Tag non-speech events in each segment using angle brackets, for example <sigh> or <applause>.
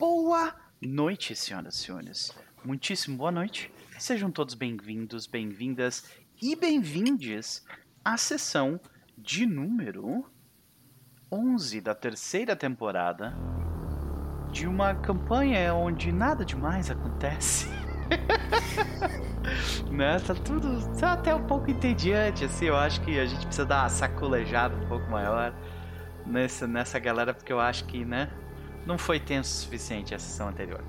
Boa noite, senhoras e senhores. Muitíssimo boa noite. Sejam todos bem-vindos, bem-vindas e bem-vindes à sessão de número 11 da terceira temporada de uma campanha onde nada demais acontece. <laughs> né? Tá tudo tá até um pouco entediante, assim. Eu acho que a gente precisa dar uma sacolejada um pouco maior nessa, nessa galera, porque eu acho que, né? Não foi tenso o suficiente a sessão anterior.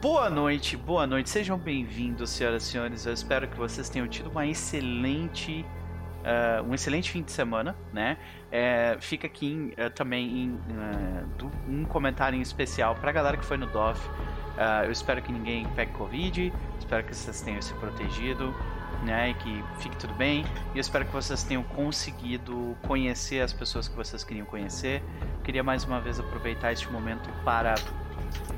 Boa noite, boa noite, sejam bem-vindos, senhoras e senhores. Eu espero que vocês tenham tido uma excelente, uh, um excelente fim de semana, né? É, fica aqui uh, também em, uh, um comentário em especial para a galera que foi no DOF. eu espero que ninguém pegue Covid, espero que vocês tenham se protegido, né? E que fique tudo bem. E eu espero que vocês tenham conseguido conhecer as pessoas que vocês queriam conhecer. Queria mais uma vez aproveitar este momento para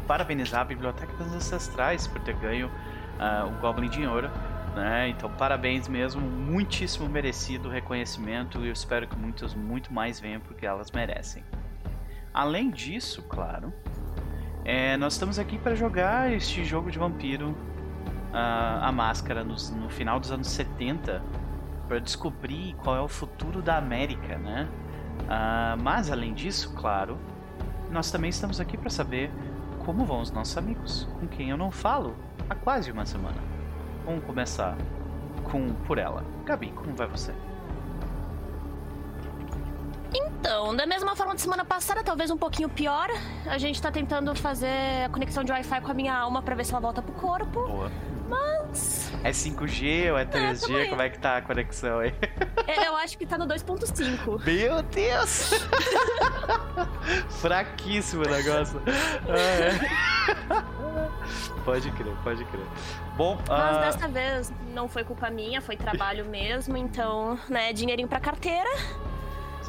parabenizar a Biblioteca dos Ancestrais por ter ganho uh, o Goblin de Ouro. Né? Então, parabéns mesmo, muitíssimo merecido o reconhecimento e eu espero que muitos, muito mais venham porque elas merecem. Além disso, claro, é, nós estamos aqui para jogar este jogo de vampiro, uh, a máscara, no, no, final dos anos 70, para descobrir qual é o futuro da América, né? Uh, mas além disso, claro, nós também estamos aqui para saber como vão os nossos amigos, com quem eu não falo há quase uma semana. Vamos começar com por ela. Gabi, como vai você? Então, da mesma forma de semana passada, talvez um pouquinho pior. A gente tá tentando fazer a conexão de Wi-Fi com a minha alma para ver se ela volta pro corpo. Boa. Mas. É 5G ou é 3G? É, Como é que tá a conexão aí? É, eu acho que tá no 2.5. <laughs> Meu Deus! <laughs> Fraquíssimo o negócio. Ah, é. <laughs> Pode crer, pode crer. Bom, Mas uh... dessa vez não foi culpa minha, foi trabalho mesmo, então, né, dinheirinho pra carteira.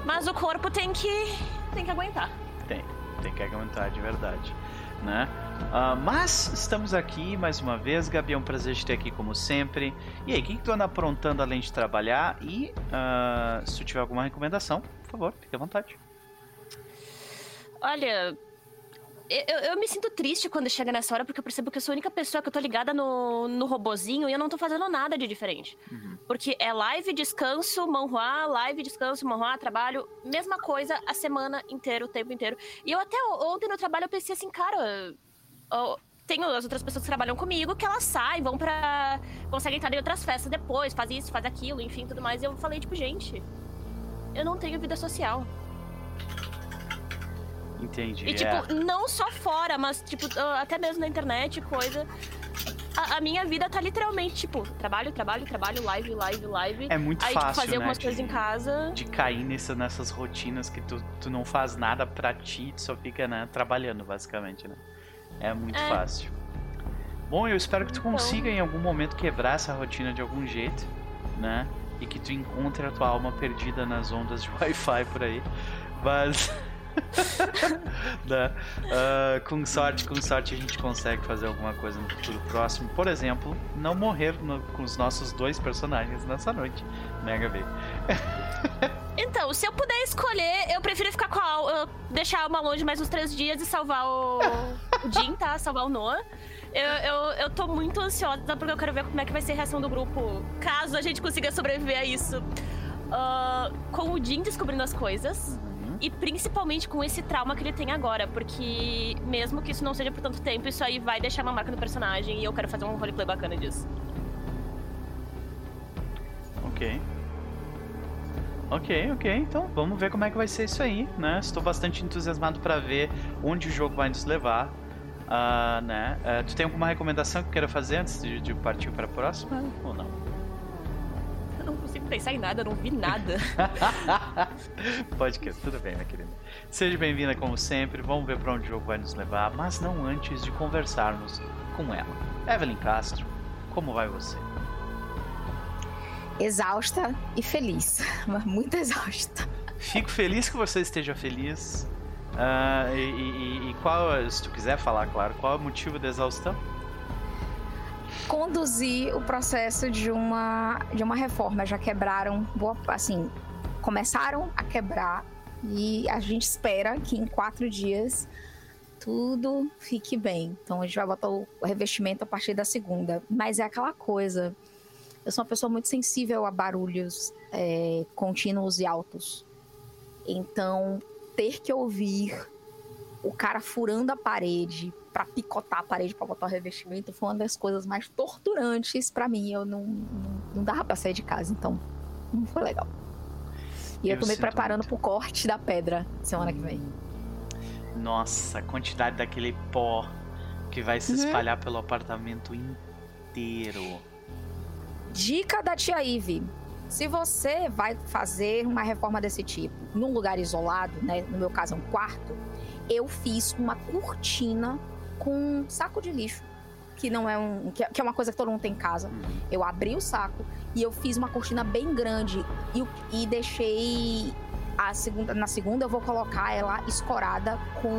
Mas o corpo tem que. tem que aguentar. Tem, tem que aguentar de verdade. Né? Uh, mas estamos aqui mais uma vez, Gabi, é um prazer te ter aqui como sempre. E aí, o que, que tu anda aprontando além de trabalhar? E uh, se tu tiver alguma recomendação, por favor, fique à vontade. Olha, eu, eu, me sinto triste quando chega nessa hora, porque eu percebo que eu sou a única pessoa que eu tô ligada no, no robozinho e eu não tô fazendo nada de diferente. Uhum. Porque é live, descanso, manhua, live, descanso, manhua, trabalho, mesma coisa a semana inteira, o tempo inteiro. E eu até ontem no trabalho eu pensei assim, cara, eu tenho as outras pessoas que trabalham comigo que elas saem, vão pra. conseguem entrar em outras festas depois, faz isso, faz aquilo, enfim, tudo mais. E eu falei, tipo, gente, eu não tenho vida social. Entendi. E, tipo, é. não só fora, mas, tipo, até mesmo na internet, coisa. A, a, minha vida tá literalmente, tipo, trabalho, trabalho, trabalho, live, live, live. É muito aí, fácil, tipo, fazer né, algumas de, coisas em casa. De cair nessa, nessas rotinas que tu, tu não faz nada pra ti, tu só fica, né, trabalhando, basicamente, né? É muito é. fácil. Bom, eu espero que tu então... consiga em algum momento quebrar essa rotina de algum jeito, né? E que tu encontre a tua alma perdida nas ondas de <laughs> Wi-Fi por aí. Mas. Uh, <laughs> com sorte, com sorte a gente consegue fazer alguma coisa no futuro próximo. Por exemplo, não morrer no, com os nossos dois personagens nessa noite, né, Gabi? <laughs> então, se eu puder escolher, eu prefiro ficar com a deixar a alma longe mais uns três dias e salvar o, o Jin, tá? Salvar o Noah. Eu, eu, eu tô muito ansiosa porque eu quero ver como é que vai ser a reação do grupo caso a gente consiga sobreviver a isso. Uh, com o Jin descobrindo as coisas e principalmente com esse trauma que ele tem agora, porque mesmo que isso não seja por tanto tempo, isso aí vai deixar uma marca no personagem e eu quero fazer um roleplay bacana disso. Ok. Ok, ok. Então vamos ver como é que vai ser isso aí, né? Estou bastante entusiasmado para ver onde o jogo vai nos levar. Uh, né? Uh, tu tem alguma recomendação que queira fazer antes de, de partir para a próxima ou não? Pensar em nada, eu não vi nada. <laughs> Pode que, tudo bem, minha querida. Seja bem-vinda como sempre, vamos ver para onde o jogo vai nos levar, mas não antes de conversarmos com ela. Evelyn Castro, como vai você? Exausta e feliz, <laughs> mas muito exausta. Fico feliz que você esteja feliz. Uh, e, e, e qual, se tu quiser falar, claro, qual é o motivo da exaustão? Conduzir o processo de uma, de uma reforma. Já quebraram, boa, assim, começaram a quebrar e a gente espera que em quatro dias tudo fique bem. Então a gente vai botar o revestimento a partir da segunda. Mas é aquela coisa. Eu sou uma pessoa muito sensível a barulhos é, contínuos e altos. Então, ter que ouvir o cara furando a parede para picotar a parede para botar o revestimento foi uma das coisas mais torturantes para mim. Eu não, não, não dava pra sair de casa, então não foi legal. E eu, eu tô me preparando muito. pro corte da pedra semana que vem. Nossa, a quantidade daquele pó que vai se uhum. espalhar pelo apartamento inteiro. Dica da tia Ive. Se você vai fazer uma reforma desse tipo num lugar isolado, né, no meu caso é um quarto, eu fiz uma cortina com um saco de lixo, que não é um que é uma coisa que todo mundo tem em casa. Uhum. Eu abri o saco e eu fiz uma cortina bem grande e, e deixei a segunda na segunda eu vou colocar ela escorada com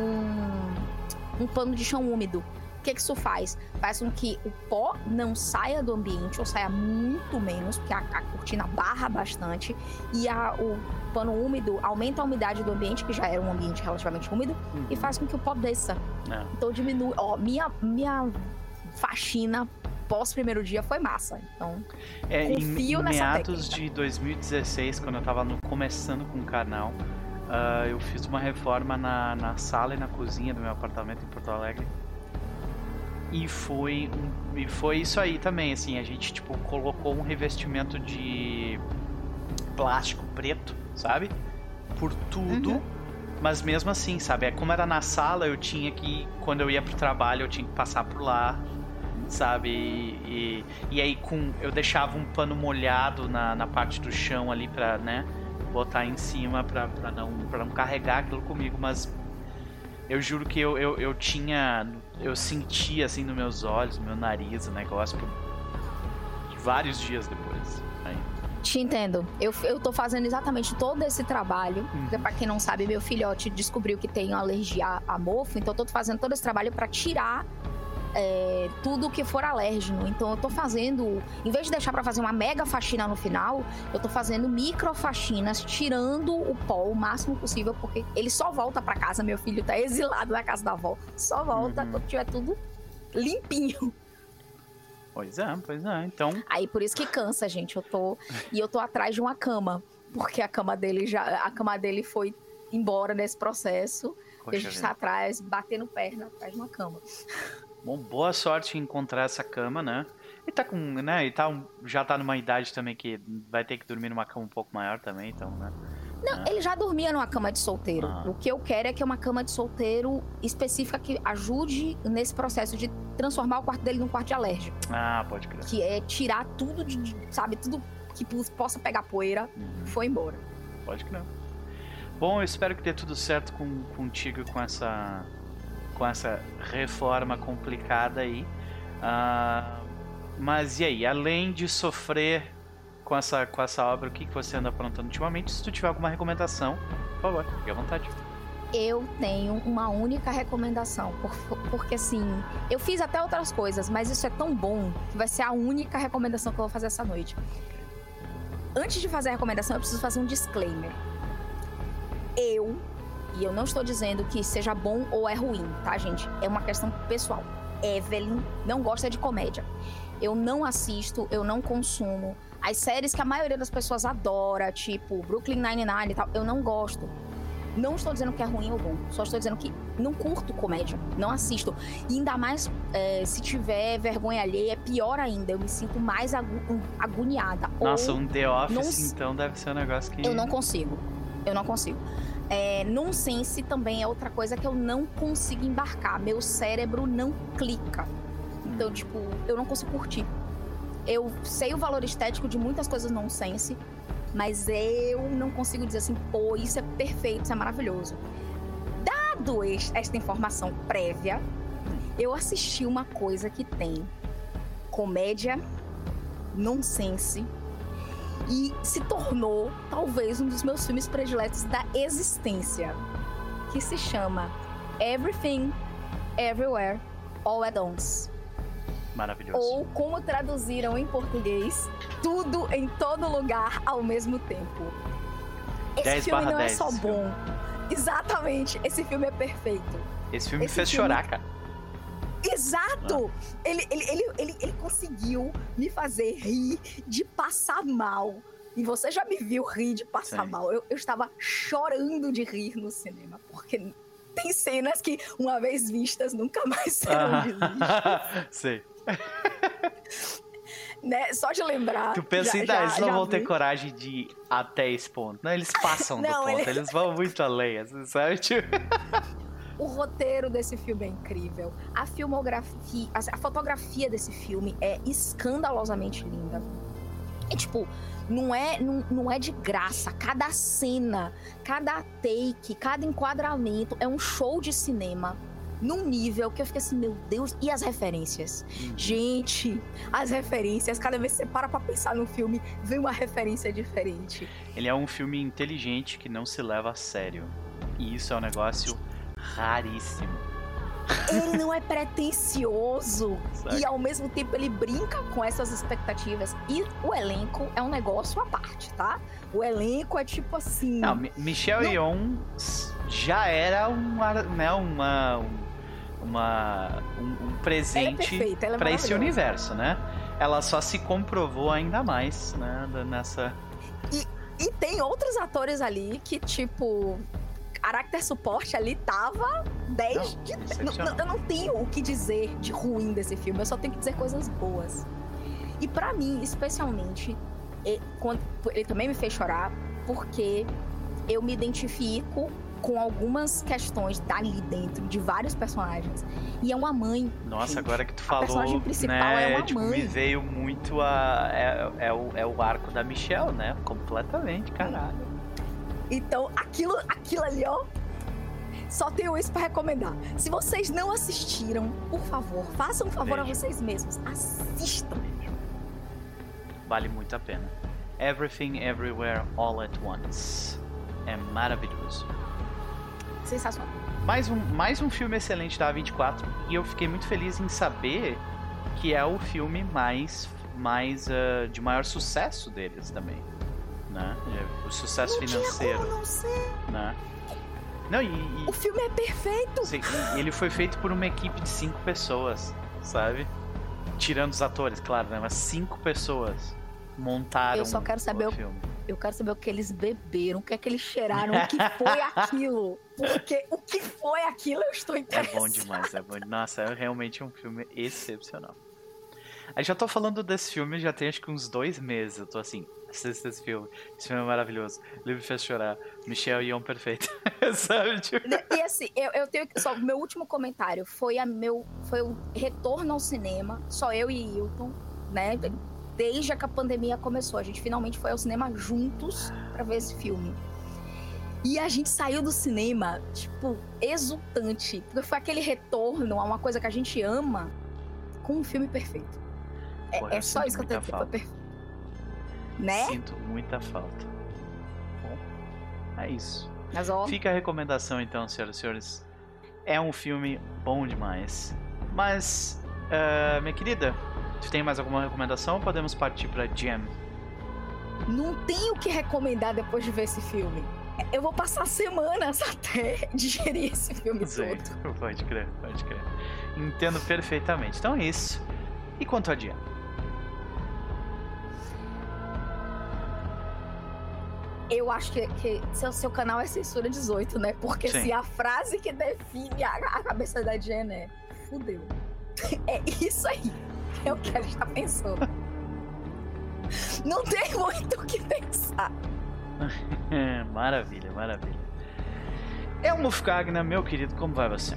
um pano de chão úmido o que, que isso faz? Faz com que o pó não saia do ambiente, ou saia muito menos, porque a, a cortina barra bastante, e a, o pano úmido aumenta a umidade do ambiente, que já era um ambiente relativamente úmido, uhum. e faz com que o pó desça. É. Então diminui. Ó, minha, minha faxina pós primeiro dia foi massa. Então, é, confio em, nessa meados técnica. de 2016, quando eu tava no, começando com o canal, uh, eu fiz uma reforma na, na sala e na cozinha do meu apartamento em Porto Alegre. E foi, e foi isso aí também, assim, a gente, tipo, colocou um revestimento de plástico preto, sabe? Por tudo. Uhum. Mas mesmo assim, sabe? É como era na sala, eu tinha que. Quando eu ia pro trabalho, eu tinha que passar por lá, sabe? E, e, e aí com. Eu deixava um pano molhado na, na parte do chão ali pra, né? Botar em cima pra, pra, não, pra não carregar aquilo comigo. Mas eu juro que eu, eu, eu tinha eu senti assim nos meus olhos, no meu nariz, o negócio por vários dias depois. Te entendo. Eu, eu tô fazendo exatamente todo esse trabalho. Uhum. Pra quem não sabe, meu filhote descobriu que tem alergia a mofo. Então, eu tô fazendo todo esse trabalho para tirar é, tudo que for alérgeno. Então eu tô fazendo, em vez de deixar para fazer uma mega faxina no final, eu tô fazendo micro faxinas, tirando o pó o máximo possível, porque ele só volta para casa, meu filho tá exilado na casa da avó, só volta uhum. quando tiver tudo limpinho. Pois é, pois é. Então. Aí por isso que cansa, gente. Eu tô e eu tô atrás de uma cama, porque a cama dele já, a cama dele foi embora nesse processo. Poxa a gente tá atrás, batendo perna atrás de uma cama. Bom, boa sorte em encontrar essa cama, né? E tá com, né? E tá já tá numa idade também que vai ter que dormir numa cama um pouco maior também, então, né? Não, é. ele já dormia numa cama de solteiro. Ah. O que eu quero é que é uma cama de solteiro específica que ajude nesse processo de transformar o quarto dele num quarto de alérgico. Ah, pode crer. Que é tirar tudo de, sabe, tudo que possa pegar poeira, uhum. foi embora. Pode crer. Bom, eu espero que dê tudo certo com, contigo com essa com essa reforma complicada aí. Uh, mas e aí, além de sofrer com essa, com essa obra, o que, que você anda aprontando ultimamente? Se tu tiver alguma recomendação, por favor, fique à vontade. Eu tenho uma única recomendação, porque assim, eu fiz até outras coisas, mas isso é tão bom que vai ser a única recomendação que eu vou fazer essa noite. Antes de fazer a recomendação, eu preciso fazer um disclaimer. Eu e eu não estou dizendo que seja bom ou é ruim, tá, gente? É uma questão pessoal. Evelyn não gosta de comédia. Eu não assisto, eu não consumo. As séries que a maioria das pessoas adora, tipo Brooklyn Nine-Nine e tal, eu não gosto. Não estou dizendo que é ruim ou bom, só estou dizendo que não curto comédia, não assisto. E ainda mais é, se tiver vergonha alheia, é pior ainda. Eu me sinto mais agu agoniada. Nossa, ou um The Office, então, deve ser um negócio que. Eu não consigo. Eu não consigo. É, nonsense também é outra coisa que eu não consigo embarcar. Meu cérebro não clica. Então, tipo, eu não consigo curtir. Eu sei o valor estético de muitas coisas nonsense, mas eu não consigo dizer assim, pô, isso é perfeito, isso é maravilhoso. Dado esta informação prévia, eu assisti uma coisa que tem comédia, nonsense, e se tornou talvez um dos meus filmes prediletos da existência, que se chama Everything, Everywhere, All at Once. Maravilhoso. Ou como traduziram em português, tudo em todo lugar ao mesmo tempo. Esse filme não 10, é só bom. Exatamente. Esse filme é perfeito. Esse filme Esse fez filme- chorar, cara. Exato! Ele, ele, ele, ele, ele conseguiu me fazer rir de passar mal. E você já me viu rir de passar Sim. mal. Eu, eu estava chorando de rir no cinema. Porque tem cenas que, uma vez vistas, nunca mais <laughs> serão vistas. <laughs> Sei. <laughs> né? Só de lembrar. Tu pensa já- ainda, já- eles não vão ter vi. coragem de ir até esse ponto. Não, eles passam do Não, ponto, ele- eles vão muito além, assim, sabe? Tipo, <laughs> O roteiro desse filme é incrível. A filmografia, a, a fotografia desse filme é escandalosamente linda. É tipo, não é, não, não é de graça. Cada cena, cada take, cada enquadramento é um show de cinema num nível que eu fiquei assim, meu Deus, e as referências? Gente, as referências, cada vez que você para pra pensar no filme, vem uma referência diferente. Ele é um filme inteligente que não se leva a sério. E isso é um negócio raríssimo. Ele não é pretencioso. sabe? E ao mesmo tempo ele brinca com essas expectativas. E o elenco é um negócio à parte, tá? O elenco é tipo assim. Não, Mi- Michelle Não. Já era uma, né, uma, um, uma, um, um é presente é para esse universo, né? Ela só se comprovou ainda mais, né, nessa... E tem outros atores ali que, tipo, caráter suporte ali tava 10 Não, de. N- excepcional. n- eu não tenho o que dizer de ruim desse filme, eu só tenho que dizer coisas boas. E pra mim, especialmente, e- quando- ele também me fez chorar porque eu me identifico com algumas questões dali dentro de vários personagens. E é uma mãe. Nossa, gente. agora que tu A falou, personagem principal né, é uma tipo, mãe. me veio muito a... É, é o, é o arco da Michelle, né? Completamente, caralho. Então, aquilo, aquilo ali, ó. Só tenho isso pra recomendar. Se vocês não assistiram, por favor, façam um favor a vocês mesmos. Assistam. Vale muito a pena. Everything, Everywhere, All at Once. É maravilhoso. Sensacional. Mais um, mais um filme excelente da A24 e eu fiquei muito feliz em saber que é o filme mais, mais ah, de maior sucesso deles também, né? É, O sucesso Não financeiro, não ser. né? Não, e, e- O filme é perfeito. sim, e ele foi feito por uma equipe de cinco pessoas, sabe? Tirando os atores, claro, né? Mas cinco pessoas montaram Eu só quero saber o o- filme. Eu quero saber o que eles beberam, o que é que eles cheiraram, o que foi <laughs> aquilo. Porque o que foi aquilo eu estou É interessada. bom demais, é bom. Nossa, é realmente um filme excepcional. Aí já tô falando desse filme já tem acho que uns dois meses. Eu tô assim, assista esse filme. Esse filme é maravilhoso. Ele me fez chorar. Michelle Yeoh perfeito. <laughs> Sabe? Tipo, E assim, eu, eu tenho que. Só, meu último comentário foi, a meu, foi o retorno ao cinema. Só eu e Hilton, né? Desde que a pandemia começou. A gente finalmente foi ao cinema juntos pra ver esse filme. E a gente saiu do cinema, tipo, exultante. Porque foi aquele retorno a uma coisa que a gente ama com um filme perfeito. É, Porra, é eu só isso que eu tenho dizer. Foi perfeito. Né? Sinto muita falta. Bom, é isso. Mas ó, Fica a recomendação então, senhoras e senhores. É um filme bom demais. Mas, ah, minha querida, tu tem mais alguma recomendação ou podemos partir pra Jam? não tenho o que recomendar depois de ver esse filme. Eu vou passar semanas <laughs> até digerir esse filme Sei, todo. <laughs> Pode crer, pode crer. Entendo perfeitamente. Então é isso. E quanto a Jam? Eu acho que, que seu, seu canal é censura 18, né? Porque Sim. se a frase que define a, a cabeça da Jen é fudeu. <laughs> É isso aí. É o que ela está pensando. Não tem muito o que pensar. <laughs> maravilha, maravilha. Elmo Fagner, meu querido, como vai você?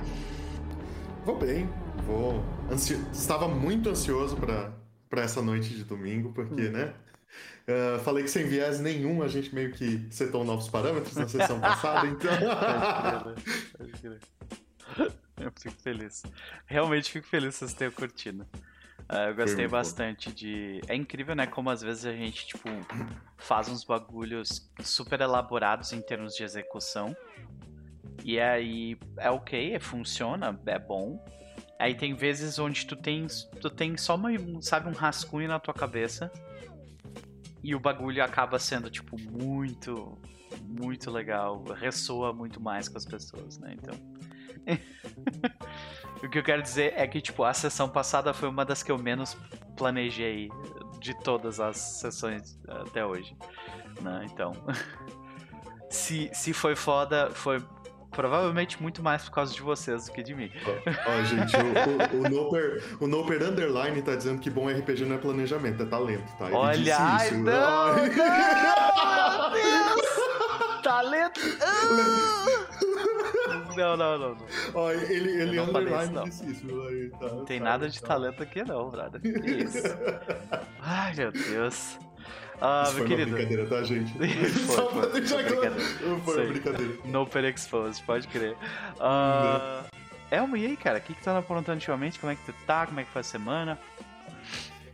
Vou bem, vou. Ansio... Estava muito ansioso para para essa noite de domingo, porque, né? ah, falei que sem viés nenhum a gente meio que setou novos parâmetros na sessão <laughs> passada, então. Pode crer. Eu fico feliz. Realmente fico feliz que vocês tenham curtido. Ah, eu gostei bom. bastante de. É incrível, né? Como às vezes a gente, tipo, faz uns bagulhos super elaborados em termos de execução. E aí é ok, é- funciona, é bom. Aí tem vezes onde tu tem, tu tem só uma, um, sabe, um rascunho na tua cabeça. E o bagulho acaba sendo, tipo, muito, muito legal, ressoa muito mais com as pessoas, né? Então. <laughs> o que eu quero dizer é que, tipo, a sessão passada foi uma das que eu menos planejei de todas as sessões até hoje. Né? Então. <laughs> se, se foi foda, foi provavelmente muito mais por causa de vocês do que de mim. Ó, gente, o, o, o, Noper, o Noper Underline tá dizendo que bom RPG não é planejamento, é talento, tá? Ele Olha, ai, não, não, meu Deus! <laughs> talento! Não, não, não, não. Ó, ele, ele underline isso, disse isso. Aí, tá, não tem tá, nada de tá. talento aqui não, brother. Que <laughs> isso? Ai, meu Deus. Ah, Isso meu foi querido. uma brincadeira, tá, gente? <laughs> Foi, Só foi, pra deixar claro. Foi uma brincadeira. No Per Exposed, pode crer. Ah, Elmo, e aí, cara? O que, que tu anda aprontando ultimamente? Como é que tu tá? Como é que foi a semana?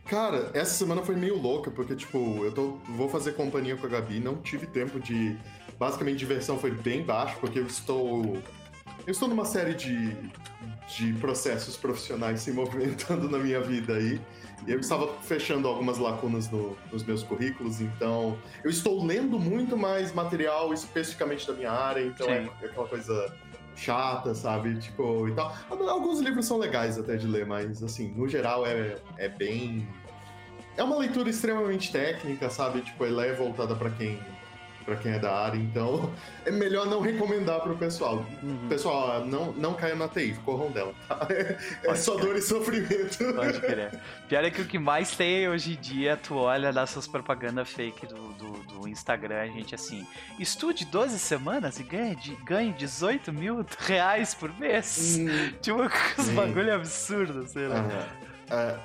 Cara, essa semana foi meio louca, porque, tipo, eu tô, vou fazer companhia com a Gabi, não tive tempo de. Basicamente, diversão foi bem baixo, porque eu estou. Eu estou numa série de, de processos profissionais se movimentando na minha vida aí. E eu estava fechando algumas lacunas no- nos meus currículos, então. Eu estou lendo muito mais material especificamente da minha área, então é, é aquela coisa chata, sabe? Tipo, e tal. Alguns livros são legais até de ler, mas, assim, no geral é, é bem. É uma leitura extremamente técnica, sabe? Tipo, ela é voltada pra quem para quem é da área, então <laughs> é melhor não recomendar pro pessoal. Pessoal, não, não caia na TI, corram dela, tá? <laughs> É, é só dor e sofrimento. Pode crer. <laughs> Pior é que o que mais tem hoje em dia, tu olha nessas propagandas fake do, do, do Instagram, a gente assim, estude 12 semanas e ganhe, de- ganhe 18 mil reais por mês. Tipo, uns bagulho absurdo, sei lá. Ah,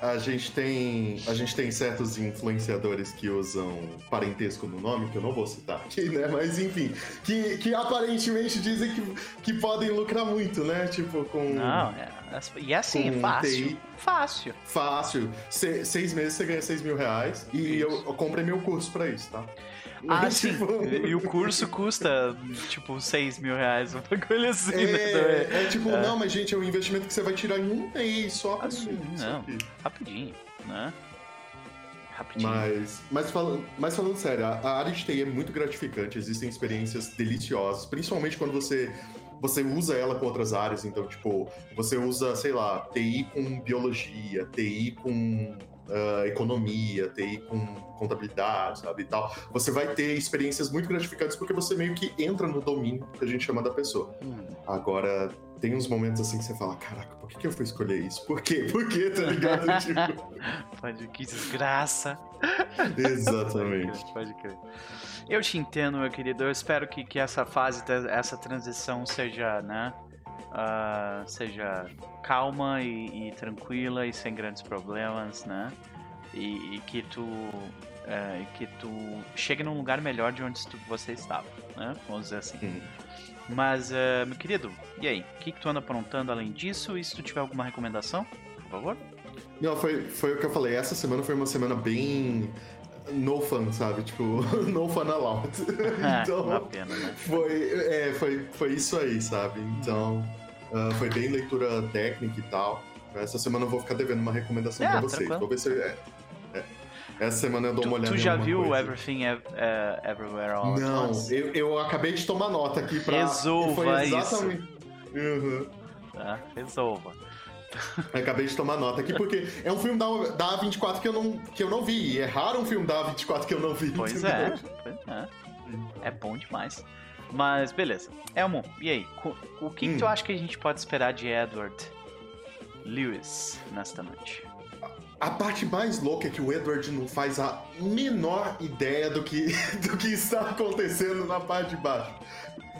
a, a gente tem a gente tem certos influenciadores que usam parentesco no nome que eu não vou citar aqui né mas enfim que, que aparentemente dizem que, que podem lucrar muito né tipo com Não, é, e assim, é fácil. TI. Fácil. fácil Se- seis meses você ganha seis mil reais e Isso. eu, eu comprei meu curso pra isso tá Ah, <laughs> sim. tipo, E o curso custa, tipo, 6 mil reais, um bagulho assim, né? é, também. é tipo, É. não, mas gente, é um investimento que você vai tirar em um mês só pra Assim, isso não. aqui. Rapidinho, né? Rapidinho. Mas, mas, falando, mas falando sério, a, a área de TI é muito gratificante, existem experiências deliciosas, principalmente quando você, você usa ela com outras áreas, então, tipo, você usa, sei lá, TI com biologia, TI com ah, economia, TI com contabilidade, sabe, e tal. Você vai ter experiências muito gratificantes porque você meio que entra no domínio que a gente chama da pessoa. Hum. Agora, tem uns momentos assim que você fala, caraca, por que, que eu fui escolher isso? Por quê? Por quê, tá ligado? <laughs> tipo, <laughs> Pode, que desgraça. exatamente. Pode crer, pode crer. Eu te entendo, meu querido. Eu espero que, que essa fase, essa transição seja, né? Ah, seja calma e, e tranquila e sem grandes problemas, né? E, e que tu é, que tu chegue num lugar melhor de onde tu- você estava, né? Vamos dizer assim. Uhum. Mas, eh, meu querido, e aí? O que, que tu anda aprontando além disso? E se tu tiver alguma recomendação, por favor? Não, foi, foi o que eu falei. Essa semana foi uma semana bem. No fun, sabe? Tipo, <laughs> no fun allowed. <laughs> Ah, então, uma pena, né? foi, é, foi, foi isso aí, sabe? Então, ah, foi bem leitura técnica e tal. Essa semana eu vou ficar devendo uma recomendação É, pra vocês. tranquilo. Vou ver se. é, é. Essa semana eu dou uma Tu, olhada tu já viu coisa. Everything Ev- eh, Everywhere All at Não, eu, eu acabei de tomar nota aqui pra. Resolva foi isso. exatamente... Uhum. Tá? Resolva. <laughs> Acabei de tomar nota aqui, porque é um filme da, da A24 que eu, não, que eu não vi. E é raro um filme da A24 que eu não vi. Pois é, pois é. É bom demais. Mas beleza. Elmo, e aí? O que, que tu Hum. acha que a gente pode esperar de Edward Lewis nesta noite? A parte mais louca é que o Edward não faz a menor ideia do que, <laughs> do que está acontecendo na parte de baixo.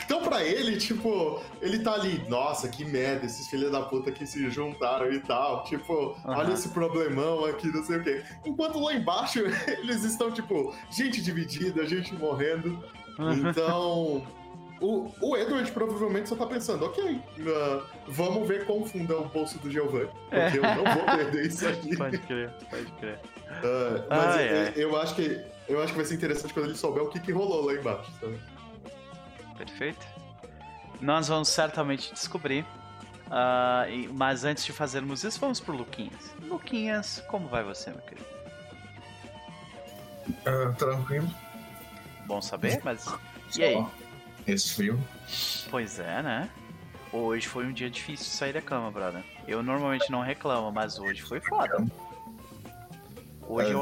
Então, pra ele, tipo, ele tá ali, nossa, que merda, esses filhos da puta que se juntaram e tal. Tipo, Aham. olha esse problemão aqui, não sei o quê. Enquanto lá embaixo, <laughs> eles estão, tipo, gente dividida, gente morrendo. Então, o, o Edward provavelmente só tá pensando, ok, ah, vamos ver quão fundo é o bolso do Giovanni, porque eu não vou perder isso <laughs> aqui. Pode crer, pode crer. Ah, mas Ai, eu, ai. eu acho que eu acho que vai ser interessante quando ele souber o que, que rolou lá embaixo. sabe? Perfeito. Nós vamos certamente descobrir. Ah, e- mas antes de fazermos isso, vamos pro Luquinhas. Luquinhas, como vai você, meu querido? Ah, tranquilo. Bom saber, mas. E aí? Esse frio. Pois é, né? Hoje foi um dia difícil de sair da cama, brother. Eu normalmente não reclamo, mas hoje foi foda. Hoje eu.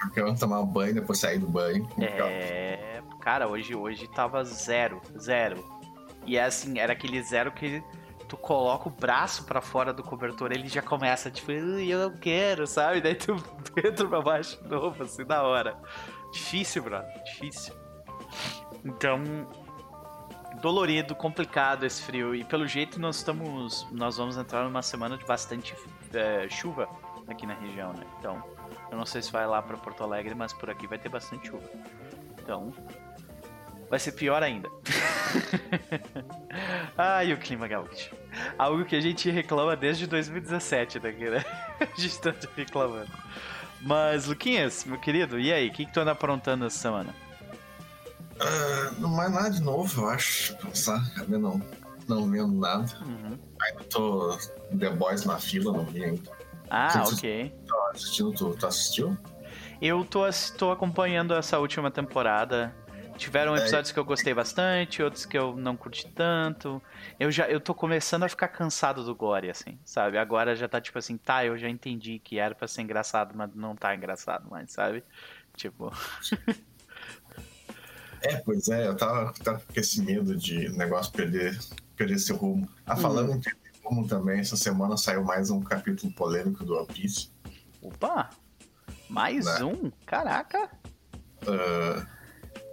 Porque eu tomar banho, depois sair do banho. É. Cara, hoje, hoje tava zero. Zero. E é assim, era aquele zero que tu coloca o braço para fora do cobertor, ele já começa, tipo, eu não quero, sabe? Daí tu <laughs> entra pra baixo de novo, assim, da hora. Difícil, brother. Difícil. Então, dolorido, complicado esse frio. E pelo jeito nós estamos. Nós vamos entrar numa semana de bastante é, chuva aqui na região, né? Então, eu não sei se vai lá para Porto Alegre, mas por aqui vai ter bastante chuva. Então, vai ser pior ainda. <laughs> Ai, o clima gaúcho. Algo que a gente reclama desde 2017 daqui, né? <laughs> A gente tá reclamando. Mas, Luquinhas, meu querido, e aí? O que, que tu anda aprontando essa semana? Uh, não mais nada de novo, eu acho. Pensar, cadê não? Não vendo nada. Uhum. Ainda tô The Boys na fila, não vi ainda. Ah, ok. Tô assistindo, tu, tu assistiu? Eu tô, tô acompanhando essa última temporada. Tiveram É. episódios que eu gostei bastante, outros que eu não curti tanto. Eu já eu tô começando a ficar cansado do gore, assim, sabe? Agora já tá tipo assim, tá, eu já entendi que era pra ser engraçado, mas não tá engraçado mais, sabe? Tipo, <laughs> É, pois é, eu tava, tava com esse medo de o negócio perder, perder esse rumo. Ah, falando em perder rumo também, essa semana saiu mais um capítulo polêmico do One Piece. opa! Mais Né? um? Caraca! Ah,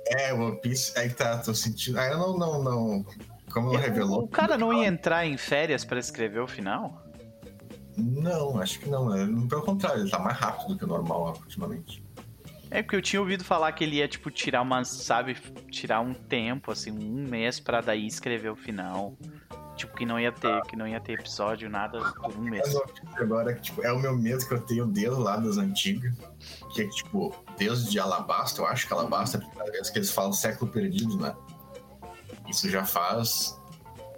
é, One Piece, aí que tá, tô sentindo. Ah, eu não, não, não. Como não revelou. O cara não ia entrar em férias pra escrever o final? Não, acho que não. né? Pelo contrário, ele tá mais rápido do que o normal ultimamente. É porque eu tinha ouvido falar que ele ia, tipo, tirar uma, sabe, tirar um tempo, assim, um mês pra daí escrever o final. Tipo, que não ia ter, que não ia ter episódio, nada por um mês. Mas o que agora tipo, é o meu medo que eu tenho desde lá das antigas. Que é tipo, desde Alabasta, eu acho que Alabasta é a primeira vez que eles falam século perdido, né? Isso já faz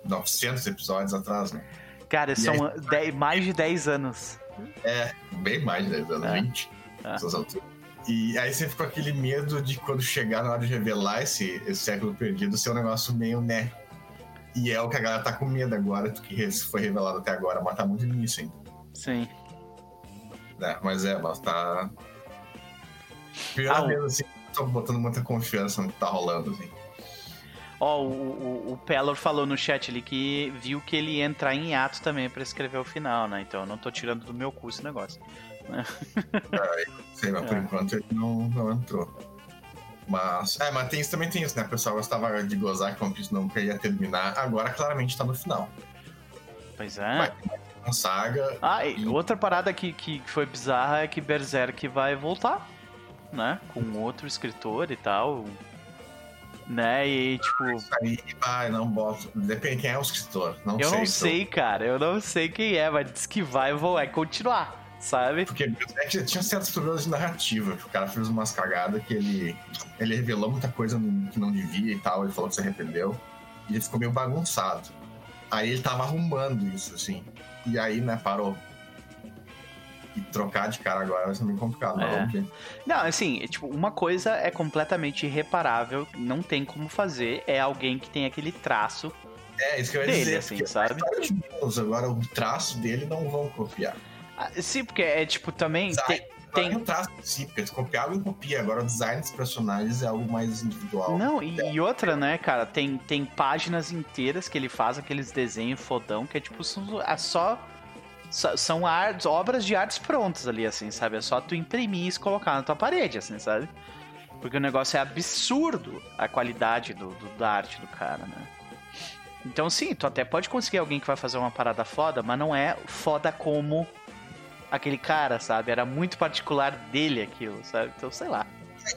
900 episódios atrás, né? Cara, E são dez- mais de 10 anos. É, bem mais de 10 anos, É. 20. É. essas alturas. E aí você fica com aquele medo de quando chegar na hora de revelar esse, esse século perdido ser um negócio meio né. E é o que a galera tá com medo agora, do que foi revelado até agora, mas tá muito nisso ainda. Sim. né? Mas é, mas tá. Pior Ah, mesmo, assim, tô botando muita confiança no que tá rolando, assim. Ó, o, o, o Pelor falou no chat ali que viu que ele ia entrar em ato também pra escrever o final, né? Então eu não tô tirando do meu cu esse negócio. Sei, mas por É. enquanto ele não, não entrou. Mas. É, mas tem isso, também tem isso, né? O pessoal gostava de gozar que One Piece não queria terminar. Agora claramente tá no final. Pois é. Vai. Uma saga. Ah, e outra parada que, que foi bizarra é que Berserk vai voltar, né? Com outro escritor e tal. Né? E tipo, Aí, não boto. Depende quem é o escritor. Não eu sei. não então. sei, cara. Eu não sei quem é, mas diz que vai, vai continuar, sabe? Porque Berserk já tinha certos problemas de narrativa. O cara fez umas cagadas que ele, ele revelou muita coisa que não devia e tal. Ele falou que se arrependeu. E ele ficou meio bagunçado. Aí ele tava arrumando isso, assim. E aí, né, parou. E trocar de cara agora vai ser meio complicado. É. Não, assim, é, tipo, uma coisa é completamente irreparável, não tem como fazer, é alguém que tem aquele traço. É, isso que eu ia Dele, dizer. assim, sabe? a história de Deus, agora o traço dele não vão copiar. Ah, Sim, porque é tipo, também Design, tem, o traço em si, porque eles copiavam e copia. Agora o design dos personagens é algo mais individual. Não, e, e outra, né, cara, tem, tem páginas inteiras que ele faz aqueles desenhos fodão que é tipo, são, é só. só- São artes, obras de artes prontas ali, assim, sabe? É só tu imprimir e colocar na tua parede, assim, sabe? Porque o negócio é absurdo a qualidade do, do- da arte do cara, né? Então, sim, tu até pode conseguir alguém que vai fazer uma parada foda, mas não é foda como aquele cara, sabe? Era muito particular dele aquilo, sabe? Então, sei lá.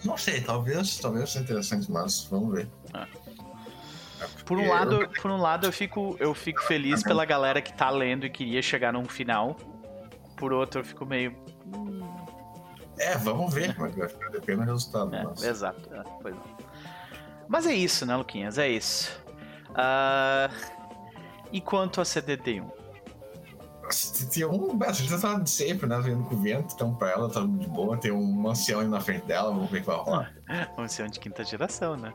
Não sei, talvez, talvez seja interessante, mas vamos ver. Ah. É Por um lado, eu- por um lado eu fico, eu fico feliz pela galera que tá lendo e queria chegar num final. Por outro, eu fico meio. É, vamos ver, mas ficar dependendo do resultado. É, mas... exato. é, pois não. Mas é isso, né, Luquinhas? É isso. Ah, e quanto a CDD1? Tem um. A gente tá de sempre, né? Vendo com o vento, então pra ela tá de boa. Tem um ancião aí na frente dela, vamos ver o que vai rolar. Um ancião de quinta geração, né?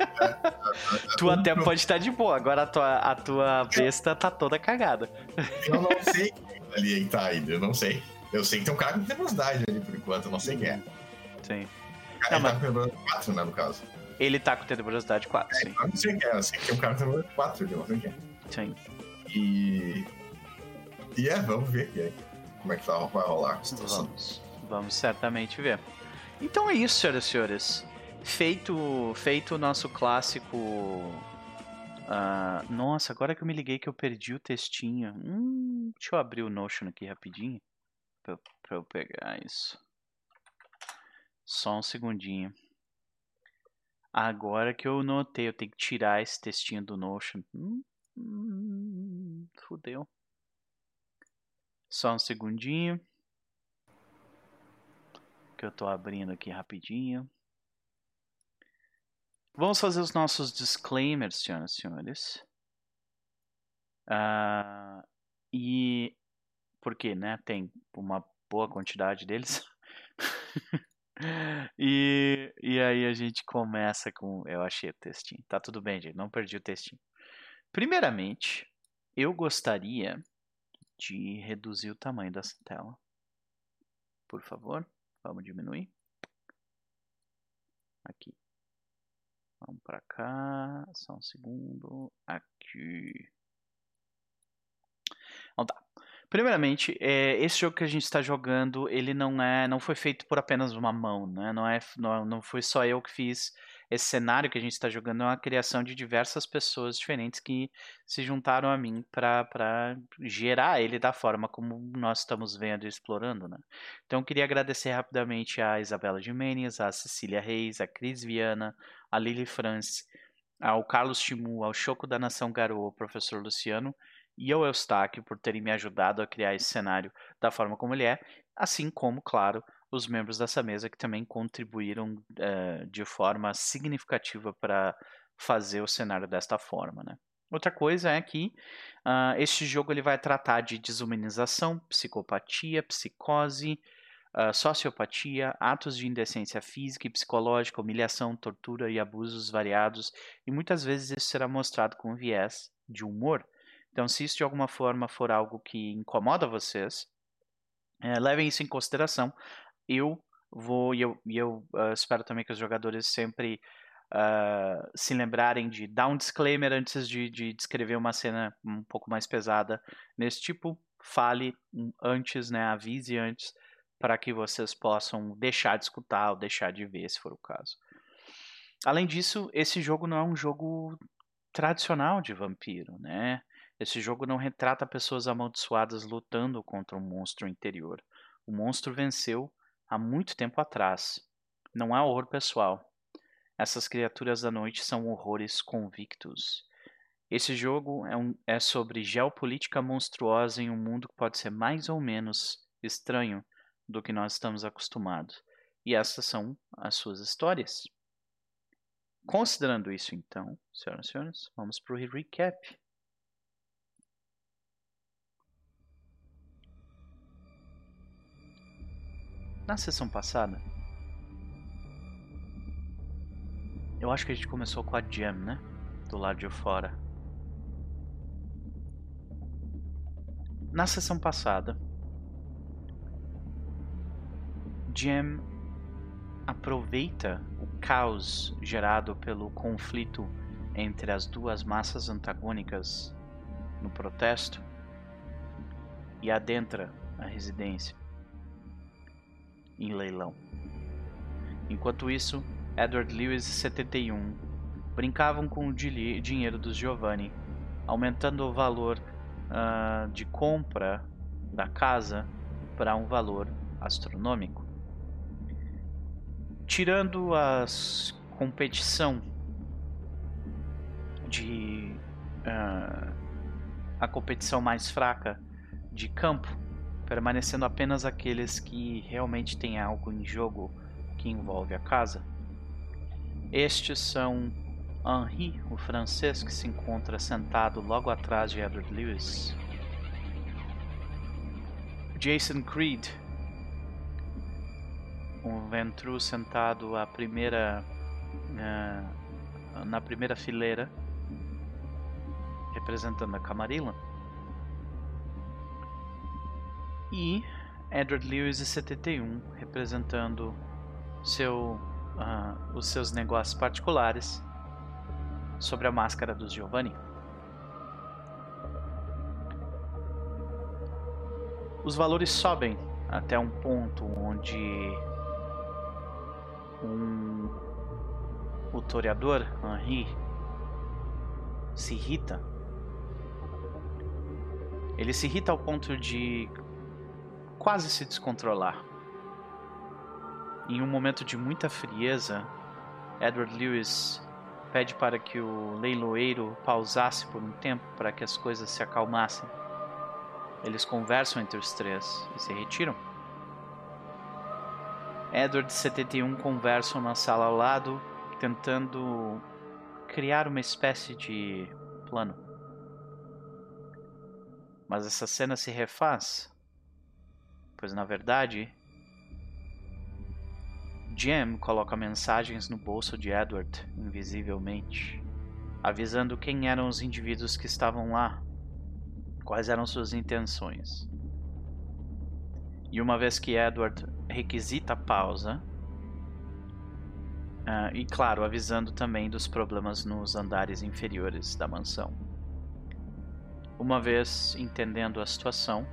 <laughs> tu até pode estar de boa, agora a tua, a tua besta tá toda cagada. Eu não sei quem ali tá ainda, eu não sei. Eu sei que tem um cara com velocidade ali por enquanto, eu não sei quem é. Sim. O cara Não, tá com velocidade 4, né, no caso. Ele tá com tenebrosidade 4, sim. Eu não sei quem é, eu sei que tem um cara com velocidade 4 ali, eu não sei quem é. sim. E. E é, vamos ver aí, como é que tá, vai rolar a situação. Vamos. Vamos certamente ver. Então é isso, senhoras e senhores. Feito, feito o nosso clássico. ah, nossa, agora que eu me liguei que eu perdi o textinho. Hum, deixa eu abrir o Notion aqui rapidinho. Pra, eu- pra eu pegar isso. Só um segundinho. Agora que eu notei, eu tenho que tirar esse textinho do Notion. Hum, hum, fudeu. Só um segundinho. Que eu tô abrindo aqui rapidinho. Vamos fazer os nossos disclaimers, senhoras e senhores. Ah, e porque, né, tem uma boa quantidade deles. <laughs> e, e aí a gente começa com. Eu achei o textinho. Tá tudo bem, gente. Não perdi o textinho. Primeiramente, eu gostaria de reduzir o tamanho dessa tela. Por favor, vamos diminuir. Aqui. Vamos para cá. Só um segundo. Aqui. Então tá. Primeiramente, é, esse jogo que a gente está jogando, ele não é, não foi feito por apenas uma mão, né? Não é, não, não foi só eu que fiz esse cenário que a gente está jogando, é uma criação de diversas pessoas diferentes que se juntaram a mim para gerar ele da forma como nós estamos vendo e explorando, né? Então eu queria agradecer rapidamente a Isabela Jimenez, a Cecília Reis, a Cris Viana, a Lili France, ao Carlos Timu, ao Choco da Nação Garou, ao professor Luciano e ao Eustáquio por terem me ajudado a criar esse cenário da forma como ele é, assim como, claro, os membros dessa mesa que também contribuíram eh, de forma significativa para fazer o cenário desta forma, né? Outra coisa é que ah, este jogo ele vai tratar de desumanização, psicopatia, psicose, ah, sociopatia, atos de indecência física e psicológica, humilhação, tortura e abusos variados, e muitas vezes isso será mostrado com viés de humor. Então, se isso de alguma forma for algo que incomoda vocês, eh, levem isso em consideração. Eu vou, e eu, eu ah, espero também que os jogadores sempre ah, se lembrarem de dar um disclaimer antes de, de descrever uma cena um pouco mais pesada nesse tipo. Fale antes, né? Avise antes para que vocês possam deixar de escutar ou deixar de ver, se for o caso. Além disso, esse jogo não é um jogo tradicional de vampiro, né? Esse jogo não retrata pessoas amaldiçoadas lutando contra um monstro interior. O monstro venceu há muito tempo atrás. Não há horror pessoal. Essas criaturas da noite são horrores convictos. Esse jogo é, um, é sobre geopolítica monstruosa em um mundo que pode ser mais ou menos estranho do que nós estamos acostumados. E essas são as suas histórias. Considerando isso, então, senhoras e senhores, vamos para o recap. Na sessão passada, eu acho que a gente começou com a Jam, né? Do lado de fora. Na sessão passada, Jam aproveita o caos gerado pelo conflito entre as duas massas antagônicas no protesto e adentra a residência em leilão. Enquanto isso, Edward Lewis e 71 brincavam com o dinheiro dos Giovanni, aumentando o valor ah, de compra da casa para um valor astronômico. Tirando a competição de ah, a competição mais fraca de campo, permanecendo apenas aqueles que realmente têm algo em jogo que envolve a casa. Estes são Henri, o francês que se encontra sentado logo atrás de Edward Lewis, Jason Creed, um Ventru sentado à primeira uh, na primeira fileira, representando a Camarilla. E Edward Lewis e 71, representando seu, uh, os seus negócios particulares sobre a máscara dos Giovanni. Os valores sobem até um ponto onde um, o toreador Henri se irrita. Ele se irrita ao ponto de quase se descontrolar. Em um momento de muita frieza, Edward Lewis pede para que o leiloeiro pausasse por um tempo para que as coisas se acalmassem. Eles conversam entre os três e se retiram. Edward e 71 conversam na sala ao lado, tentando criar uma espécie de plano. Mas essa cena se refaz pois na verdade, Jem coloca mensagens no bolso de Edward, invisivelmente, avisando quem eram os indivíduos que estavam lá, quais eram suas intenções. E uma vez que Edward requisita a pausa, uh, e claro, avisando também dos problemas nos andares inferiores da mansão. Uma vez entendendo a situação,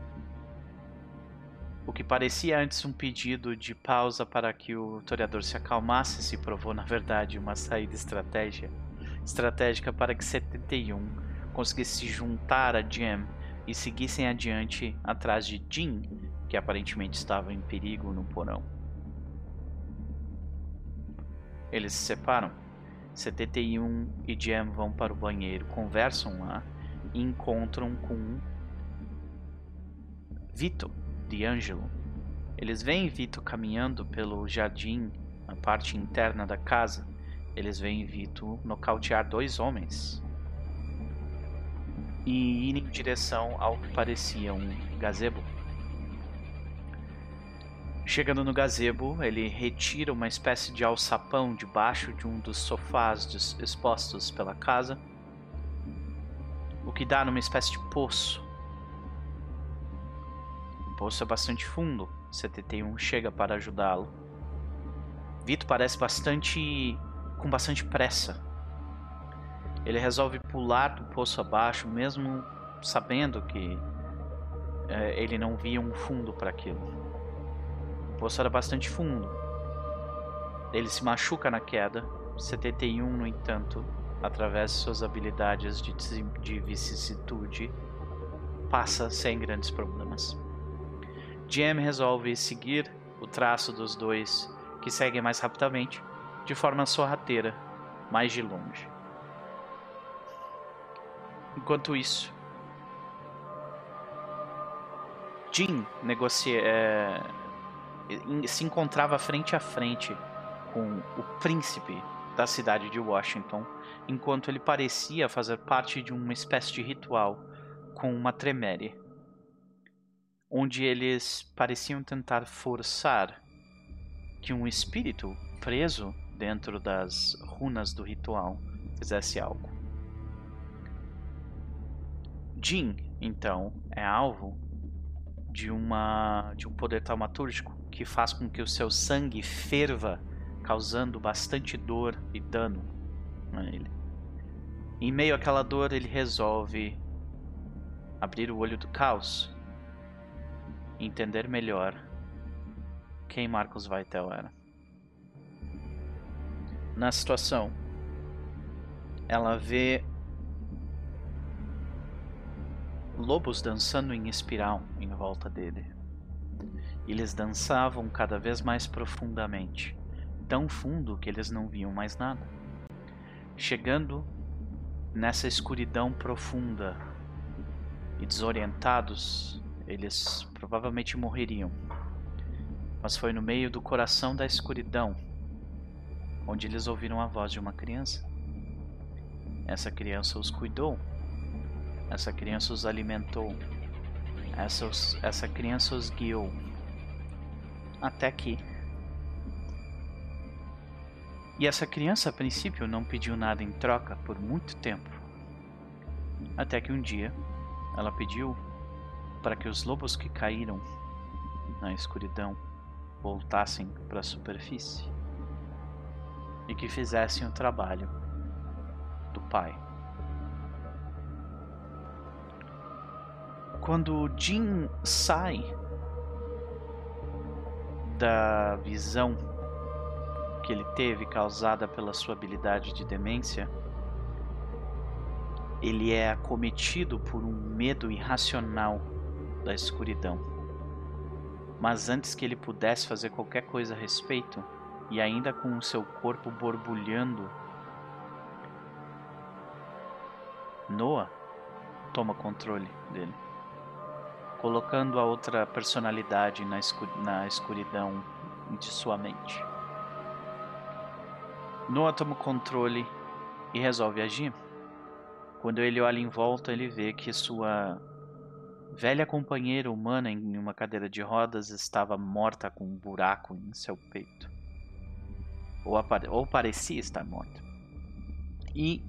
o que parecia antes um pedido de pausa para que o toreador se acalmasse se provou, na verdade, uma saída estratégia, estratégica para que 71 conseguisse se juntar a Jam e seguissem adiante atrás de Jin, que aparentemente estava em perigo no porão. Eles se separam. 71 e Jam vão para o banheiro, conversam lá e encontram com Vito, D'Angelo. Eles veem Vito caminhando pelo jardim, na parte interna da casa. Eles veem Vito nocautear dois homens e ir em direção ao que parecia um gazebo. Chegando no gazebo, ele retira uma espécie de alçapão debaixo de um dos sofás expostos pela casa, o que dá numa espécie de poço poço é bastante fundo. 71 chega para ajudá-lo. Vito parece bastante. com bastante pressa. Ele resolve pular do poço abaixo, mesmo sabendo que é, ele não via um fundo para aquilo. O poço era bastante fundo. Ele se machuca na queda. 71, no entanto, através de suas habilidades de, de vicissitude, passa sem grandes problemas. GM resolve seguir o traço dos dois, que seguem mais rapidamente, de forma sorrateira, mais de longe. Enquanto isso, Jim negocia, é, se encontrava frente a frente com o príncipe da cidade de Washington, enquanto ele parecia fazer parte de uma espécie de ritual com uma tremere onde eles pareciam tentar forçar que um espírito preso dentro das runas do ritual fizesse algo. Jin, então, é alvo de uma de um poder taumatúrgico que faz com que o seu sangue ferva, causando bastante dor e dano a ele. Em meio àquela dor, ele resolve abrir o olho do caos entender melhor quem Marcos Vaitel era. Na situação, ela vê lobos dançando em espiral em volta dele. Eles dançavam cada vez mais profundamente, tão fundo que eles não viam mais nada. Chegando nessa escuridão profunda e desorientados, eles provavelmente morreriam. Mas foi no meio do coração da escuridão onde eles ouviram a voz de uma criança. Essa criança os cuidou. Essa criança os alimentou. essa, os- essa criança os guiou até aqui. E essa criança, a princípio, não pediu nada em troca por muito tempo. Até que um dia ela pediu para que os lobos que caíram na escuridão voltassem para a superfície e que fizessem o trabalho do pai. Quando Jin sai da visão que ele teve causada pela sua habilidade de demência, ele é acometido por um medo irracional da escuridão. Mas antes que ele pudesse fazer qualquer coisa a respeito, e ainda com o seu corpo borbulhando, Noah toma controle dele, colocando a outra personalidade na, escu na escuridão de sua mente. Noah toma o controle e resolve agir. Quando ele olha em volta, ele vê que sua velha companheira humana em uma cadeira de rodas estava morta com um buraco em seu peito. Ou, ou parecia estar morta. E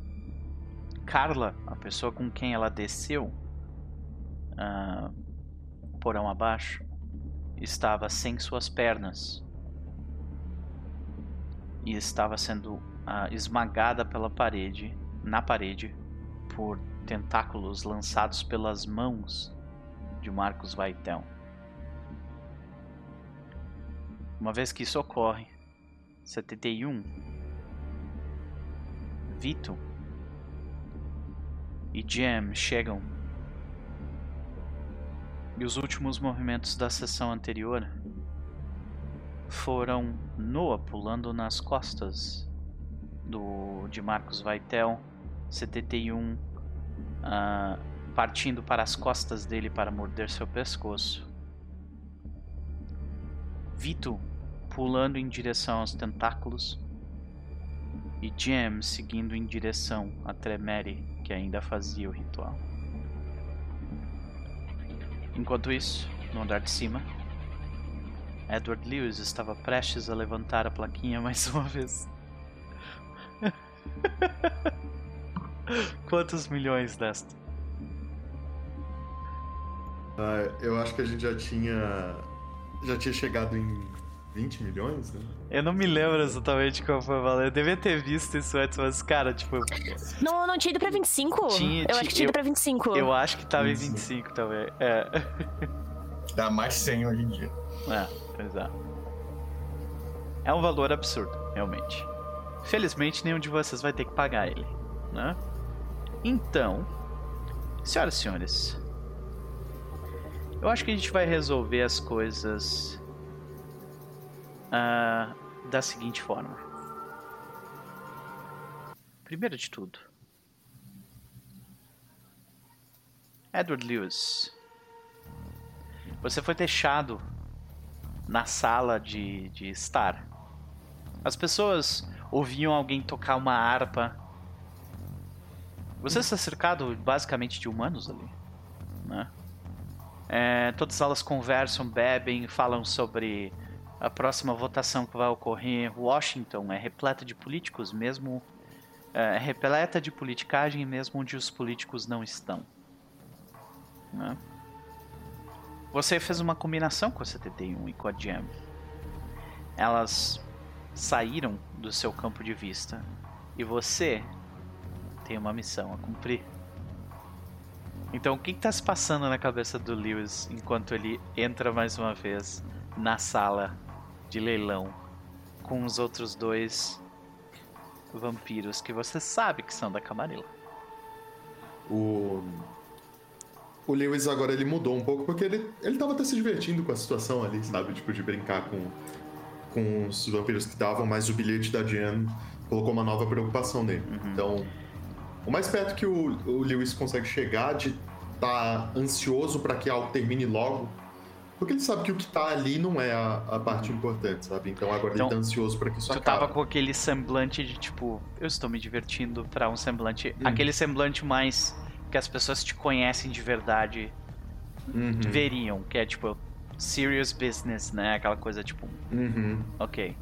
Carla, a pessoa com quem ela desceu ah, porão abaixo, estava sem suas pernas e estava sendo ah, esmagada pela parede, na parede, por tentáculos lançados pelas mãos de Marcos Vaitel. Uma vez que isso ocorre, 71, Vito e Jam chegam. E os últimos movimentos da sessão anterior foram Noah pulando nas costas do de Marcos Vaitel, 71 ah, partindo para as costas dele para morder seu pescoço. Vito pulando em direção aos tentáculos e Jam seguindo em direção a Tremere, que ainda fazia o ritual. Enquanto isso, no andar de cima, Edward Lewis estava prestes a levantar a plaquinha <laughs> mais uma vez. <laughs> Quantos milhões desta? Ah, eu acho que a gente já tinha. Já tinha chegado em 20 milhões, né? Eu não me lembro exatamente qual foi o valor. Eu devia ter visto isso antes, mas, cara, tipo, Não, não tinha ido pra 25? Tinha, eu tinha- acho que tinha ido eu- pra 25. eu acho que tava em 25. 25 também. É, Dá mais 100 hoje em dia. é, pois é. É um valor absurdo, realmente. Felizmente, nenhum de vocês vai ter que pagar ele, né? Então, senhoras e senhores, eu acho que a gente vai resolver as coisas ah, da seguinte forma. Primeiro de tudo, Edward Lewis, você foi deixado na sala de, de estar. As pessoas ouviam alguém tocar uma harpa. Você está cercado basicamente de humanos ali, né? É, todas elas conversam, bebem, falam sobre a próxima votação que vai ocorrer. Washington é repleta de políticos, mesmo é repleta de politicagem, mesmo onde os políticos não estão. né? Você fez uma combinação com a 71 e com a Jam. Elas saíram do seu campo de vista e você tem uma missão a cumprir. Então, o que está se passando na cabeça do Lewis enquanto ele entra mais uma vez na sala de leilão com os outros dois vampiros que você sabe que são da Camarilla? O. O Lewis agora ele mudou um pouco porque ele, ele tava até se divertindo com a situação ali, sabe? Tipo, de brincar com, com os vampiros que estavam, mas o bilhete da Jan colocou uma nova preocupação nele. Então, o mais perto que o, o Lewis consegue chegar de estar ansioso para que algo termine logo, porque ele sabe que o que tá ali não é a, a parte importante, sabe? Então agora Então, ele tá ansioso para que isso Tu acabe. tava com aquele semblante de tipo, eu estou me divertindo pra um semblante. Hum. Aquele semblante mais que as pessoas te conhecem de verdade Uhum. veriam, que é tipo serious business, né? Aquela coisa tipo, Uhum. ok.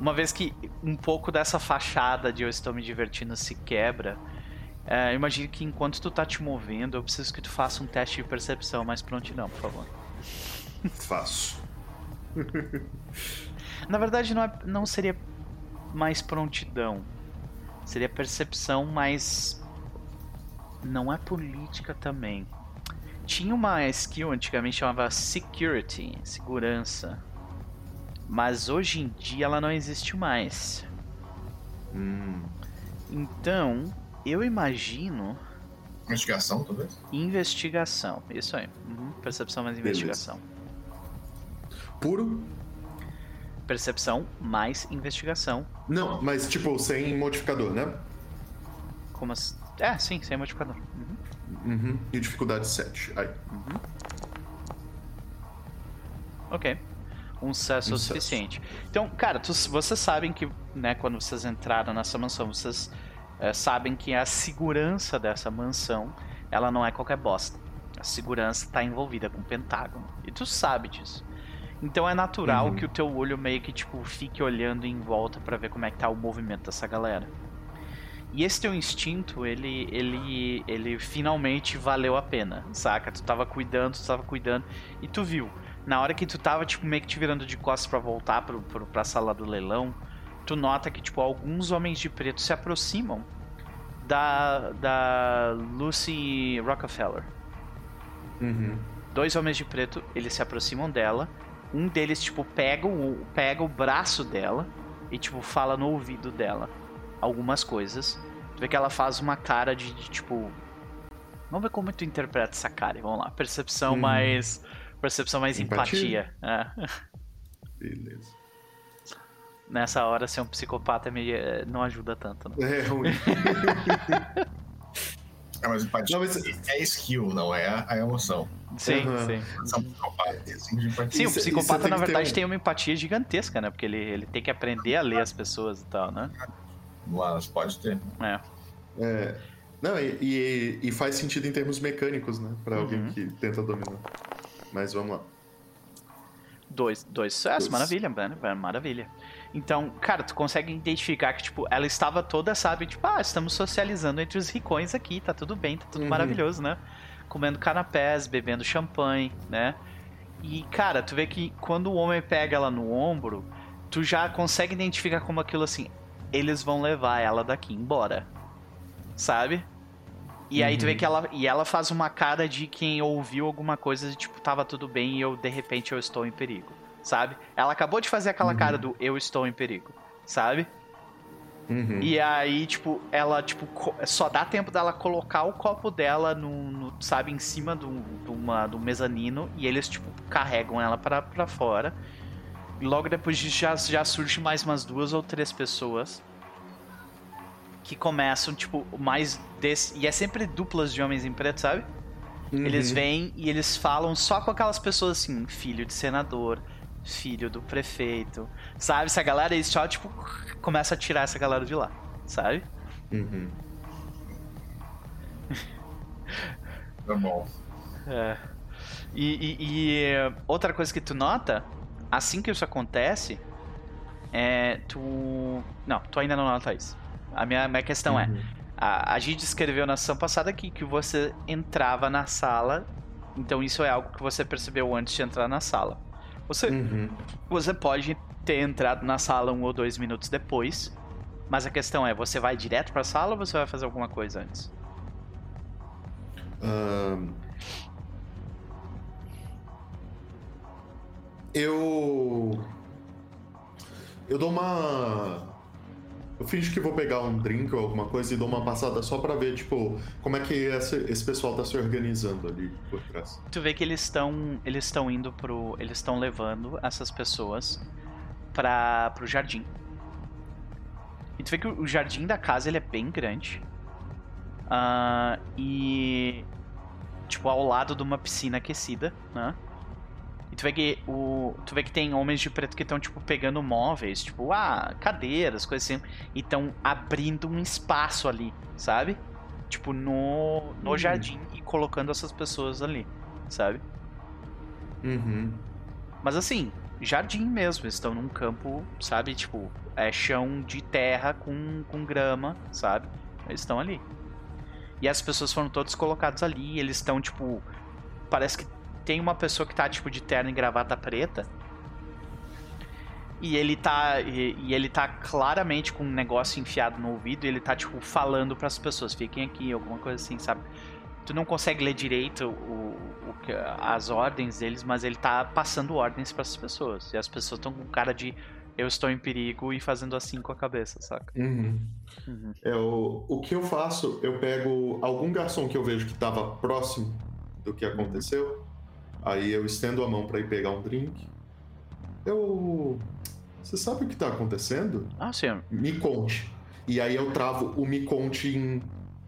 Uma vez que um pouco dessa fachada de eu estou me divertindo se quebra, é, imagine que enquanto tu tá te movendo, eu preciso que tu faça um teste de percepção mais prontidão, por favor. Faço. <laughs> Na verdade, não, é- não seria mais prontidão. Seria percepção, mas. Não é política também. Tinha uma skill antigamente chamava Security segurança. Mas hoje em dia ela não existe mais. Hum. Então, eu imagino Investigação, talvez? investigação. Isso aí. Uhum, Percepção mais Beleza. investigação. Puro? Percepção mais investigação. Não, mas tipo, sem modificador, né? Como assim? É, sim, sem modificador. Uhum. Uhum. E dificuldade 7. Aí. Ok. Um sucesso é o Um sucesso. suficiente. Então, cara, tu- vocês sabem que, né, quando vocês entraram nessa mansão, vocês eh, sabem que a segurança dessa mansão, ela não é qualquer bosta. A segurança tá envolvida com o Pentágono. E tu sabe disso. Então é natural Uhum. que o teu olho meio que, tipo, fique olhando em volta pra ver como é que tá o movimento dessa galera. E esse teu instinto, ele, ele, ele finalmente valeu a pena, saca? Tu tava cuidando, tu tava cuidando, e tu viu. Na hora que tu tava, tipo, meio que te virando de costas pra voltar pro, pro, pra sala do leilão, tu nota que, tipo, alguns homens de preto se aproximam da, da Lucy Rockefeller. Uhum. Dois homens de preto, eles se aproximam dela. Um deles, tipo, pega o, pega o braço dela e, tipo, fala no ouvido dela algumas coisas. Tu vê que ela faz uma cara de, de, tipo. Vamos ver como tu interpreta essa cara. Vamos lá. Percepção Uhum. mais. Percepção mais Empatia? empatia. É. Beleza. Nessa hora, ser um psicopata me, eh, não ajuda tanto, né? É ruim. <laughs> É, mas empatia Não, mas- é skill, não é a emoção. Sim, Aham. sim. São psicopatas, assim. Sim, o isso psicopata, tem na verdade, um- tem uma empatia gigantesca, né? Porque ele, ele tem que aprender a ler as pessoas e tal, né? Mas pode ter. É. É. Não, e, e- e faz sentido em termos mecânicos, né? Pra alguém Uhum. que tenta dominar. Mas vamos lá. Dois, dois sucessos, maravilha, mano, mano, maravilha. Então, cara, tu consegue identificar que, tipo, ela estava toda, sabe, tipo, ah, estamos socializando entre os ricões aqui, tá tudo bem, tá tudo Uhum. maravilhoso, né? Comendo canapés, bebendo champanhe, né? E, cara, tu vê que quando o homem pega ela no ombro, tu já consegue identificar como aquilo assim, eles vão levar ela daqui embora. Sabe? E aí tu vê Uhum. que ela. E ela faz uma cara de quem ouviu alguma coisa de tipo, tava tudo bem e eu, de repente, eu estou em perigo. Sabe? Ela acabou de fazer aquela Uhum. cara do eu estou em perigo. Sabe? Uhum. E aí, tipo, ela, tipo, só dá tempo dela colocar o copo dela no, no- sabe, em cima do, do, uma, do mezanino e eles, tipo, carregam ela pra, pra fora. E logo depois disso já, já surge mais umas duas ou três pessoas que começam, tipo, mais desse. E é sempre duplas de homens em preto, sabe? Eles Uhum. vêm e eles falam só com aquelas pessoas assim, filho de senador, filho do prefeito, sabe? Essa galera aí só, tipo, começa a tirar essa galera de lá, sabe? Uhum. <laughs> Tá bom. É. E, e- e, outra coisa que tu nota, assim que isso acontece, é tu. Não, tu ainda não nota isso. A minha, minha questão é: Uhum. a, a gente descreveu na sessão passada aqui que você entrava na sala, então isso é algo que você percebeu antes de entrar na sala. Você, Uhum. você pode ter entrado na sala um ou dois minutos depois, mas a questão é: você vai direto pra sala ou você vai fazer alguma coisa antes? Ahn. Eu. Eu dou uma. Eu finjo que vou pegar um drink ou alguma coisa e dou uma passada só pra ver, tipo, como é que esse, esse pessoal tá se organizando ali por trás. Tu vê que eles estão eles estão indo pro eles estão levando essas pessoas para pro jardim. E tu vê que o jardim da casa ele é bem grande. Ah, e tipo ao lado de uma piscina aquecida, né? E tu vê que o tu vê que tem homens de preto que estão tipo pegando móveis, tipo, ah, cadeiras, coisas assim, e estão abrindo um espaço ali, sabe? Tipo no no Hum. jardim e colocando essas pessoas ali. sabe? Uhum. Mas assim, jardim mesmo, eles estão num campo, sabe? Tipo, é chão de terra com, com grama, sabe? Eles estão ali. E as pessoas foram todas colocadas ali, eles estão, tipo. Parece que tem uma pessoa que tá, tipo, de terno e gravata preta. E ele tá. E, e ele tá claramente com um negócio enfiado no ouvido e ele tá, tipo, falando para as pessoas, fiquem aqui, alguma coisa assim, sabe? Tu não consegue ler direito o, o as ordens deles, mas ele tá passando ordens para as pessoas. E as pessoas estão com cara de eu estou em perigo e fazendo assim com a cabeça, saca? Uhum. Uhum. É, o, o que eu faço, eu pego algum garçom que eu vejo que estava próximo do que aconteceu, aí eu estendo a mão para ir pegar um drink. Eu. Você sabe o que tá acontecendo? Ah, senhor. Me conte. E aí eu travo o me conte em,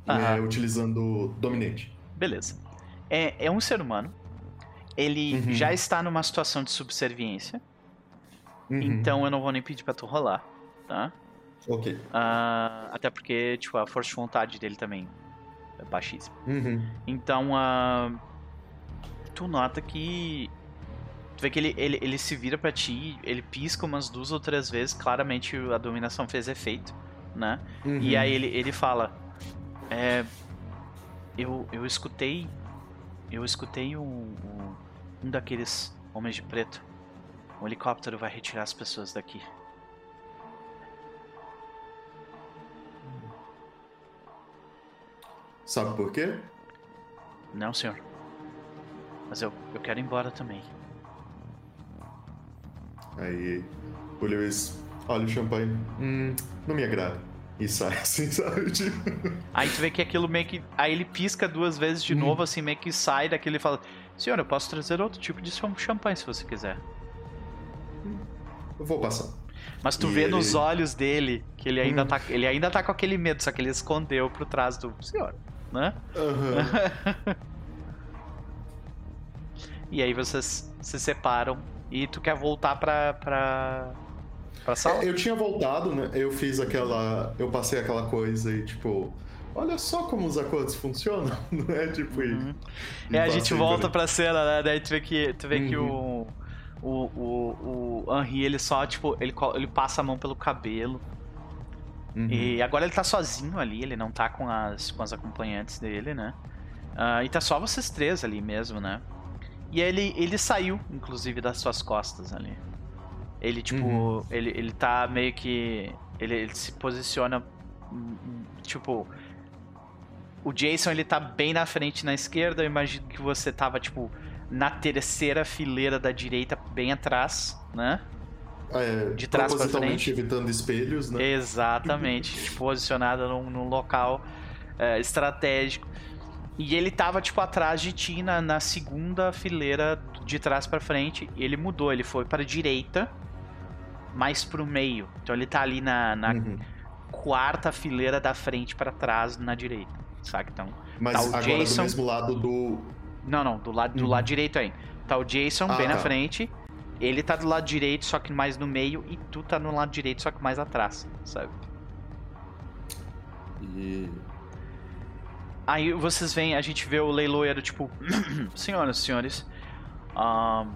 é, utilizando Dominate. Beleza. É, é um ser humano. Ele Uhum. já está numa situação de subserviência. Uhum. Então eu não vou nem pedir pra tu rolar, tá? Ok. Ah, até porque, tipo, a força de vontade dele também é baixíssima. Uhum. Então, ah, tu nota que. Tu vê que ele, ele, ele se vira pra ti, ele pisca umas duas ou três vezes, claramente a dominação fez efeito, né? Uhum. E aí ele, ele fala: é, eu, eu escutei. Eu escutei um, um, um daqueles homens de preto. Um helicóptero vai retirar as pessoas daqui. Sabe por quê? Não, senhor. Mas eu, eu quero ir embora também. Aí o Lewis olha o champanhe. Hum, não me agrada. E sai <laughs> assim, sabe? Aí tu vê que aquilo meio que. Aí ele pisca duas vezes de Hum. novo, assim, meio que sai daquele e fala: Senhor, eu posso trazer outro tipo de cham- champanhe se você quiser. eu vou passar. Mas tu E vê ele- nos olhos dele que ele ainda, Hum. tá, ele ainda tá com aquele medo, só que ele escondeu pro trás do senhor, né? Aham. <laughs> E aí vocês se separam e tu quer voltar pra. pra. pra sala? É, eu tinha voltado, né? Eu fiz aquela. Eu passei aquela coisa e, tipo. Olha só como os acordos funcionam, <laughs> não é? Tipo, Uhum. e É, a gente volta por- pra cena, né? Daí tu vê que, tu vê que o, Uhum. o, o, o Henri, ele só, tipo, ele, ele passa a mão pelo cabelo. Uhum. E agora ele tá sozinho ali, ele não tá com as, com as acompanhantes dele, né? Ah, e tá só vocês três ali mesmo, né? E ele, ele saiu, inclusive, das suas costas ali. Ele, tipo, Uhum. ele, ele tá meio que. Ele, ele se posiciona. Tipo. O Jason, ele tá bem na frente na esquerda. Eu imagino que você tava, tipo, na terceira fileira da direita, bem atrás, né? É, de trás pra propositalmente evitando espelhos, né? Exatamente, <laughs> posicionada num, num local é, estratégico. E ele tava, tipo, atrás de ti na, na segunda fileira de trás pra frente. E ele mudou, ele foi pra direita, mais pro meio. Então ele tá ali na, na Uhum. quarta fileira da frente pra trás na direita. Saca? Então. Mas Tá o agora Jason- do mesmo lado do. Não, não, do lado, do Uhum. lado direito aí. Tá o Jason Ah, bem na tá. frente. Ele tá do lado direito, só que mais no meio. E tu tá no lado direito, só que mais atrás, sabe? E. Aí vocês veem, a gente vê o leiloeiro, tipo, <clears throat> senhoras e senhores. ahn,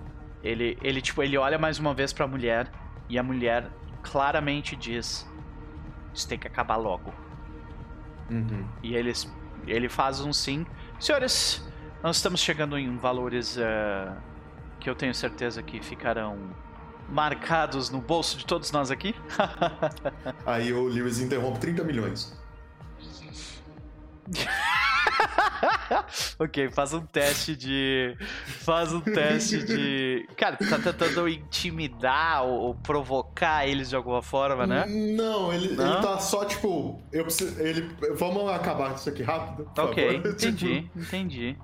ele, ele, tipo, ele olha mais uma vez pra mulher e a mulher claramente diz: Isso tem que acabar logo. Uhum. E eles, ele faz um sim. Senhores, nós estamos chegando em valores eh, que eu tenho certeza que ficarão marcados no bolso de todos nós aqui. <laughs> Aí o Lewis interrompe 30 milhões. <laughs> ok, faz um teste de. Faz um teste de. Cara, tu tá tentando intimidar ou, ou provocar eles de alguma forma, né? Não, ele, Não? ele tá só tipo. Eu preciso, ele, vamos acabar isso aqui rápido. Ok, favor. <laughs> entendi, Tipo, entendi.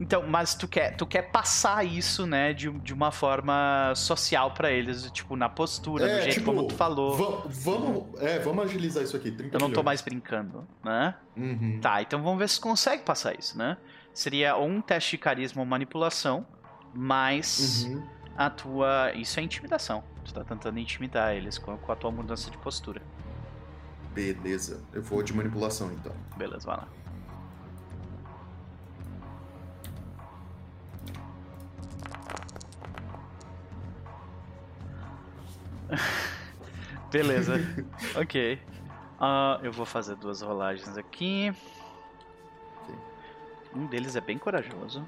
Então, mas tu quer, tu quer passar isso, né, de, de uma forma social pra eles, tipo, na postura, do jeito tipo, como tu falou. va- vamos, é, vamos agilizar isso aqui. 30 Eu não tô milhões. mais brincando, né? Uhum. Tá, então vamos ver se consegue passar isso, né? Seria ou um teste de carisma ou manipulação, mais Uhum. a tua. Isso é intimidação. Tu tá tentando intimidar eles com a, com a tua mudança de postura. Beleza. Eu vou de manipulação então. Beleza, vai lá. <laughs> Beleza. ok. Ah, eu vou fazer duas rolagens aqui. Um deles é bem corajoso.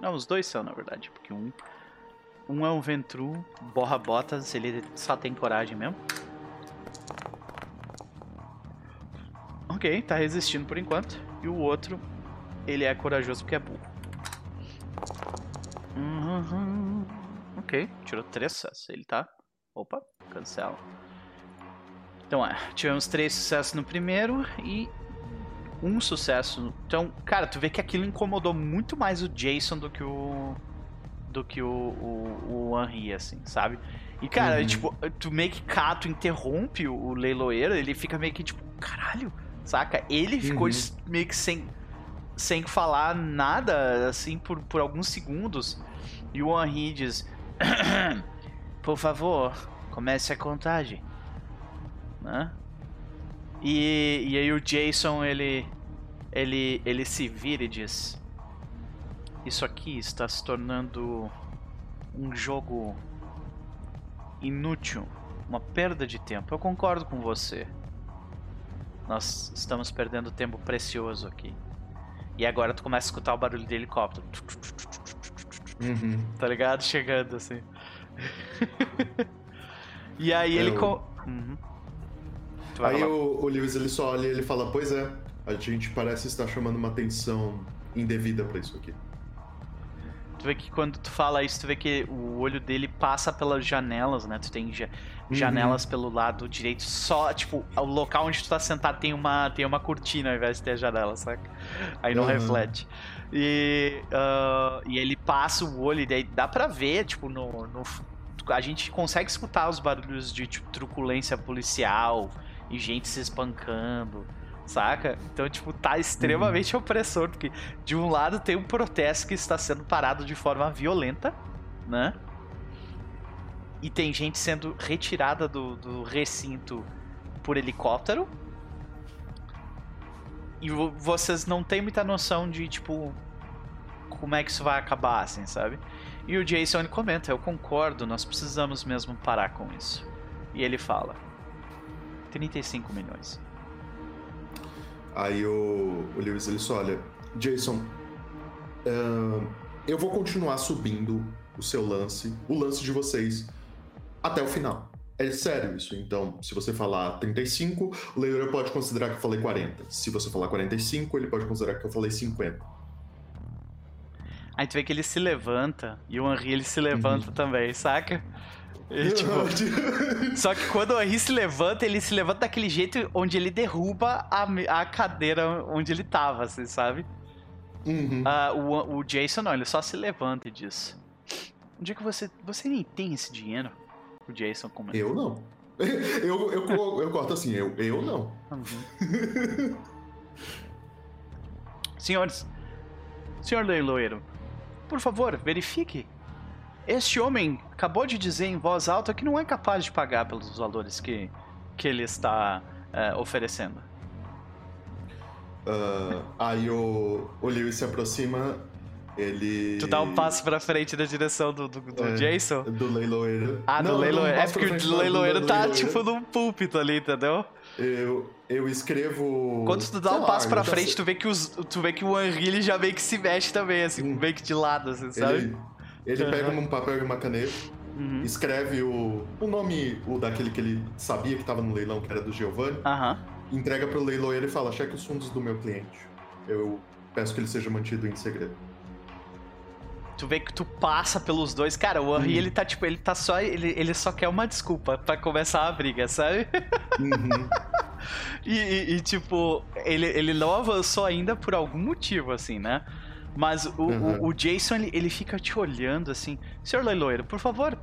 Não, os dois são, na verdade, porque um. Um é um Ventru, borra botas, ele só tem coragem mesmo. Ok, tá resistindo por enquanto. E o outro, ele é corajoso porque é burro. Uhum. Ok, tirou três sucessos. Ele tá. Opa, cancela. Então é, tivemos três sucessos no primeiro e um sucesso. Então, cara, tu vê que aquilo incomodou muito mais o Jason do que o. do que o, o, o Henry, assim, sabe? E, cara, Uhum. tipo, tu meio que cá, tu interrompe o leiloeiro, ele fica meio que tipo, caralho, saca? Ele ficou Uhum. meio que sem, sem falar nada, assim, por, por alguns segundos. E o Henry diz: <clears throat> Por favor, comece a contagem. Né? E, e aí o Jason, ele, ele, ele se vira e diz: Isso aqui está se tornando um jogo inútil, uma perda de tempo. Eu concordo com você. Nós estamos perdendo tempo precioso aqui. E agora tu começa a escutar o barulho de helicóptero. Uhum. Tá ligado? Chegando assim. <laughs> e aí ele. Eu-. Uhum. Aí o, o Lewis ele só olha e ele fala: Pois é, a gente parece estar chamando uma atenção indevida pra isso aqui. Tu vê que quando tu fala isso, tu vê que o olho dele passa pelas janelas, né? Tu tem ja- Uhum. janelas pelo lado direito, só, tipo, o local onde tu tá sentado tem uma, tem uma cortina ao invés de ter a janela, saca? Aí não Aham. reflete. E, ah, e ele passa o olho, e daí dá pra ver, tipo, no, no. A gente consegue escutar os barulhos de tipo, truculência policial e gente se espancando, saca? Então, tipo, tá extremamente opressor, porque de um lado tem um protesto que está sendo parado de forma violenta, né? E tem gente sendo retirada do, do recinto por helicóptero. E vo- vocês não têm muita noção de, tipo, como é que isso vai acabar, assim, sabe? E o Jason ele comenta: Eu concordo, nós precisamos mesmo parar com isso. E ele fala: 35 milhões. Aí o, o Lewis ele só olha: Jason, ahn, eu vou continuar subindo o seu lance, o lance de vocês, até o final. É sério isso. Então, se você falar 35, o leitor pode considerar que eu falei 40. Se você falar 45, ele pode considerar que eu falei 50. Aí tu vê que ele se levanta e o Henry ele se levanta também, saca? E, tipo, <laughs> Só que quando o Henry se levanta, ele se levanta daquele jeito onde ele derruba a, a cadeira onde ele tava, assim, sabe? Uhum. Ah, o, o Jason não, ele só se levanta e diz: Onde é que você. Você nem tem esse dinheiro? O Jason comenta. Eu não. <laughs> Eu, eu, co- eu corto assim, eu, eu não. Uhum. Senhores, senhor leiloeiro, por favor, verifique. Este homem acabou de dizer em voz alta que não é capaz de pagar pelos valores que, que ele está eh, oferecendo. Ah, aí o, o Lewis se aproxima, ele. Tu dá um passo pra frente na direção do, do, do É, Jason? Do leiloeiro. Ah, do Não, não, leiloeiro. É porque o do leiloeiro tá, leiloeiro. tipo, num púlpito ali, entendeu? Eu, eu escrevo. Quando tu dá sei um lá, passo pra frente, sei- tu vê que, os, tu vê que o Henry já meio que se mexe também, assim, Hum. meio que de lado, assim, sabe? Ele, ele Aham. pega um papel e uma caneta, Uhum. escreve o, o nome o daquele que ele sabia que tava no leilão, que era do Giovanni, Aham. entrega pro leiloeiro e fala: cheque os fundos do meu cliente. Eu peço que ele seja mantido em segredo. Tu vê que tu passa pelos dois. Cara, o Henry, Hum. ele tá, tipo, ele tá só. Ele, ele só quer uma desculpa pra começar a briga, sabe? Uhum. <laughs> E, e- e, tipo, ele, ele não avançou ainda por algum motivo, assim, né? Mas o, Uhum. o, o Jason, ele, ele fica te olhando assim. Senhor leiloeiro, por favor,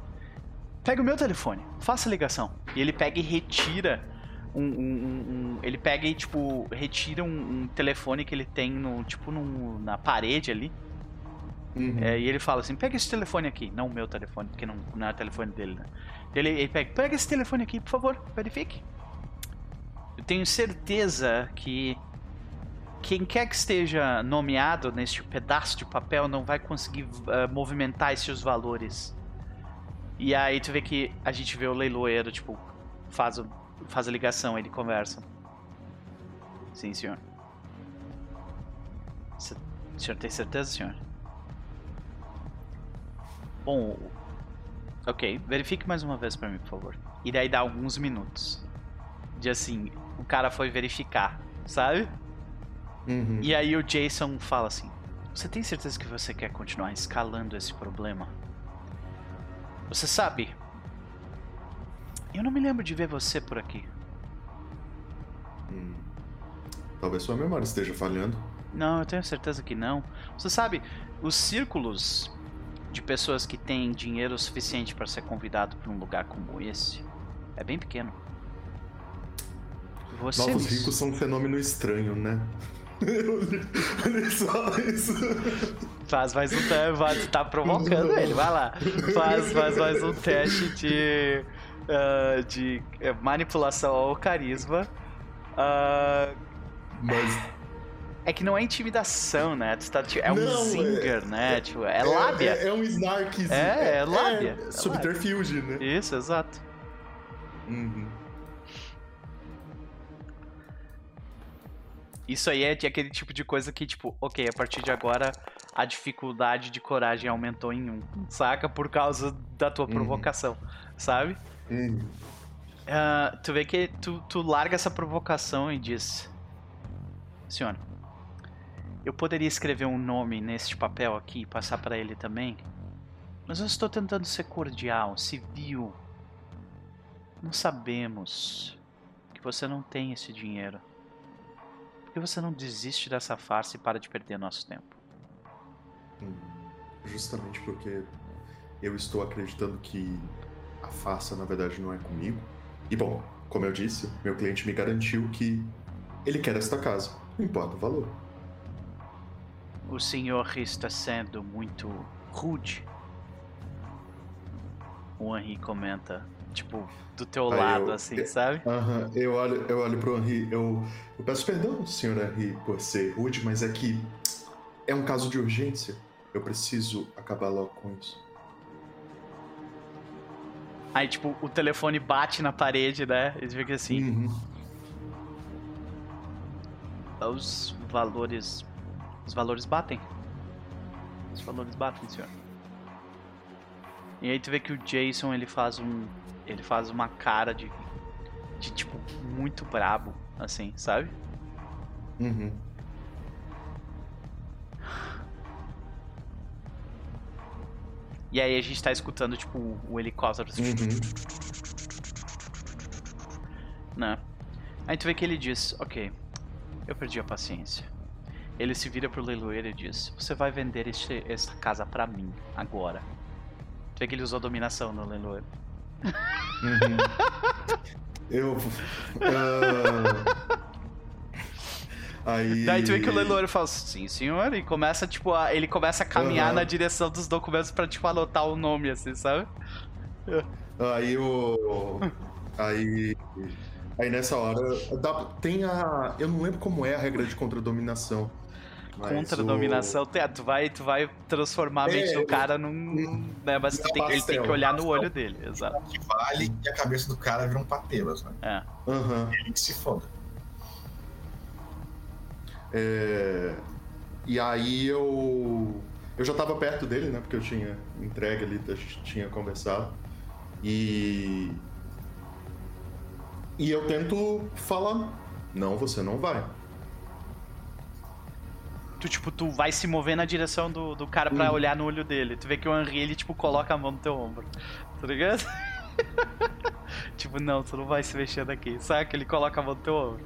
pega o meu telefone, faça a ligação. E ele pega e retira um. um- um- ele pega e, tipo, retira um, um telefone que ele tem no, tipo, no, na parede ali. Uhum. É, e ele fala assim: pega esse telefone aqui. Não o meu telefone, porque não, não é o telefone dele, né? Ele, ele pega, pega esse telefone aqui, por favor, verifique. Eu tenho certeza que quem quer que esteja nomeado neste pedaço de papel não vai conseguir eh, movimentar esses valores. E aí tu vê que a gente vê o leiloeiro, tipo, faz, o, faz a ligação, ele conversa. Sim, senhor. O senhor tem certeza, senhor? Bom, ok, verifique mais uma vez pra mim, por favor. E daí dá alguns minutos. De assim, o cara foi verificar, sabe? Uhum. E aí o Jason fala assim: Você tem certeza que você quer continuar escalando esse problema? Você sabe? Eu não me lembro de ver você por aqui. Hum. Talvez sua memória esteja falhando. Não, eu tenho certeza que não. Você sabe, os círculos de pessoas que têm dinheiro suficiente para ser convidado para um lugar como esse é bem pequeno. Você Novos me- ricos são um fenômeno estranho, né? <laughs> Olha só isso. Faz mais um teste, tá provocando ele, vai lá. Faz, faz mais um teste de, ah, de eh, manipulação ao carisma. Ah, Mas é que não é intimidação, né? Tu tá, tipo, é um Não, é- zinger, né? Tipo, é lábia. É, é um snark. É, é lábia. É subterfúgio, né? Isso, exato. Uhum. Isso aí é de aquele tipo de coisa que, tipo, ok, a partir de agora a dificuldade de coragem aumentou em um, saca? Por causa da tua Uhum. provocação, sabe? Uhum. Ah, tu vê que tu, tu larga essa provocação e diz: Senhor, eu poderia escrever um nome neste papel aqui e passar pra ele também, mas eu estou tentando ser cordial, civil. Não sabemos que você não tem esse dinheiro. Por que você não desiste dessa farsa e para de perder nosso tempo? Hum, Justamente porque eu estou acreditando que a farsa na verdade não é comigo. E bom, como eu disse, meu cliente me garantiu que ele quer esta casa, não importa o valor. O senhor está sendo muito rude. O Henri comenta, tipo, do teu Aí lado, eu- assim, eu- sabe? Aham, eu olho, eu olho pro Henri, eu, eu peço perdão, senhor Henri, por ser rude, mas é que é um caso de urgência. Eu preciso acabar logo com isso. Aí, tipo, o telefone bate na parede, né? Ele fica assim, Uhum. os valores... Os valores batem. Os valores batem, senhor. E aí tu vê que o Jason, ele faz um... Ele faz uma cara de... De, tipo, muito brabo, assim, sabe? Uhum. E aí a gente tá escutando, tipo, o helicóptero. Uhum. Né? Aí tu vê que ele diz, ok, eu perdi a paciência. Ele se vira pro leiloeiro e diz, você vai vender este, esta casa pra mim, agora. Tu vê que ele usou dominação no leiloeiro. Uhum. Eu. ah, Aí. Daí tu vê que o leiloeiro fala, sim senhor, e começa, tipo, a- ele começa a caminhar Aham. na direção dos documentos pra, tipo, anotar o nome, assim, sabe? Aí o. Aí. Aí nessa hora. dá- tem a. Eu não lembro como é a regra de contra-dominação. Contra o- dominação, tu, tu, vai, tu vai transformar a É, mente do eu- cara num... num- né, mas tu tem, ele tem que pastel. olhar no olho dele, exato. que vale e a cabeça do cara vira um patelas, né? É. Aham. Ele que se foda. É, E aí eu. Eu já tava perto dele, né? Porque eu tinha entregue ali, a gente tinha conversado. E. E eu tento falar: não, você não vai. Tu, tipo, tu vai se mover na direção do, do cara pra Hum. olhar no olho dele. Tu vê que o Henry, ele, tipo, coloca a mão no teu ombro. Tá ligado? <laughs> tipo, não, tu não vai se mexer daqui. Saca? Ele coloca a mão no teu ombro.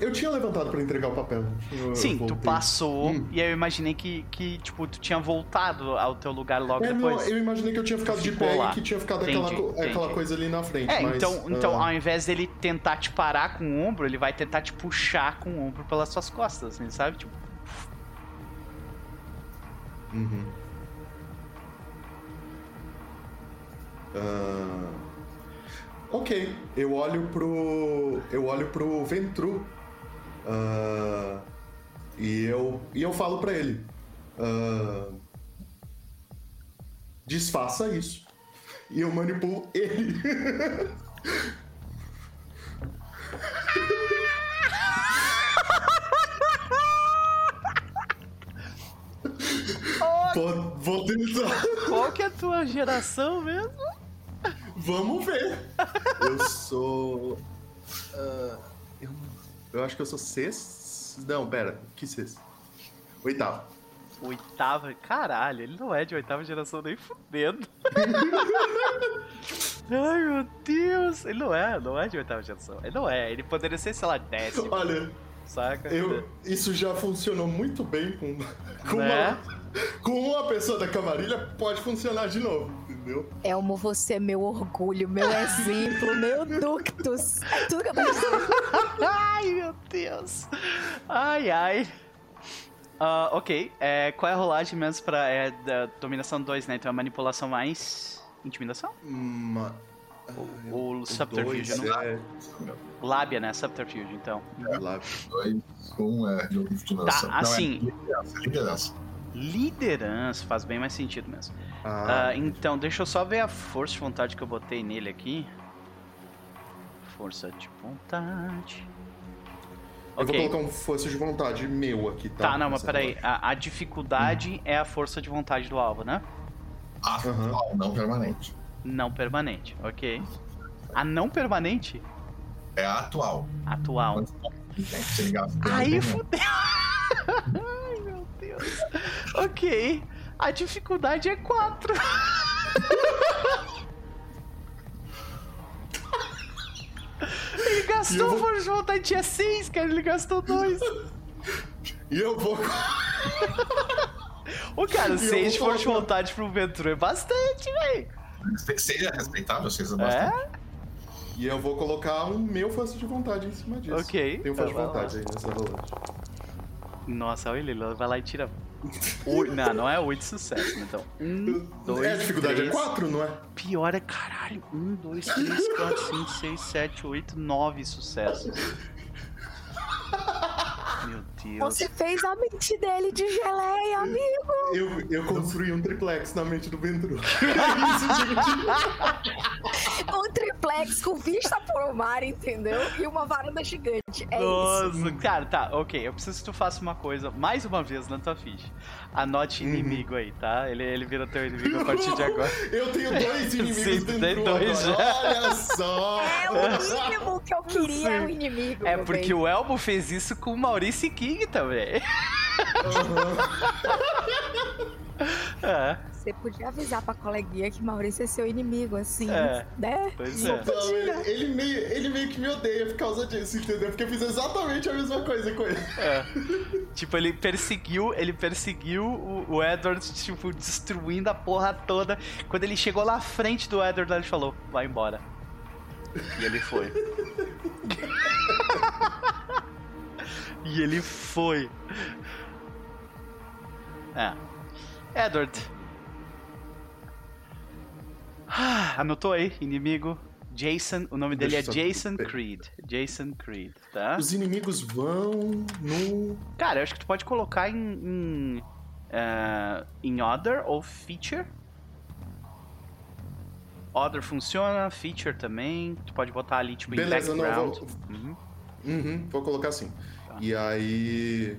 Eu tinha levantado pra entregar o papel. Eu- Sim, eu tu passou Hum. e aí eu imaginei que, que, tipo, tu tinha voltado ao teu lugar logo É, depois. não, eu imaginei que eu tinha ficado de pé lá. e que tinha ficado Entendi, aquela, co- aquela entendi. coisa ali na frente. É, mas, então, então ah, ao invés dele tentar te parar com o ombro, ele vai tentar te puxar com o ombro pelas suas costas, assim, sabe? Tipo, Uhum. Ah, ok, eu olho pro. Eu olho pro Ventru. Ah, e eu. E eu falo pra ele. ah, desfaça isso. E eu manipulo ele. Vou, vou tentar. Qual que é a tua geração mesmo? Vamos ver. Eu sou. ah, eu, eu acho que eu sou sexto. Não, pera. Que sexto? Oitavo. Oitava. Caralho, ele não é de oitava geração nem fudendo. <laughs> Ai, meu Deus. Ele não é, não é de oitava geração. Ele não é. Ele poderia ser, sei lá, décimo, Olha, saca? eu, isso já funcionou muito bem com, com, Né? uma, com uma pessoa da camarilha. Pode funcionar de novo, entendeu? Elmo, você é meu orgulho, meu exemplo, <laughs> meu ductus. É tudo que eu preciso. Ai, meu Deus. Ai, ai. Ah, ok, é, qual é a rolagem mesmo pra é, da dominação 2, né? Então é manipulação mais intimidação? Uma, Ou o subterfúgio, dois não? é... Lábia, né? Subterfúgio, então. lá. Dois, um é de. Tá, assim- Não, é liderança, liderança. Liderança faz bem mais sentido mesmo. Ah, Ah, então, deixa eu só ver a força de vontade que eu botei nele aqui. Força de vontade. eu Ok. vou colocar um força de vontade meu aqui, tá? Tá, não, mas peraí. A, a dificuldade é a força de vontade do alvo, né? Atual, não permanente. Não permanente, ok. A não permanente? É a atual. Atual. Aí fudeu. <laughs> Deus. Ok. A dificuldade é 4. Ele gastou vou- de vontade, tinha 6, cara. Ele gastou 2. E eu vou. Ô, cara, eu 6 de força de vontade pro Ventru é bastante, velho. Seja respeitável, seja bastante. É? E eu vou colocar um meu força de vontade em cima disso. Ok. Tem um força de Vai lá. vontade aí nessa rolagem. Nossa, olha ele, ele vai lá e tira. Oi- não, não é 8 sucessos, então. 1, 2, é, a dificuldade é 4, não é? Pior é caralho. 1, 2, 3, 4, 5, 6, 7, 8, 9 sucessos. Meu Deus. Você fez a mente dele de geleia, amigo. Eu, eu construí um triplex na mente do Ventru. <laughs> Um triplex com vista pro mar, entendeu? E uma varanda gigante. É isso. Nossa, cara, tá, ok. Eu preciso que tu faça uma coisa mais uma vez na tua ficha. Anote inimigo aí, tá? Ele, ele vira teu inimigo a partir de agora. <laughs> Eu tenho dois <laughs> inimigos Sim, dentro tem dois agora. já. Olha só! É o mínimo que eu queria, é o inimigo. É porque bem. o Elmo fez isso com o Maurice King também. <laughs> É, Você podia avisar pra coleguinha que Maurício é seu inimigo, assim, É. né? pois é. Então, ele, ele meio, ele meio que me odeia por causa disso, entendeu? Porque eu fiz exatamente a mesma coisa com ele. É. Tipo, ele perseguiu, ele perseguiu o, o Edward, tipo, destruindo a porra toda. Quando ele chegou lá à frente do Edward, ele falou, vai embora. E ele foi. <laughs> e ele foi. É. Edward. Ah, anotou aí, inimigo. Jason, o nome dele é Deixa Jason Creed. Jason Creed, tá? Os inimigos vão no. Cara, eu acho que tu pode colocar em. em, eh, em Other ou Feature. Other funciona, Feature também. Tu pode botar ali, tipo, Beleza, em não, background. vou- Uhum. Uhum, vou colocar assim. Tá. E aí.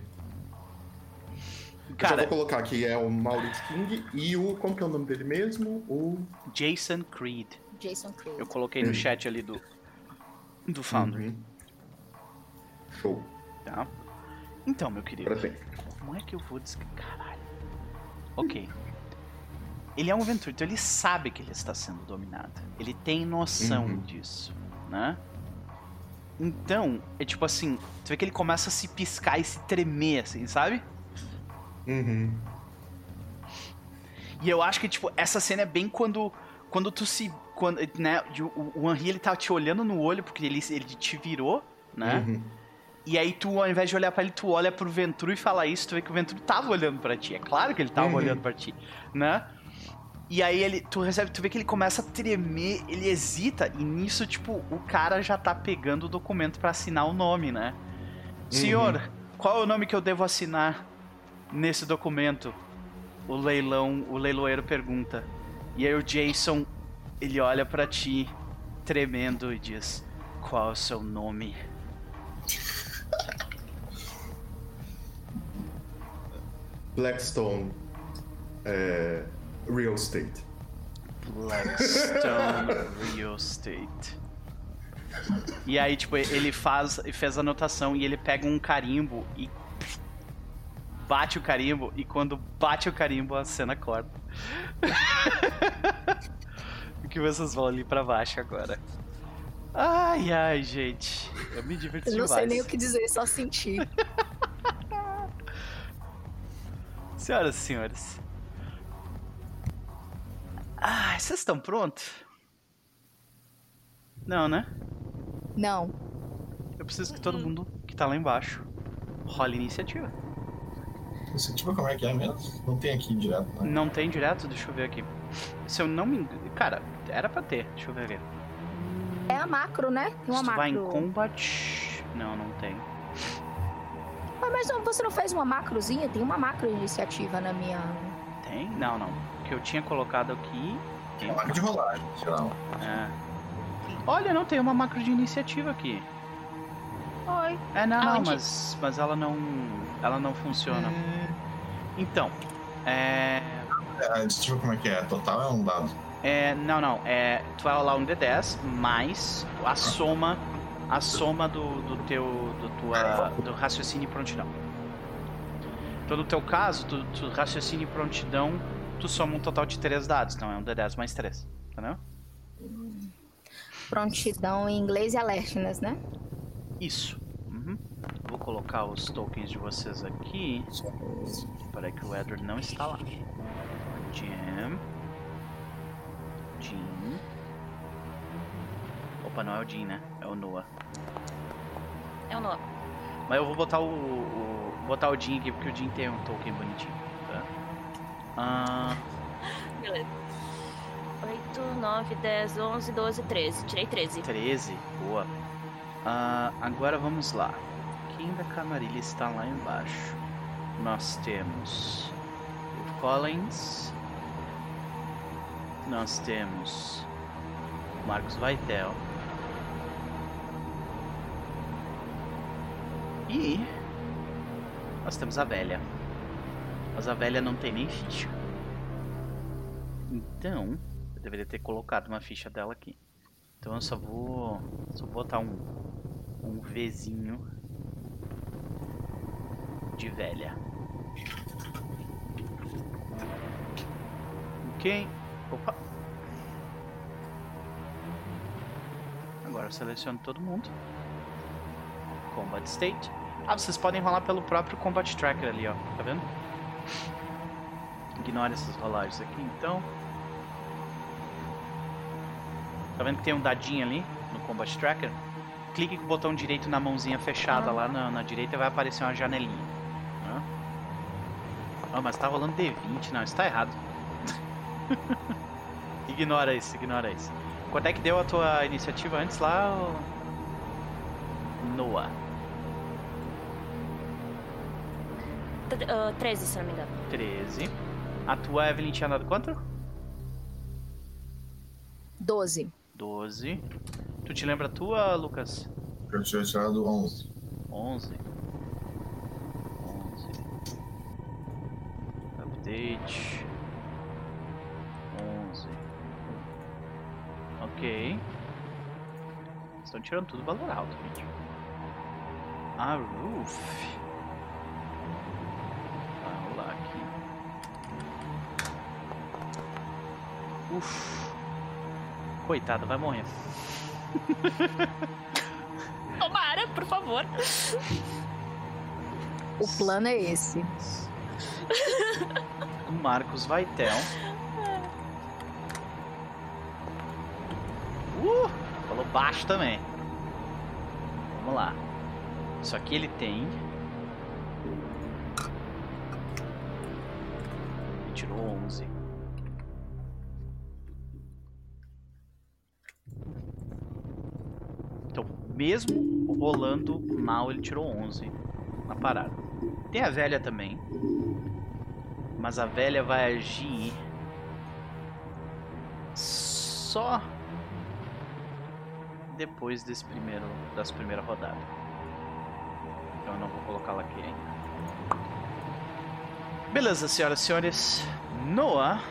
Eu já Cara, vou colocar que é o Maurice King e o. Como que é o nome dele mesmo? O. Jason Creed. Jason Creed. Eu coloquei no Uhum. chat ali do. Do Foundry, Uhum. Show. tá? Então, meu querido. Como é que eu vou descrever? Caralho. Ok. Ele é um aventureiro, então ele sabe que ele está sendo dominado. Ele tem noção Uhum. disso, né? Então, é tipo assim, tu vê que ele começa a se piscar e se tremer, assim, sabe? Uhum. E eu acho que, tipo, essa cena é bem quando. Quando tu se. Quando, né, o, o Henry ele tá te olhando no olho, porque ele, ele te virou, né? Uhum. E aí tu, ao invés de olhar pra ele, tu olha pro Ventru e fala isso, tu vê que o Ventru tava olhando pra ti. É claro que ele tava Uhum. olhando pra ti, né? E aí ele, tu recebe, tu vê que ele começa a tremer, ele hesita, e nisso, tipo, o cara já tá pegando o documento pra assinar o nome, né? Senhor, qual é o nome que eu devo assinar nesse documento? O leilão, o leiloeiro pergunta. E aí o Jason, ele olha pra ti, tremendo, e diz: Qual é o seu nome? Blackstone é, Real Estate. Blackstone Real Estate. E aí, tipo, ele faz, fez a anotação e ele pega um carimbo e bate o carimbo e quando bate o carimbo a cena corta. <laughs> o que vocês vão ali pra baixo agora? Ai, ai, gente. Eu me diverti Eu não demais. sei nem o que dizer, só sentir. <laughs> Senhoras e senhores. Ah, vocês estão prontos? Não, né? Não. Eu preciso que todo mundo que tá lá embaixo role iniciativa. Iniciativa como é que é mesmo? Não tem aqui direto, né? Não tem direto? Deixa eu ver aqui. Se eu não me engano. Cara, era pra ter. Deixa eu ver aqui. É a macro, né? Tem uma Se tu vai em macro. combat. Não, não tem. Ah, mas não- você não fez uma macrozinha? Tem uma macro iniciativa na minha. Tem? Não, não. O que eu tinha colocado aqui. Tem. Uma marca de rolagem, geral. É. Olha, não tem uma macro de iniciativa aqui. Oi. É, não, não, Aonde? mas, mas ela não. Ela não funciona. Então. É. É, a iniciativa como é que é? Total é um dado. É, não, não. É, tu vai rolar um D10 mais a soma, a soma do, do teu, do tua, do raciocínio e prontidão. Então, no teu caso, tu, tu raciocínio e prontidão, tu soma um total de 3 dados. Então, é um D10 mais 3. Entendeu? Prontidão em inglês e alertness, né? Isso. Uhum. Vou colocar os tokens de vocês aqui. Para que o Edward não está lá. Jim. Jim. Opa, não é o Jim, né? É o Noah. É o Noah. Mas eu vou botar o, o- botar o Jim aqui porque o Jim tem um token bonitinho. Tá? Ah, Beleza. 8, 9, 10, 11, 12, 13. Tirei 13. 13, boa. Ah, agora vamos lá. Quem da camarilha está lá embaixo? Nós temos o Collins. Nós temos o Marcos Vaitel. E nós temos a velha. Mas a velha não tem nem ficha. Então, eu deveria ter colocado uma ficha dela aqui. Então eu só vou, só vou botar um, um Vzinho de velha. Ok. Opa. Agora seleciono todo mundo. Combat State. Ah, vocês podem rolar pelo próprio Combat Tracker ali, ó. Tá vendo? Ignore essas rolagens aqui, então. Tá vendo que tem um dadinho ali no Combat Tracker? Clique com o botão direito na mãozinha fechada lá na, na direita e vai aparecer uma janelinha. Hã? Ah, mas tá rolando D20, não, isso tá errado. <laughs> ignora isso, ignora isso. Quanto é que deu a tua iniciativa antes lá? Noah. T- ah, 13, se não me engano. 13. A tua Evelyn tinha dado quanto? 12. 12. Tu te lembra a tua, Lucas? Eu tinha tirado 11. 11. 11. Update. 11. Ok. Estão tirando tudo valor alto, gente. A Roof. Vai rolar aqui. Uf. Coitada, vai morrer. <laughs> Tomara, por favor. O plano é esse. O Marcos Vaitel. Uh, falou baixo também. Vamos lá. Isso aqui ele tem. Ele tirou 11. Mesmo rolando mal, ele tirou 11 na parada. Tem a velha também. Mas a velha vai agir só depois desse primeiro das primeiras rodadas. Então eu não vou colocá-la aqui ainda. Beleza, senhoras e senhores. Noah.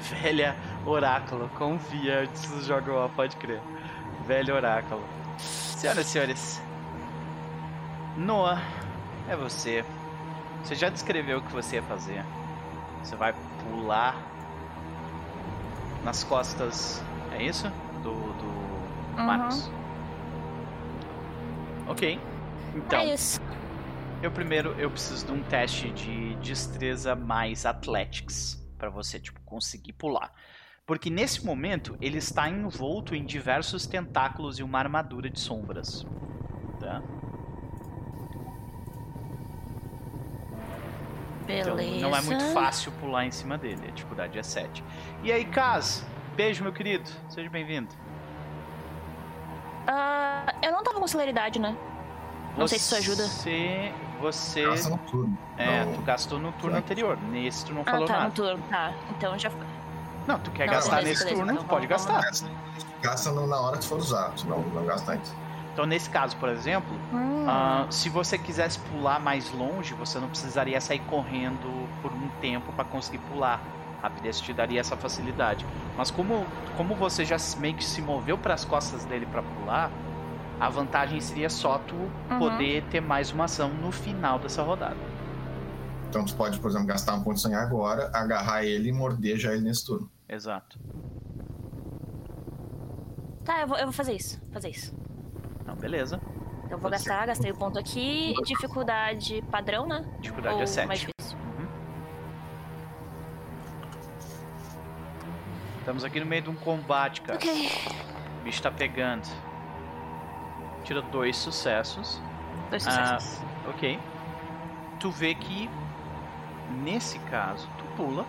Velha oráculo. Confia antes do jogo ó, pode crer. Velho oráculo. Senhoras e senhores. Noah, é você. Você já descreveu o que você ia fazer. Você vai pular nas costas. É isso? Do. do Uhum. Marcos. Ok. Então. É isso. Eu primeiro eu preciso de um teste de destreza mais athletics para você tipo conseguir pular. Porque nesse momento ele está envolto em diversos tentáculos e uma armadura de sombras. Tá? Então Beleza. não é muito fácil pular em cima dele, a dificuldade é 7. E aí, Kaz? Beijo, meu querido. Seja bem-vindo. Ah, eu não tava com celeridade, né? Não sei se isso ajuda. Você. Você. Gasta no turno. É, Não, tu gastou no turno anterior. Nesse tu não Ah, falou tá, no nada. turno. Tá, então já. Não, tu quer Não, gastar nesse turno, então tu pode gastar. Gasta, na hora que for usar, senão não gasta antes. Então, nesse caso, por exemplo, Hum. ah, se você quisesse pular mais longe, você não precisaria sair correndo por um tempo para conseguir pular. A rapidez te daria essa facilidade. Mas como, como você já meio que se moveu para as costas dele para pular, a vantagem seria só tu Uhum. poder ter mais uma ação no final dessa rodada. Então tu pode, por exemplo, gastar um ponto de sangue agora, agarrar ele e morder já ele nesse turno. Exato. Tá, eu vou, eu vou fazer isso. Fazer isso. Então, beleza. Então eu vou gastar, gastei o ponto aqui. Dificuldade padrão, né? Dificuldade Ou é 7. mais difícil. Estamos aqui no meio de um combate, cara. Ok. O bicho tá pegando. Tira dois sucessos. Dois Ah, sucessos. ok. Tu vê que nesse caso tu pula.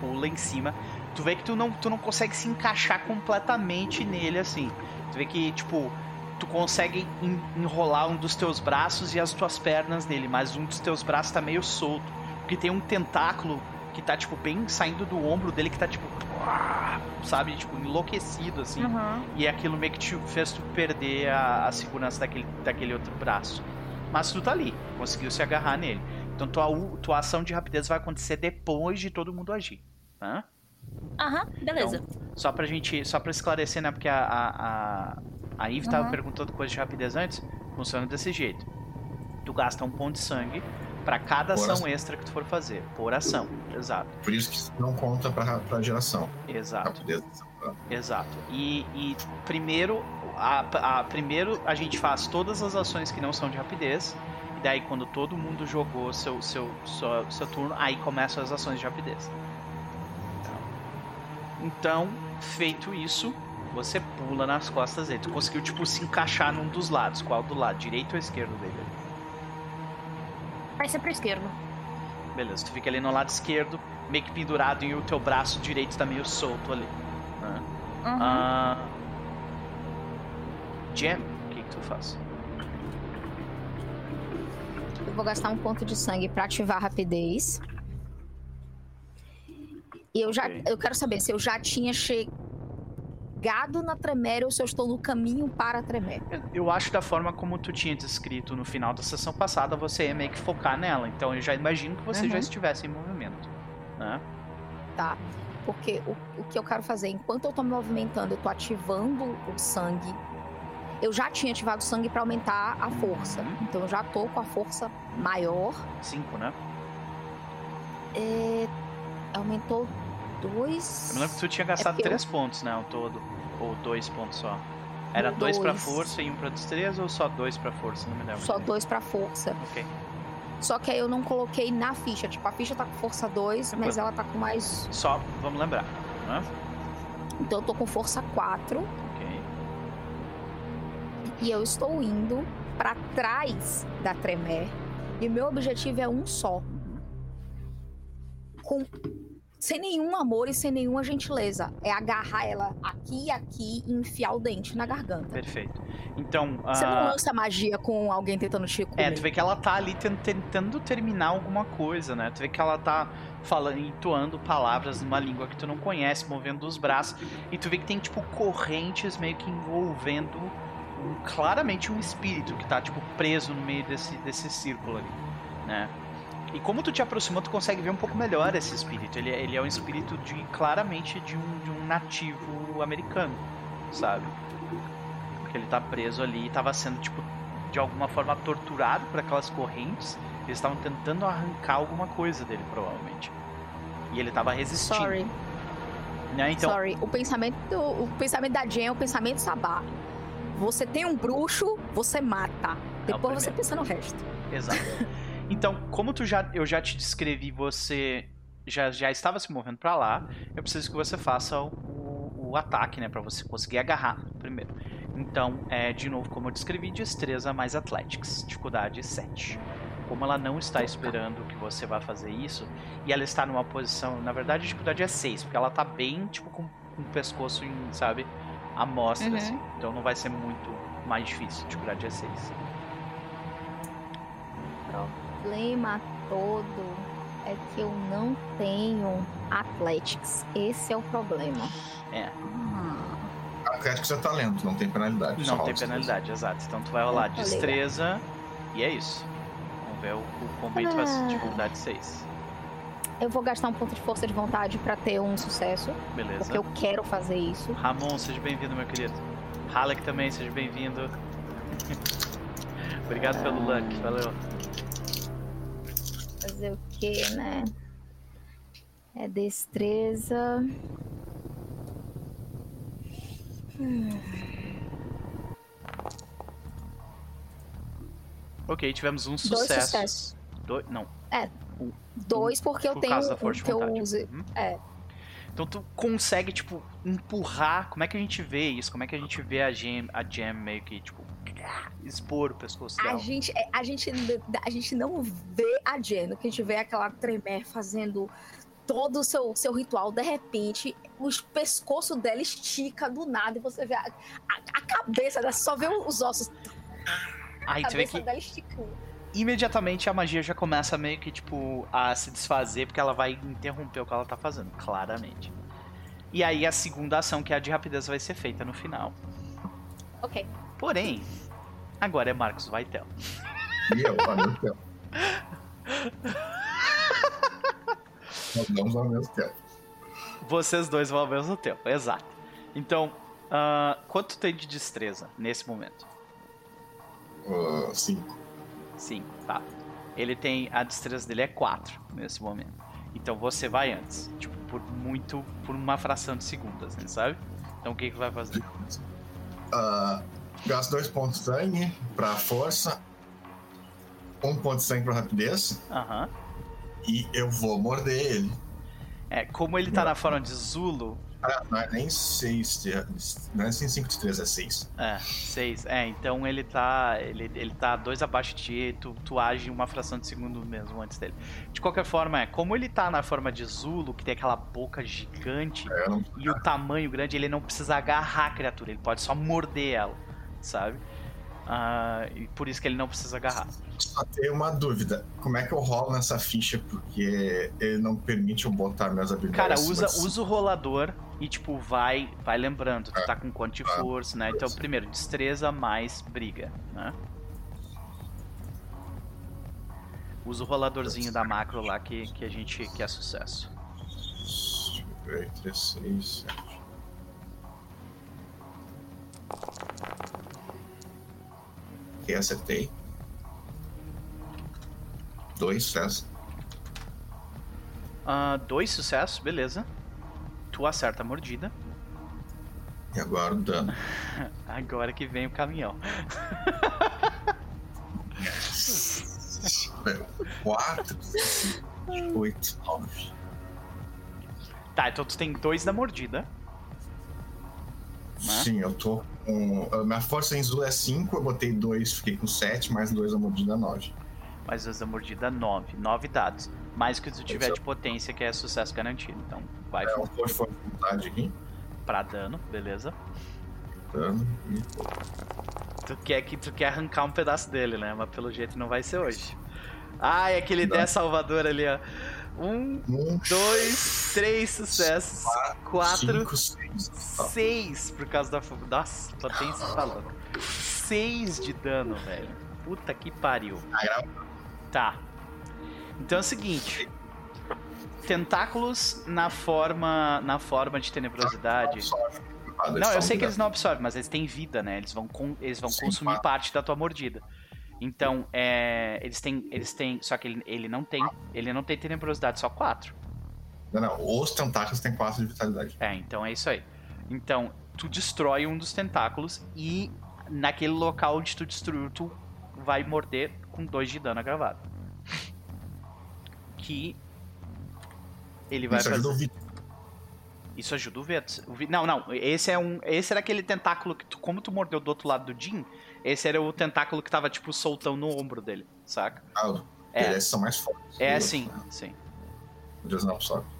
Pula em cima. Tu vê que tu não, tu não consegue se encaixar completamente nele assim. Tu vê que, tipo, tu consegue en- enrolar um dos teus braços e as tuas pernas nele, mas um dos teus braços tá meio solto. Porque tem um tentáculo que tá, tipo, bem saindo do ombro dele que tá, tipo, sabe, tipo, enlouquecido assim. Uhum. E aquilo meio que te fez tu perder a, a segurança daquele, daquele outro braço. Mas tu tá ali, conseguiu se agarrar nele. Então tua, tua ação de rapidez vai acontecer depois de todo mundo agir. Aham, beleza. Só pra gente. Só pra esclarecer, né? Porque a, a, a, a Eve tava Uhum. perguntando coisa de rapidez antes. Funciona desse jeito. Tu gasta um ponto de sangue pra cada Por ação ação. extra que tu for fazer. Por ação. Exato. Por isso que isso não conta pra, pra geração. Exato. Rapidez. Exato. E, e primeiro, a, a- primeiro a gente faz todas as ações que não são de rapidez. E daí quando todo mundo jogou seu, seu, seu, seu turno, aí começam as ações de rapidez. Então, feito isso, você pula nas costas dele. Tu conseguiu, tipo, se encaixar num dos lados. Qual do lado? Direito ou esquerdo dele? Vai ser pro esquerdo. Beleza, tu fica ali no lado esquerdo, meio que pendurado, e o teu braço direito tá meio solto ali. né? Uhum. Ah, Jam, o que, que tu faz? Eu vou gastar um ponto de sangue pra ativar a rapidez. E eu já. Ok. Eu quero saber se eu já tinha chegado na Tremere ou se eu estou no caminho para a Tremere. Eu acho da forma como tu tinha descrito no final da sessão passada, você ia meio que focar nela. Então eu já imagino que você já Uhum. estivesse em movimento. Né? Tá? Porque o, o que eu quero fazer, enquanto eu tô me movimentando, eu tô ativando o sangue. Eu já tinha ativado o sangue pra aumentar a força. Uhum. Então eu já tô com a força maior. Cinco, né? É, aumentou dois. Eu me lembro que tu tinha gastado porque eu- três pontos, né? Ao todo. Ou dois pontos só. Era dois pra Dois. força e um pra destreza ou só dois pra força? Não me lembro. Só direito. dois pra força. Ok. Só que aí eu não coloquei na ficha. Tipo, a ficha tá com força 2, mas ela tá com mais. Só, vamos lembrar. Né? Então eu tô com força 4 Ok. e eu estou indo pra trás da Tremere. E o meu objetivo é um só. Com sem nenhum amor e sem nenhuma gentileza. É agarrar ela aqui e aqui e enfiar o dente na garganta. Perfeito. Então. Você não ah, lança magia com alguém tentando te comer. É, tu vê que ela tá ali tent- tentando terminar alguma coisa, né? Tu vê que ela tá falando, entoando palavras numa língua que tu não conhece, movendo os braços. E tu vê que tem, tipo, correntes meio que envolvendo um- claramente um espírito que tá, tipo, preso no meio desse, desse círculo ali, né? E como tu te aproximou, tu consegue ver um pouco melhor esse espírito. Ele, é- ele é um espírito de, claramente, de um, de um nativo americano, sabe? Porque ele tá preso ali e tava sendo, tipo, de alguma forma torturado por aquelas correntes. Eles estavam tentando arrancar alguma coisa dele, provavelmente. E ele tava resistindo. Sorry, Né? Então, sorry. O pensamento, o pensamento da Jen é o pensamento sabá. Você tem um bruxo, você mata. Depois você primeiro. pensa no resto. Exato. <laughs> Então, como tu já, eu já te descrevi, você já, já estava se movendo pra lá, eu preciso que você faça o, o, o ataque, né? Pra você conseguir agarrar primeiro. Então, é, de novo, como eu descrevi, destreza mais Athletics, dificuldade 7. Como ela não está esperando que você vá fazer isso, e ela está numa posição, na verdade, a dificuldade é 6, porque ela tá bem, tipo, com, com o pescoço em, sabe, a mostra, Uhum. assim. Então não vai ser muito mais difícil, a dificuldade é 6. O problema todo é que eu não tenho Athletics. Esse é o problema. É. Atlético é talento, não tem penalidade. Não tem destreza. penalidade, exato. Então tu vai rolar Eu falei, destreza e é isso. Vamos ver o, o tu vai ser dificuldade 6. Eu vou gastar um ponto de força de vontade pra ter um sucesso, Beleza. porque eu quero fazer isso. Ramon, seja bem-vindo, meu querido. Halleck também, seja bem-vindo. <laughs> Obrigado pelo luck, valeu. Fazer o quê, né? É destreza. Ok, tivemos um Dois sucesso. sucessos. Dois- não, Dois porque eu por tenho causa da um que eu use. Uhum. É. Então tu consegue, tipo, empurrar. Como é que a gente vê isso? Como é que a gente vê a Gem, a Gem meio que, tipo, expor o pescoço A dela? gente, é, a, gente, a gente não vê a Jen, que a gente vê aquela tremer fazendo todo o seu, seu ritual. De repente, o pescoço dela estica do nada e você vê a, a, a cabeça dela, só vê os ossos. Aí a tu vê que dela esticando. imediatamente a magia já começa meio que, tipo, a se desfazer, porque ela vai interromper o que ela tá fazendo, claramente. E aí a segunda ação, que é a de rapidez, vai ser feita no final. Ok. Porém, agora é Marcos Vaitel. E eu, ao tempo. Nós vamos ao mesmo tempo. Vocês dois vão ao mesmo tempo, exato. Então, ah, quanto tem de destreza nesse momento? Uh, cinco. Sim, tá. Ele tem. A destreza dele é 4 nesse momento. Então você vai antes. Tipo, por muito. Por uma fração de segundos, né, sabe? Então o que que vai fazer? Uh, gasto dois pontos de sangue pra força. Um ponto de sangue pra rapidez. Aham. E eu vou morder ele. É, como ele tá na forma de Zulu. Ah, não é nem 6, não é nem 5 de 3, é 6. É, 6. É, então ele tá. Ele, ele tá dois abaixo de ti, tu, tu age uma fração de segundo mesmo antes dele. De qualquer forma, é, como ele tá na forma de Zulu, que tem aquela boca gigante. É, eu não e o tamanho grande, ele não precisa agarrar a criatura, ele pode só morder ela, sabe? Ah, e por isso que ele não precisa agarrar. só tenho uma dúvida. Como é que eu rolo nessa ficha? Porque ele não permite eu botar minhas habilidades. Cara, usa, cinco. usa o rolador e, tipo, vai, vai lembrando, tu tá com quanto de Ah, força, né? Então, primeiro, destreza mais briga, né? Usa o roladorzinho da macro lá que, que a gente que é sucesso. Deixa eu ver, 3, 6, 7. Ok, acertei. Dois sucessos. Ah, dois sucessos, beleza. Tu acerta a mordida. E agora o dano. <laughs> Agora que vem o caminhão. <laughs> Quatro, oito, nove. Tá, então tu tem dois da mordida. Né? Sim, eu tô com. a Minha força em Zul é 5, eu botei 2, fiquei com 7, mais 2 a mordida 9. Mais dois da mordida, nove. Nove dados. Mais que tu tiver de potência, que é sucesso garantido. Então, vai É um força de vontade aqui. pra dano, beleza? Dano. E Tu quer que tu quer arrancar um pedaço dele, né? Mas pelo jeito não vai ser hoje. Ai, aquele Não. 10 Salvador ali, ó. Um, Um, dois, três sucessos. Quatro, cinco, seis. Tá. seis por causa da. Nossa, potência tá louca. Seis de dano, velho. Puta que pariu. Ah, grava. Tá. Então é o seguinte. Tentáculos na forma. na forma de tenebrosidade. Não, eu sei que eles não absorvem, mas eles têm vida, né? Eles vão, eles vão consumir parte da tua mordida. Então, é, eles têm, eles têm, só que ele, ele não tem, ele não tem tenebrosidade, só quatro. Não, não. Os tentáculos têm 4 de vitalidade. É, então é isso aí. Então, tu destrói um dos tentáculos e naquele local onde tu destruiu, tu vai morder com dois de dano agravado. Que ele vai Isso fazer. ajuda o Vitor. Isso ajuda o Vetus. O Vi- Não, não. Esse é um. Esse era aquele tentáculo que tu, como tu mordeu do outro lado do Jin, esse era o tentáculo que tava, tipo, soltão no ombro dele, saca? Ah, É. Esses são mais fortes. É sim, né? sim. Eles não absorvem.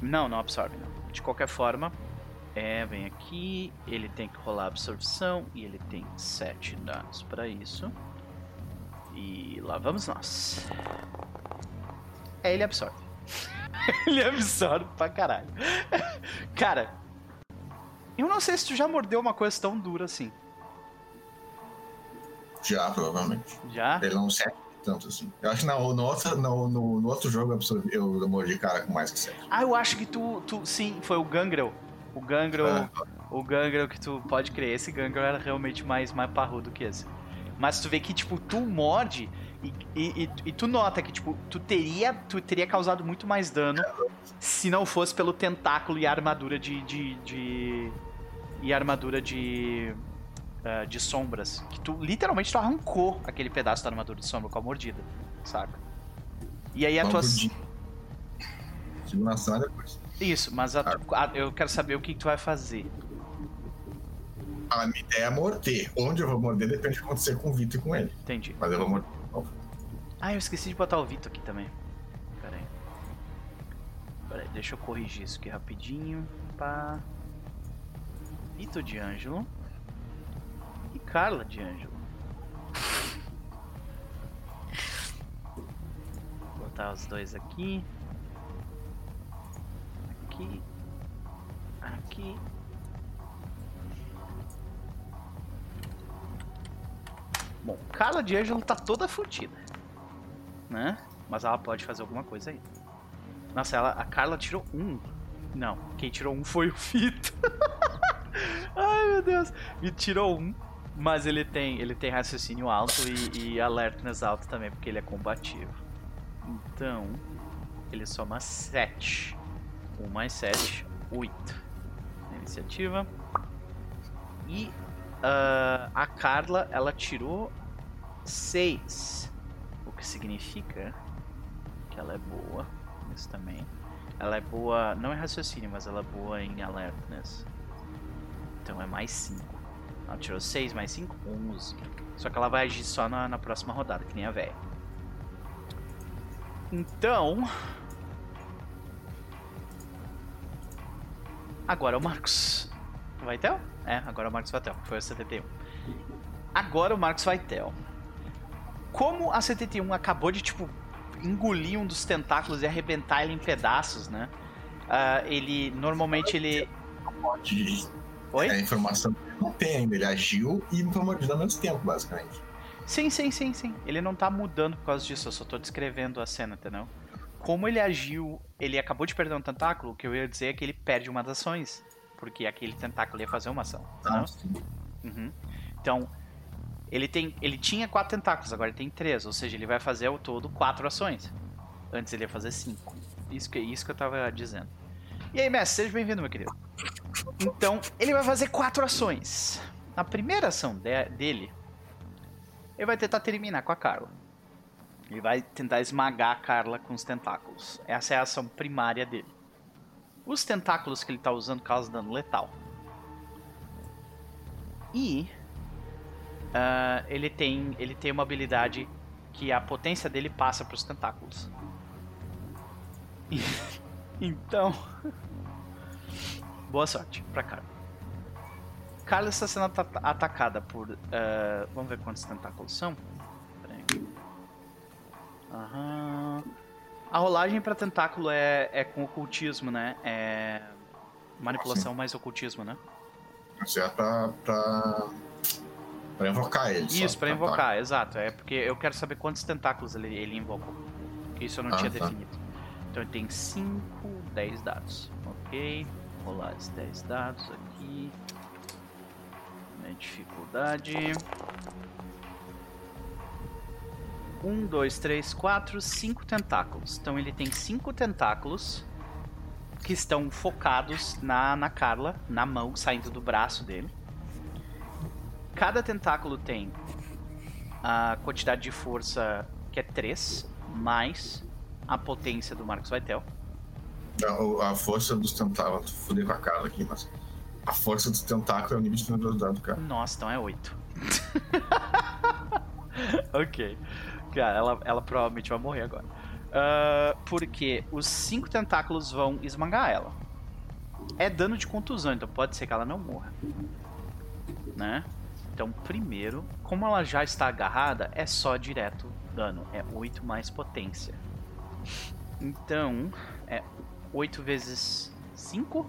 Não, não absorve, não. De qualquer forma, é, vem aqui, ele tem que rolar absorção e ele tem 7 danos pra isso. E lá vamos nós. É, ele absorve. <laughs> ele absorve pra caralho. <laughs> Cara, eu não sei se tu já mordeu uma coisa tão dura assim. Já, provavelmente. Já? Ele não serve tanto assim. Eu acho que no, no, outro, no, no, no outro jogo eu, absorvi, eu mordi cara com mais que 7. Ah, eu acho que tu, tu sim, foi o Gangrel. O Gangrel, Ah. o Gangrel que tu pode crer, esse Gangrel era realmente mais, mais parrudo que esse. Mas tu vê que, tipo, tu morde e, e, e- e tu nota que, tipo, tu teria, tu teria causado muito mais dano se não fosse pelo tentáculo e a armadura de. de, de- e a armadura de. Ah, de sombras. Que tu literalmente tu arrancou aquele pedaço da armadura de sombra com a mordida, saca? E aí a tua. Segunda ação é depois. Isso, mas a a- eu quero saber o que, que tu vai fazer. A minha ideia é morder. Onde eu vou morder depende do que acontecer com o Vitor e com ele. Entendi. Mas eu vou morder. Ah, eu esqueci de botar o Vitor aqui também. Pera aí. Pera aí, deixa eu corrigir isso aqui rapidinho. Pá. Vitor de Ângelo. Carla de Ângelo. Vou botar os dois aqui. Aqui. Aqui. Bom, Carla de Ângelo tá toda fodida. Né? Mas ela pode fazer alguma coisa aí. Nossa, ela, a Carla tirou um. Não, quem tirou um foi o Fito. <laughs> Ai, meu Deus. Me tirou um. Mas ele tem, ele tem raciocínio alto e, e alertness alto também, porque ele é combativo. Então, ele soma 7. 1 mais 7, 8. Iniciativa. E ah, a Carla, ela tirou 6. O que significa que ela é boa. Isso também. Ela é boa, não em raciocínio, mas ela é boa em alertness. Então é mais 5. Ela tirou 6 mais 5, 11. Só que ela vai agir só na, na próxima rodada, que nem a velha. Então. Agora o Marcos. Vaitel? É, agora o Marcos Vaitel, que foi o 71. Agora o Marcos Vaitel. Como a 71 acabou de, tipo, engolir um dos tentáculos e arrebentar ele em pedaços, né? Ah, ele, normalmente ele... Pode. Oi? É a informação não tem ainda. Ele agiu e foi mordido ao mesmo tempo, basicamente. Sim, sim, sim, sim. Ele não tá mudando por causa disso, eu só tô descrevendo a cena, entendeu? Como ele agiu, ele acabou de perder um tentáculo, o que eu ia dizer é que ele perde uma das ações. Porque aquele tentáculo ia fazer uma ação. Ah. Uhum. Então, ele tem. Ele tinha quatro tentáculos, agora ele tem três. Ou seja, ele vai fazer ao todo quatro ações. Antes ele ia fazer cinco. Isso que, isso que eu tava dizendo. E aí, mestre, seja bem-vindo, meu querido. Então, ele vai fazer quatro ações. A primeira ação de- dele, ele vai tentar terminar com a Carla. Ele vai tentar esmagar a Carla com os tentáculos. Essa é a ação primária dele. Os tentáculos que ele tá usando causam dano letal. E ah, ele tem ele tem uma habilidade que a potência dele passa para os tentáculos. Então. <laughs> Boa sorte pra Carla. Carla está sendo ata- atacada por. eh, vamos ver quantos tentáculos são? Aham. A rolagem pra tentáculo é, é com ocultismo, né? É. Manipulação mais ocultismo, né? Isso é pra, pra, pra invocar ele. Isso, pra invocar, exato. É porque eu quero saber quantos tentáculos ele, ele invocou. Isso eu não Ah, tinha tá. definido. Então ele tem 5, 10 dados. Ok. Vou rolar os 10 dados aqui. Minha dificuldade. 1, 2, 3, 4, 5 tentáculos. Então ele tem 5 tentáculos que estão focados na, na Carla, na mão, saindo do braço dele. Cada tentáculo tem a quantidade de força que é 3, mais a potência do Marcos Vaitel. A, a força dos tentáculos. Fudei com a cara aqui, mas. A força dos tentáculos é o nível de generosidade do cara. Nossa, então é 8. <laughs> ok. Cara, ela, ela provavelmente vai morrer agora. Ah, porque os 5 tentáculos vão esmagar ela. É dano de contusão, então pode ser que ela não morra. Né? Então, primeiro, como ela já está agarrada, é só direto dano. É 8 mais potência. Então, é 8 vezes 5?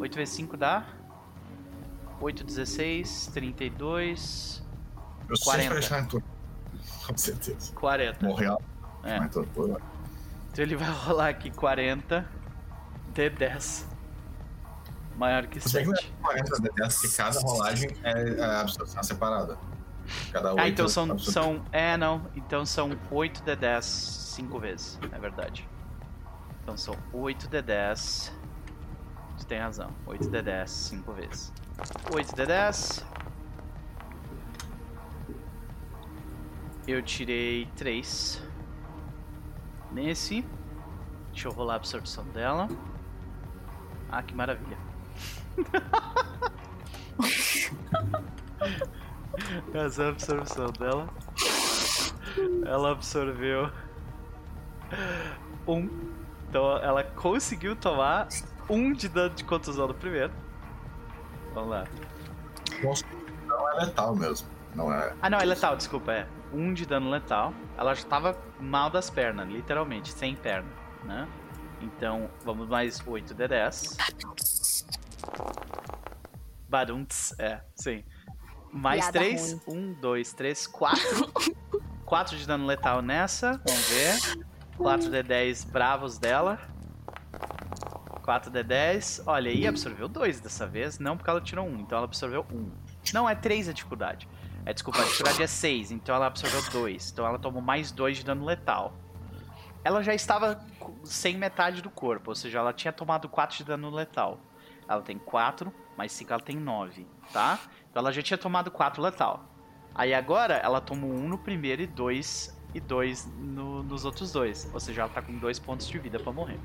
8 vezes 5 dá 8, 16, 32, Eu sempre 40. vou deixar em torno. Com certeza. 40. Morreu. É. Então ele vai rolar aqui 40 D10. Maior que Se bem que não 7. é 40 D10, que cada rolagem é a absorção separada. Cada Ah, então oito são, absorção. são. É, não. Então são 8 D10 5 vezes. É verdade. Então são 8 D10. Você tem razão. 8 D10 5 vezes. 8 D10. Eu tirei 3. Nesse. Deixa eu rolar a absorção dela. Ah, que maravilha. <laughs> Essa a absorção dela. Ela absorveu um. Então ela conseguiu tomar um de dano de contusão no primeiro. Vamos lá. Não é letal mesmo. Não é. Ah, não, é letal, desculpa, é. Um de dano letal. Ela já tava mal das pernas, literalmente, sem perna, né? Então, vamos mais 8 de 10. Badunts, é, sim. Mais Piada 3. 1, 2, 3, 4. 4 de dano letal nessa, vamos ver. 4 de 10 bravos dela. 4 de 10. Olha aí, absorveu 2 dessa vez. Não porque ela tirou 1, então ela absorveu 1. Não, é 3 a dificuldade. É, desculpa, a dificuldade é 6, então ela absorveu 2. Então ela tomou mais 2 de dano letal. Ela já estava sem metade do corpo, ou seja, ela tinha tomado 4 de dano letal. Ela tem 4, mais 5 ela tem 9, tá? Então ela já tinha tomado 4 letal. Aí agora ela tomou 1 no primeiro e 2 e 2 no- nos outros dois. Ou seja, ela tá com 2 pontos de vida pra morrer.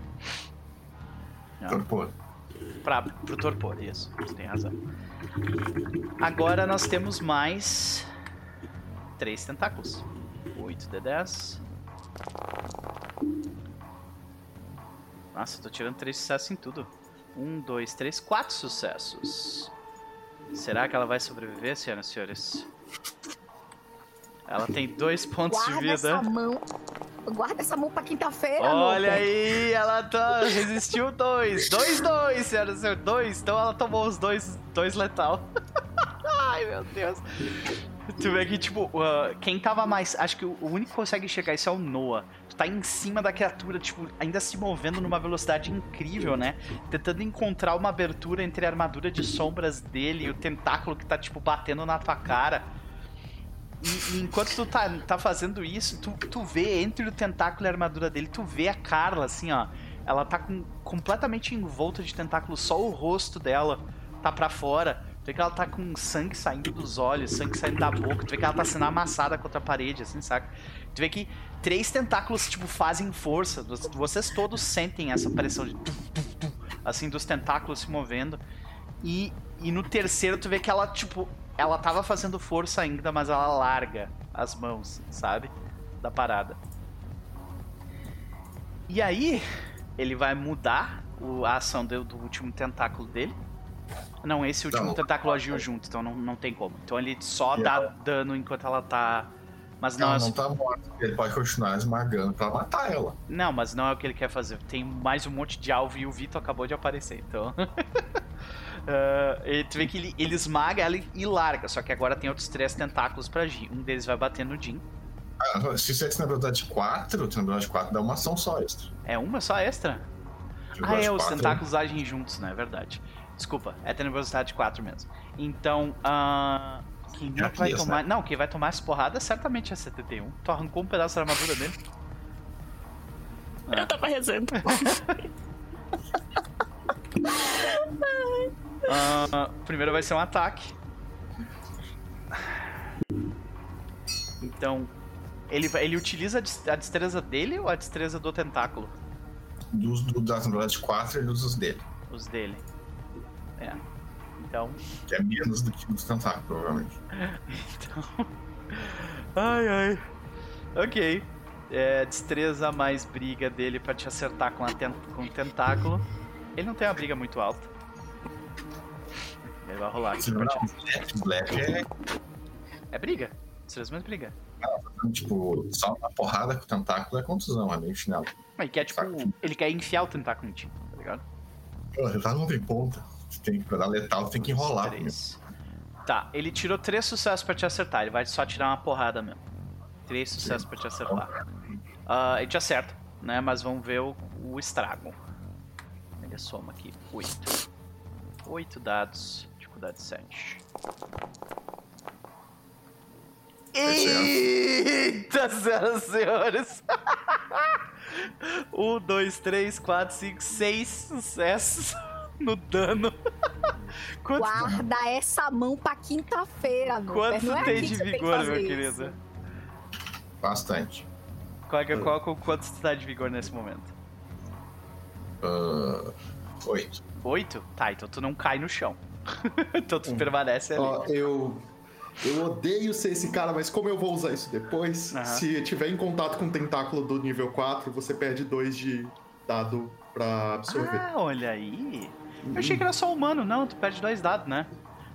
Torpor. Pra, pro torpor, isso. Você tem razão. Agora nós temos mais três tentáculos. 8 de 10. Nossa, eu tô tirando três sucessos em tudo. Um, dois, três, quatro sucessos. Será que ela vai sobreviver, senhoras e senhores? Ela tem dois pontos Guarda de vida. essa mão. Guarda essa mão pra quinta-feira, Olha aí, ela tá, resistiu dois. Dois, dois, senhoras e senhores. Dois. Então ela tomou os dois, dois letal. <laughs> Ai, meu Deus. Tu vê que, tipo, uh, quem tava mais. Acho que o o único que consegue chegar isso é o Noah. Tá em cima da criatura, tipo, ainda se movendo numa velocidade incrível, né? Tentando encontrar uma abertura entre a armadura de sombras dele e o tentáculo que tá, tipo, batendo na tua cara. E, e enquanto tu tá, tá fazendo isso, tu, tu vê entre o tentáculo e a armadura dele, tu vê a Carla, assim, ó. Ela tá com, completamente envolta de tentáculo, só o rosto dela tá pra fora. Tu vê que ela tá com sangue saindo dos olhos, sangue saindo da boca. Tu vê que ela tá sendo amassada contra a parede, assim, saca? Tu vê que três tentáculos, tipo, fazem força. Vocês- todos sentem essa pressão de... assim, dos tentáculos se movendo. E, e no terceiro tu vê que ela, tipo, ela tava fazendo força ainda, mas ela larga as mãos, sabe? Da parada. E aí, ele vai mudar o, a ação do, do último tentáculo dele. Não, esse último Não. tentáculo agiu junto, então não, não tem como. Então ele só dá dano enquanto ela tá. Mas não, Ela é não tá morta. Ele pode continuar esmagando pra matar ela. não, mas não é o que ele quer fazer. Tem mais um monte de alvo e o Vitor acabou de aparecer, então. <laughs> E tu vê que ele, ele esmaga ela e- e larga, só que agora tem outros três tentáculos pra agir. Um deles vai bater no Jin. Ah, se você tem na velocidade 4, tem na velocidade 4 dá uma ação só extra. É uma só extra? Na Ah, é, velocidade os 4, tentáculos agem juntos, né? É verdade. Desculpa, é tenebrosidade 4 mesmo. Então, ah, quem Já vai tomar. né? Não, quem vai tomar essa porrada certamente é 71. Tu arrancou um pedaço da armadura dele. Eu tava rezando. <laughs> Ah, primeiro vai ser um ataque. Então, ele, ele utiliza a des- a destreza dele ou a destreza do tentáculo? Dos, do, das velocidade 4 e dos dele. Os dele. É. Então. Que é menos do que dos tentáculos, provavelmente. Então. <laughs> Ai, ai. Ok. É, destreza mais briga dele pra te acertar com, a ten- com o tentáculo. Ele não tem uma briga muito alta. Ele vai rolar aqui não. Black, Black é É briga. Destreza mais briga. tipo, só uma porrada com o tentáculo é contusão, é meio chinelo. Ele quer, tipo, Saco. ele quer enfiar o tentáculo em ti, tá ligado? Pô, já não tem ponta. Tem que, pra dar letal, tem que enrolar. Tá, ele tirou três sucessos pra te acertar. Ele vai só tirar uma porrada mesmo. Três sucessos pra te acertar. Ah, ele te acerta, né? Mas vamos ver o, o estrago. Ele soma aqui. Oito. Oito dados. Dificuldade sete. Eita, <laughs> senhoras e senhores! <laughs> um, dois, três, quatro, cinco, seis sucessos no dano. <laughs> Quanto, Guarda essa mão pra quinta-feira, meu. quanto não é tem de que vigor, meu fazer querido? isso. Bastante. Qual é, que- qual, qual, quanto tu tá de vigor nesse momento? Ah, Oito. Oito? Tá, então tu não cai no chão. <laughs> então tu permanece ali. Ó, eu. Eu odeio ser esse cara, mas como eu vou usar isso depois, Aham. se tiver em contato com o tentáculo do nível 4, você perde 2 de dado pra absorver. Ah, olha aí. Eu achei que era só humano. Não, tu perde dois dados, né?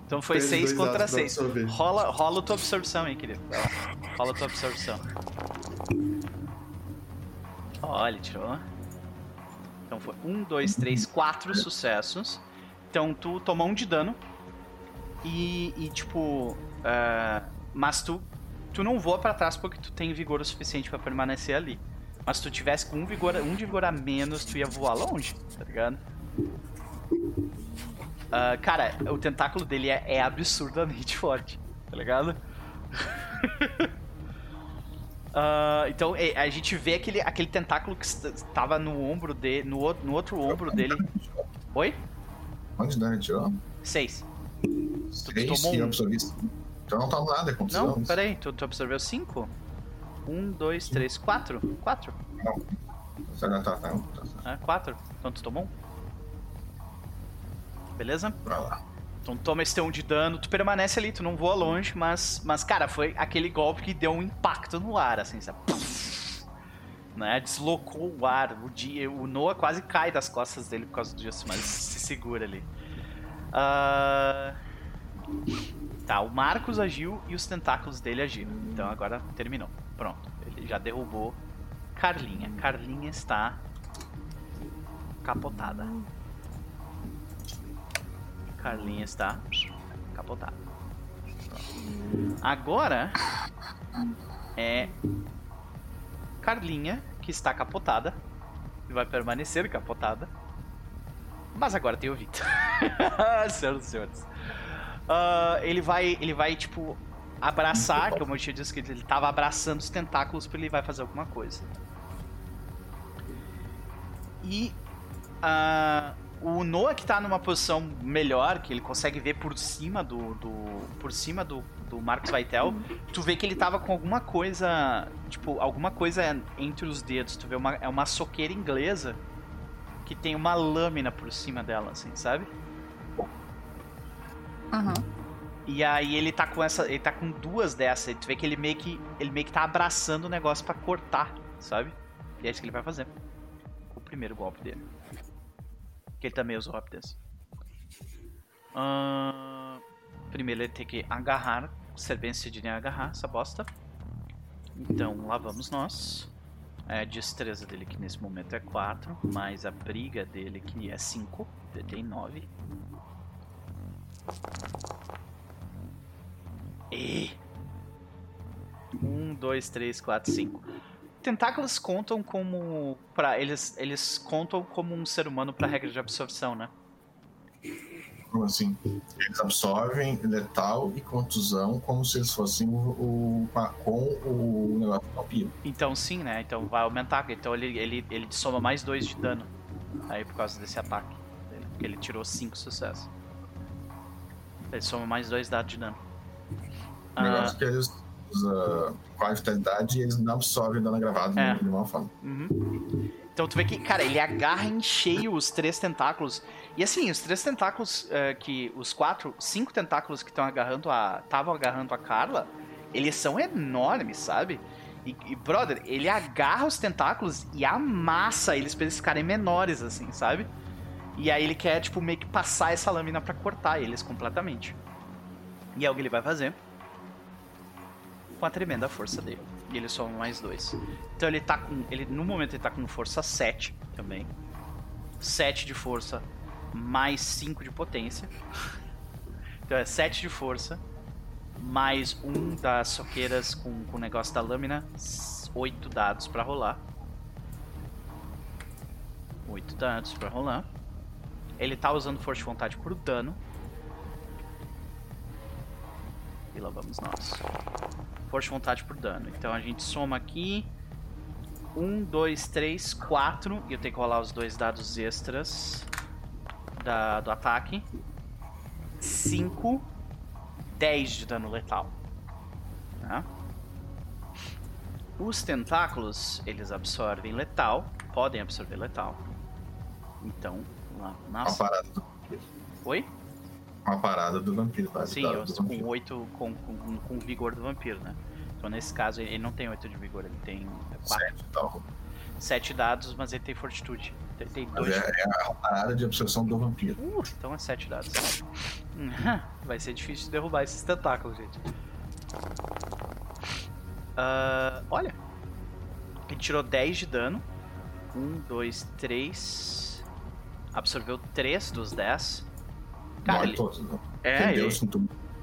Então foi Perde seis dois contra dados pra seis. absorver. Rola, rola tua absorção aí, querido. Rola tua absorção. Ele tirou. Então foi um, dois, três, quatro sucessos. Então tu tomou um de dano. E, e tipo. ah, mas tu, tu não voa pra trás porque tu tem vigor o suficiente pra permanecer ali. Mas se tu tivesse com um, vigor, um de vigor a menos, tu ia voar longe, tá ligado? Ah, cara, o tentáculo dele é, é absurdamente <laughs> forte, tá ligado? <laughs> Ah, então é, a gente vê aquele, aquele tentáculo que est- tava no ombro dele, no, no outro ombro dele. Oi? Quantos dano ele tirou? Seis. Seis tomou e um. eu absorvi cinco. Então não toma nada, é. Não, peraí, tu, tu absorveu cinco? Um, dois, três, quatro? Quatro? Tá, tá, tá, tá, tá. Ah, quatro. Então tu tomou um. Beleza? Pra lá. Então toma esse teu um de dano, tu permanece ali, tu não voa longe, mas, mas cara, foi aquele golpe que deu um impacto no ar, assim, sabe? Puf! Né? Deslocou o ar, o, dia, o Noah quase cai das costas dele por causa disso, mas se segura ali. Ah, Tá, o Marcos agiu e os tentáculos dele agiram. Então agora terminou. Pronto, ele já derrubou Carlinha. Carlinha está capotada. Carlinha está capotada. Agora é Carlinha que está capotada e vai permanecer capotada. Mas agora tem o Victor. <laughs> Senhoras e senhores. Ah, ele vai, ele vai tipo abraçar, como eu tinha dito que ele tava abraçando os tentáculos porque ele vai fazer alguma coisa. E ah, o Noah que tá numa posição melhor, que ele consegue ver por cima do, do por cima do, do Marcos Vaitel, tu vê que ele tava com alguma coisa, tipo, alguma coisa entre os dedos. Tu vê uma é uma soqueira inglesa que tem uma lâmina por cima dela, assim, sabe? Aham. E aí ele tá com essa, ele tá com duas dessas. E tu vê que ele meio que ele meio que tá abraçando o negócio pra cortar, sabe? E é isso que ele vai fazer. primeiro golpe dele. Que ele também usou rapidez. Ahn, primeiro ele tem que agarrar, ser bem sucedido em agarrar essa bosta. Então lá vamos nós. É, a destreza dele que nesse momento é 4, mais a briga dele que é 5, ele tem 9. E 1, 2, 3, 4, 5. Tentáculos contam como. Pra, eles, eles contam como um ser humano pra regra de absorção, né? Como assim? Eles absorvem letal e contusão como se eles fossem o, o- com o negócio do vampiro. Então sim, né? Então vai aumentar. Então ele, ele, ele soma mais 2 de dano. Aí por causa desse ataque. dele, Porque ele tirou 5 sucessos. Ele soma mais 2 dados de dano. O Ah, negócio que eles usam com a vitalidade e eles não absorvem dano gravado É. de nenhuma forma. Uhum. Então tu vê que, cara, ele agarra em cheio os três tentáculos. E assim, os três tentáculos eh, que. Os quatro, cinco tentáculos que estão agarrando a. estavam agarrando a Carla, eles são enormes, sabe? E, e, brother, ele agarra os tentáculos e amassa eles pra eles ficarem menores, assim, sabe? E aí ele quer, tipo, meio que passar essa lâmina pra cortar eles completamente. E é o que ele vai fazer. Com a tremenda força dele. E ele soma mais dois. Então ele tá com. Ele, no momento ele tá com força 7 também. 7 de força mais 5 de potência. <laughs> Então é 7 de força. Mais um das soqueiras com, o negócio da lâmina. 8 dados pra rolar. 8 dados pra rolar. Ele tá usando força de vontade pro dano. E lá vamos nós. Força de vontade por dano. Então a gente soma aqui. 1, 2, 3, 4. E eu tenho que rolar os dois dados extras da, do ataque. 5, 10 de dano letal. Tá? Os tentáculos, eles absorvem letal. Podem absorver letal. Então, lá. Uma Nossa. parada Oi? uma parada do vampiro, tá? Sim, do com vampiro. 8 com, com, com o vigor do vampiro, né? Então nesse caso ele não tem 8 de vigor, ele tem 4, Sete, então. 7 dados, mas ele tem fortitude. Ele tem Mas 2. é, é a parada de absorção do vampiro. Uh, então é 7 dados. <laughs> Vai ser difícil de derrubar esses tentáculos, gente. Ah, olha. Ele tirou 10 de dano. 1, 2, 3. Absorveu 3 dos 10. Cara, ele, é, ele,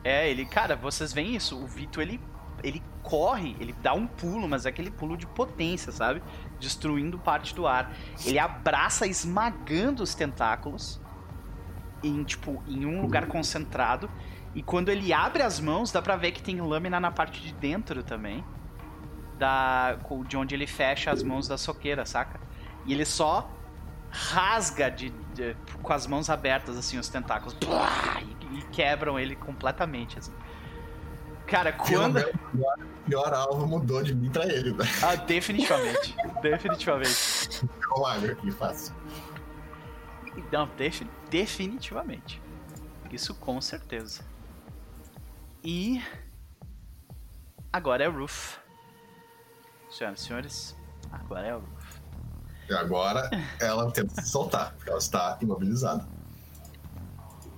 É, ele, cara, vocês veem isso, o Vito ele ele corre, ele dá um pulo, mas é aquele pulo de potência, sabe? Destruindo parte do ar. Ele abraça esmagando os tentáculos em tipo em um lugar concentrado e quando ele abre as mãos, dá pra ver que tem lâmina na parte de dentro também. Da de onde ele fecha as mãos da soqueira, saca? E ele só rasga de, de- com as mãos abertas assim os tentáculos Plá! e, e quebram ele completamente assim. Cara, quando Pior, pior alvo mudou de mim pra ele, né? ah, definitivamente, <laughs> definitivamente. É um lago aqui, fácil. Não, defi- definitivamente. Isso com certeza. E agora é o Roof. Senhoras e senhores, agora é o Roof. E agora ela tenta se soltar, porque ela está imobilizada.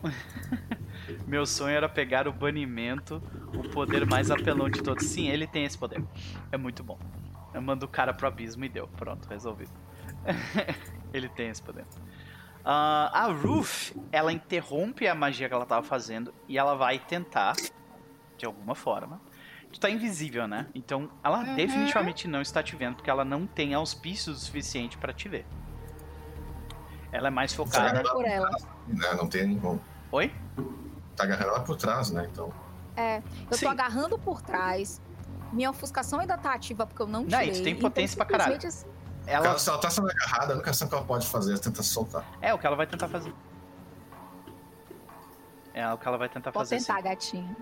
<laughs> Meu sonho era pegar o banimento, o poder mais apelão de todos. Sim, ele tem esse poder. É muito bom. Eu mando o cara pro abismo e deu. Pronto, resolvido. <laughs> ele tem esse poder. Ah, a Ruth, ela interrompe a magia que ela tava fazendo e ela vai tentar, de alguma forma. Tu tá invisível, né? Então ela definitivamente não está te vendo, porque ela não tem auspício o suficiente pra te ver. Ela é mais focada. por ela. Né? Não tem como. Oi? Tá agarrando ela por trás, né? Então. É, eu Sim. tô agarrando por trás. Minha ofuscação ainda tá ativa porque eu não Não, tirei. e tu tem então, potência pra caralho. assim, Ela Ela... Se ela tá sendo agarrada, a única ação que ela pode fazer é tentar se soltar. É o que ela vai tentar fazer. É o que ela vai tentar Pode fazer. tentar, sim. gatinho.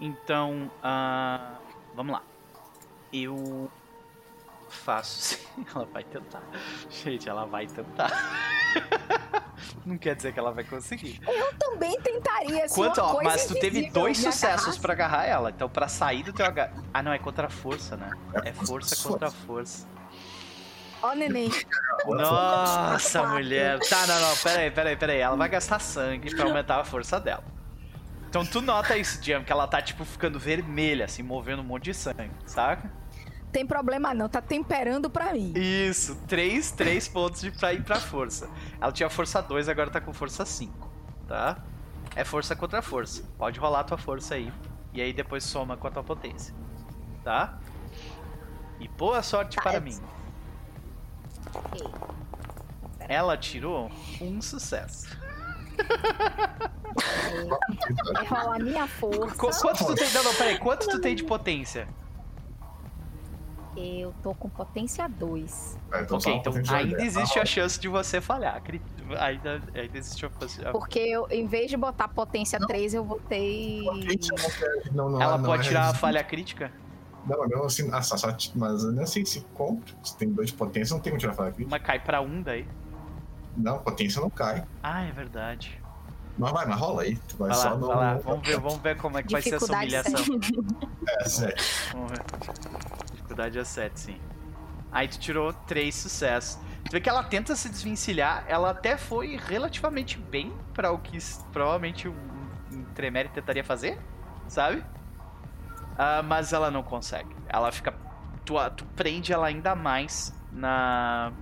Então, ah, vamos lá. Eu faço <laughs> sim. Ela vai tentar. Gente, ela vai tentar. <laughs> Não quer dizer que ela vai conseguir. Eu também tentaria. se Quanto, ó, mas tu teve dois sucessos pra agarrar ela. Então, pra sair do teu agar... Ah, não, é contra a força, né? É força contra a força. Ó, neném. Nossa, mulher. Tá, não, não, peraí, peraí, peraí. Ela vai gastar sangue pra aumentar a força dela. Então tu nota isso, Jam, que ela tá, tipo, ficando vermelha, assim, movendo um monte de sangue, saca? Tem problema não, tá temperando pra mim. Isso, 3, 3 pontos de, pra ir pra força. Ela tinha força 2, agora tá com força 5, tá? É força contra força. Pode rolar a tua força aí. E aí depois soma com a tua potência. Tá? E boa sorte Tá, para eu- mim. Ok. Ela tirou um sucesso. Vai rolar minha força. Qu- quanto tu tem. Não, não, peraí. Quanto tu tem de potência? Eu tô com potência 2. É, então ok, então ainda dez. existe a chance de você falhar. Ainda, ainda existe a chance. Porque eu, em vez de botar potência 3, eu botei. Não não- não- Ela não pode é tirar a falha crítica? Não, mas mesmo assim, ah, mas ainda assim, se compra, se tem dois de potência, não tem como tirar falha crítica. Uma cai pra um daí. Não, potência não cai. Ah, é verdade. Mas vai, mas rola aí. Tu vai, Vai lá, só no. vai lá. Vamos ver, vamos ver como é que vai ser essa Dificuldade humilhação. É, sério. Vamos ver. Dificuldade é 7, sim. Aí tu tirou 3 sucessos. Tu vê que ela tenta se desvencilhar, ela até foi relativamente bem pra o que provavelmente um, um Tremere tentaria fazer, sabe? Ah, mas ela não consegue. Ela fica. Tu, tu prende ela ainda mais na.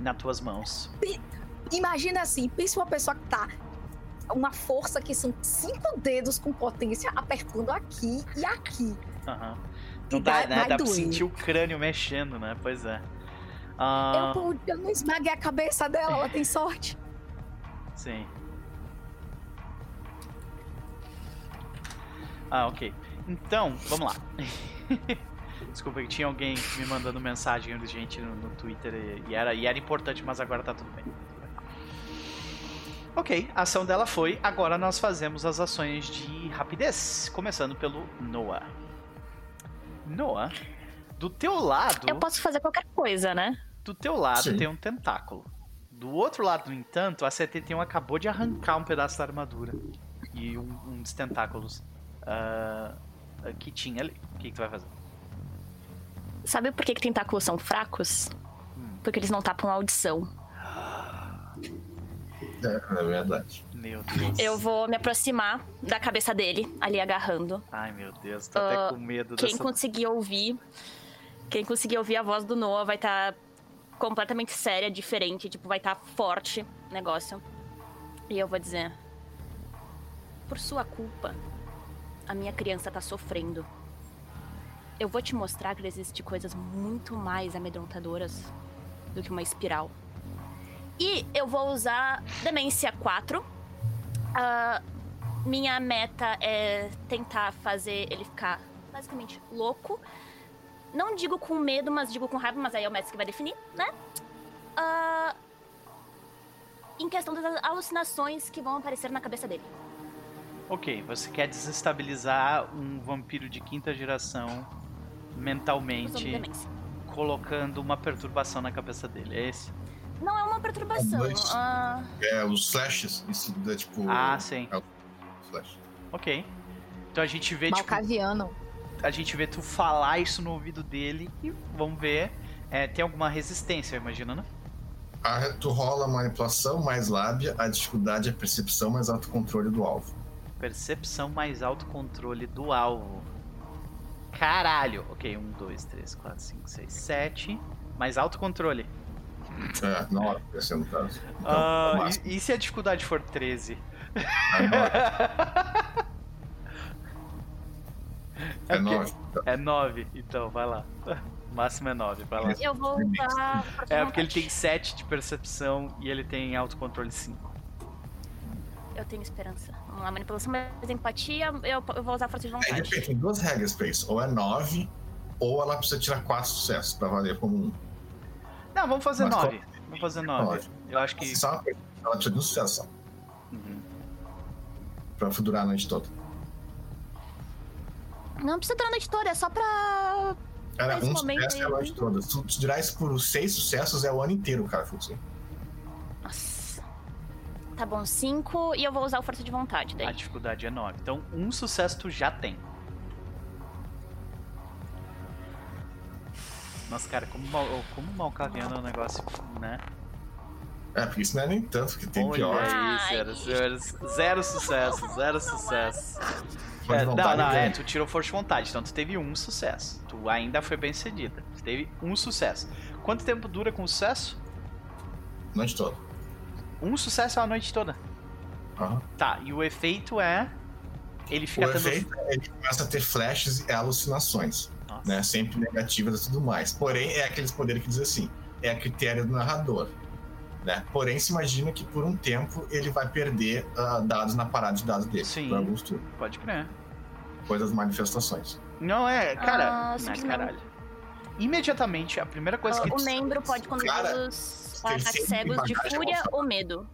Nas tuas mãos. Imagina assim, pensa uma pessoa que tá. Uma força que são cinco dedos com potência apertando aqui e aqui. Aham. E Não dá, vai- né? Dá pra sentir o crânio mexendo, né? Pois é. Ah, Eu, eu não esmaguei a cabeça dela, ela tem sorte. <laughs> Sim. Ah, ok. Então, vamos lá. <laughs> Desculpa que tinha alguém me mandando mensagem urgente no, no Twitter e, e era, e era importante, mas agora tá tudo bem. Ok, a ação dela foi. Agora nós fazemos as ações de rapidez. Começando pelo Noah. Noah, do teu lado. Eu posso fazer qualquer coisa, né? Do teu lado Sim. tem um tentáculo. Do outro lado, no entanto, a 71 acabou de arrancar um pedaço da armadura. E um, um dos tentáculos ah, que tinha ali. O que, que tu vai fazer? Sabe por que, que tentáculos são fracos? Porque eles não tapam a audição. É, é verdade. Meu Deus. Eu vou me aproximar da cabeça dele, ali agarrando. Ai, meu Deus, tô até Ah, com medo Quem dessa. conseguir ouvir, quem conseguir ouvir a voz do Noah vai estar completamente séria, diferente, tipo, vai estar forte o negócio. E eu vou dizer: Por sua culpa, a minha criança tá sofrendo. Eu vou te mostrar que existem coisas muito mais amedrontadoras do que uma espiral. E eu vou usar Demência 4. Ah, minha meta é tentar fazer ele ficar basicamente louco. Não digo com medo, mas digo com raiva, mas aí é o mestre que vai definir, né? Ah, em questão das alucinações que vão aparecer na cabeça dele. Ok, você quer desestabilizar um vampiro de quinta geração mentalmente, colocando uma perturbação na cabeça dele. É esse? Não é uma perturbação. Ah, É, os flashes, isso é tipo. Ah, sim. É flash. Ok. Então a gente vê, tipo, Malcaviano. a gente vê tu falar isso no ouvido dele e vamos ver. É, tem alguma resistência, eu imagino, né? A, tu rola manipulação mais lábia, a dificuldade é percepção mais autocontrole do alvo. Percepção mais autocontrole do alvo. Caralho! Ok, 1, 2, 3, 4, 5, 6, 7. Mais autocontrole. É, na hora, esse é no caso. Então, Ah, máximo. e, e se a dificuldade for 13? É nove. É Ok. nove. É 9, então vai lá. O máximo é 9, vai lá. eu vou usar. É porque ele tem 7 de percepção e ele tem autocontrole 5. Eu tenho esperança. Vamos lá, manipulação mais empatia. Eu, eu vou usar força de Aí vontade. depende, tem duas regras pra isso. Ou é nove, ou ela precisa tirar quatro sucessos pra valer como um. Não, vamos fazer Mas 9. Vamos fazer 9. Nove. Eu acho que. Só uma ela precisa de um sucesso só, Uhum. pra durar a noite toda. Não precisa durar a noite toda, é só pra. Era um sucesso é a aí- noite toda. Se tu tirar isso por seis sucessos, é o ano inteiro, cara, Futsu. Tá bom, 5 e eu vou usar o força de vontade A daí. dificuldade é 9. Então, um sucesso tu já tem. Nossa, cara, como, mal, como malcaviano é um negócio, né? É, porque isso não é nem tanto que tem Olha pior. isso, zero, zero, zero sucesso, zero sucesso. É, não, não, é, tu tirou força de vontade, então tu teve um sucesso. Tu ainda foi bem cedida. Tu teve um sucesso. Quanto tempo dura com o sucesso? Noite toda. Um sucesso é a noite toda. Aham. Tá, e o efeito é. Ele fica O tendo. efeito é ele começa a ter flashes e alucinações, Nossa. né? Sempre negativas e tudo mais. Porém, é aqueles poderes que diz assim, é a critério do narrador. Né? Porém, se imagina que por um tempo ele vai perder ah, dados na parada de dados dele. Sim. Por alguns turnos. Pode crer. Depois das manifestações. Não, é, cara. Ah, não, simplesmente. caralho. Imediatamente, a primeira coisa que. o membro pode os ataques sempre cegos de fúria ou medo.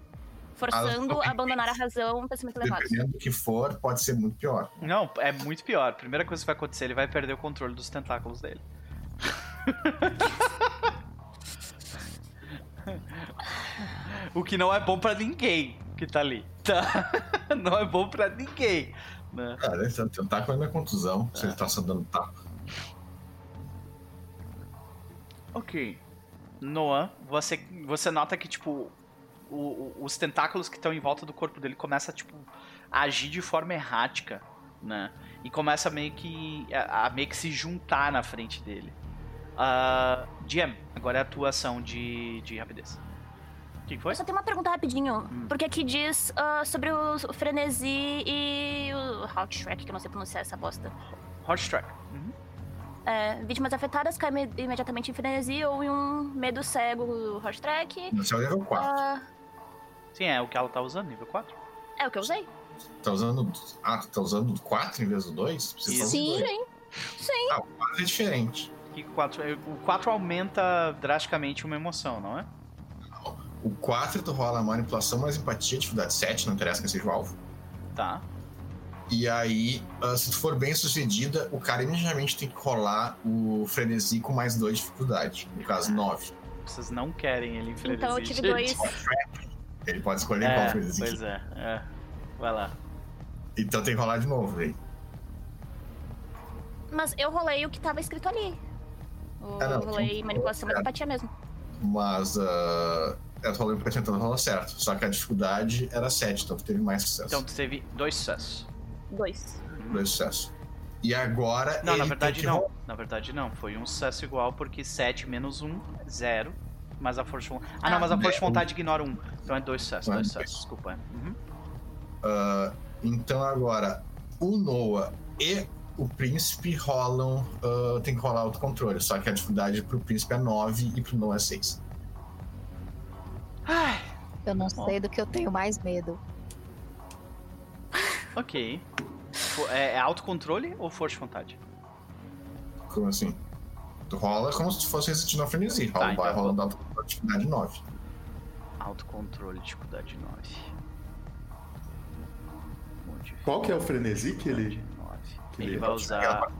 Forçando a abandonar a razão um pensamento elevado. Dependendo do que for, pode ser muito pior. Não, é muito pior. Primeira coisa que vai acontecer, ele vai perder o controle dos tentáculos dele. <laughs> o que não é bom pra ninguém que tá ali. Tá? <laughs> Não é bom pra ninguém. Né? Cara, esse tentáculo é minha contusão, se ele tá só dando tapa. Ok. Noah, você, você nota que, tipo, o- o- os tentáculos que estão em volta do corpo dele começam a, tipo, a agir de forma errática, né? E começa meio que a, a meio que se juntar na frente dele. Uh, Jam, agora é a tua ação de, de rapidez. O que foi? Eu só tenho uma pergunta rapidinho. Hum. Porque aqui diz ah, sobre o, frenesi e o Hot Shrek, que eu não sei pronunciar essa bosta. Hot Track. Uhum. É, vítimas afetadas caem me- imediatamente em frenesi ou em um medo cego do Hot Track. Esse é o level 4. Ah, Sim, é o que ela tá usando, nível 4. é o que eu usei. Tá usando. Ah, tu tá usando 4 em vez do 2? Isso. Sim. Sim. Ah, o 4 é diferente. Que 4, o 4 aumenta drasticamente uma emoção, não é? O 4 tu rola manipulação mais empatia, dificuldade 7, não interessa quem seja o alvo. Tá. E aí, ah, se tu for bem sucedida, o cara imediatamente tem que rolar o frenesi com mais 2 de dificuldade. No caso, 9. Vocês não querem ele em Então eu frenesi, tive dois. Ele pode escolher qual É, frenesi. pois é, é. Vai lá. Então tem que rolar de novo, velho. Mas eu rolei o que tava escrito ali. Eu Ah, não, rolei tinha- manipulação mais empatia mesmo. Mas ah, eu tô rolando pra tentando rolar certo. Só que a dificuldade era 7, então tu teve mais sucesso. Então tu teve dois sucessos. Dois. Dois sucessos. E agora. Não, ele na tem verdade que não. rolar- Na verdade não. Foi um sucesso igual porque 7 menos 1 é 0. Mas a força de vontade. Ah, não, Ah, mas a força de vontade ignora 1. Então é dois sucessos, Não, dois dois. sucessos, desculpa. Uhum. Ah, então agora, o Noah e o príncipe rolam. ah, tem que rolar autocontrole. Só que a dificuldade pro príncipe é 9 e pro Noah é 6. Ai, Eu não sei do que eu tenho mais medo. Ok. É, é autocontrole ou força de vontade? Como assim? Tu rola como se fosse resistindo ao frenesi. Tá, Rola, então vai vou- rolando autocontrole, dificuldade 9. Autocontrole, dificuldade 9. Qual que é o frenesi que ele- que Ele ele- vai usar.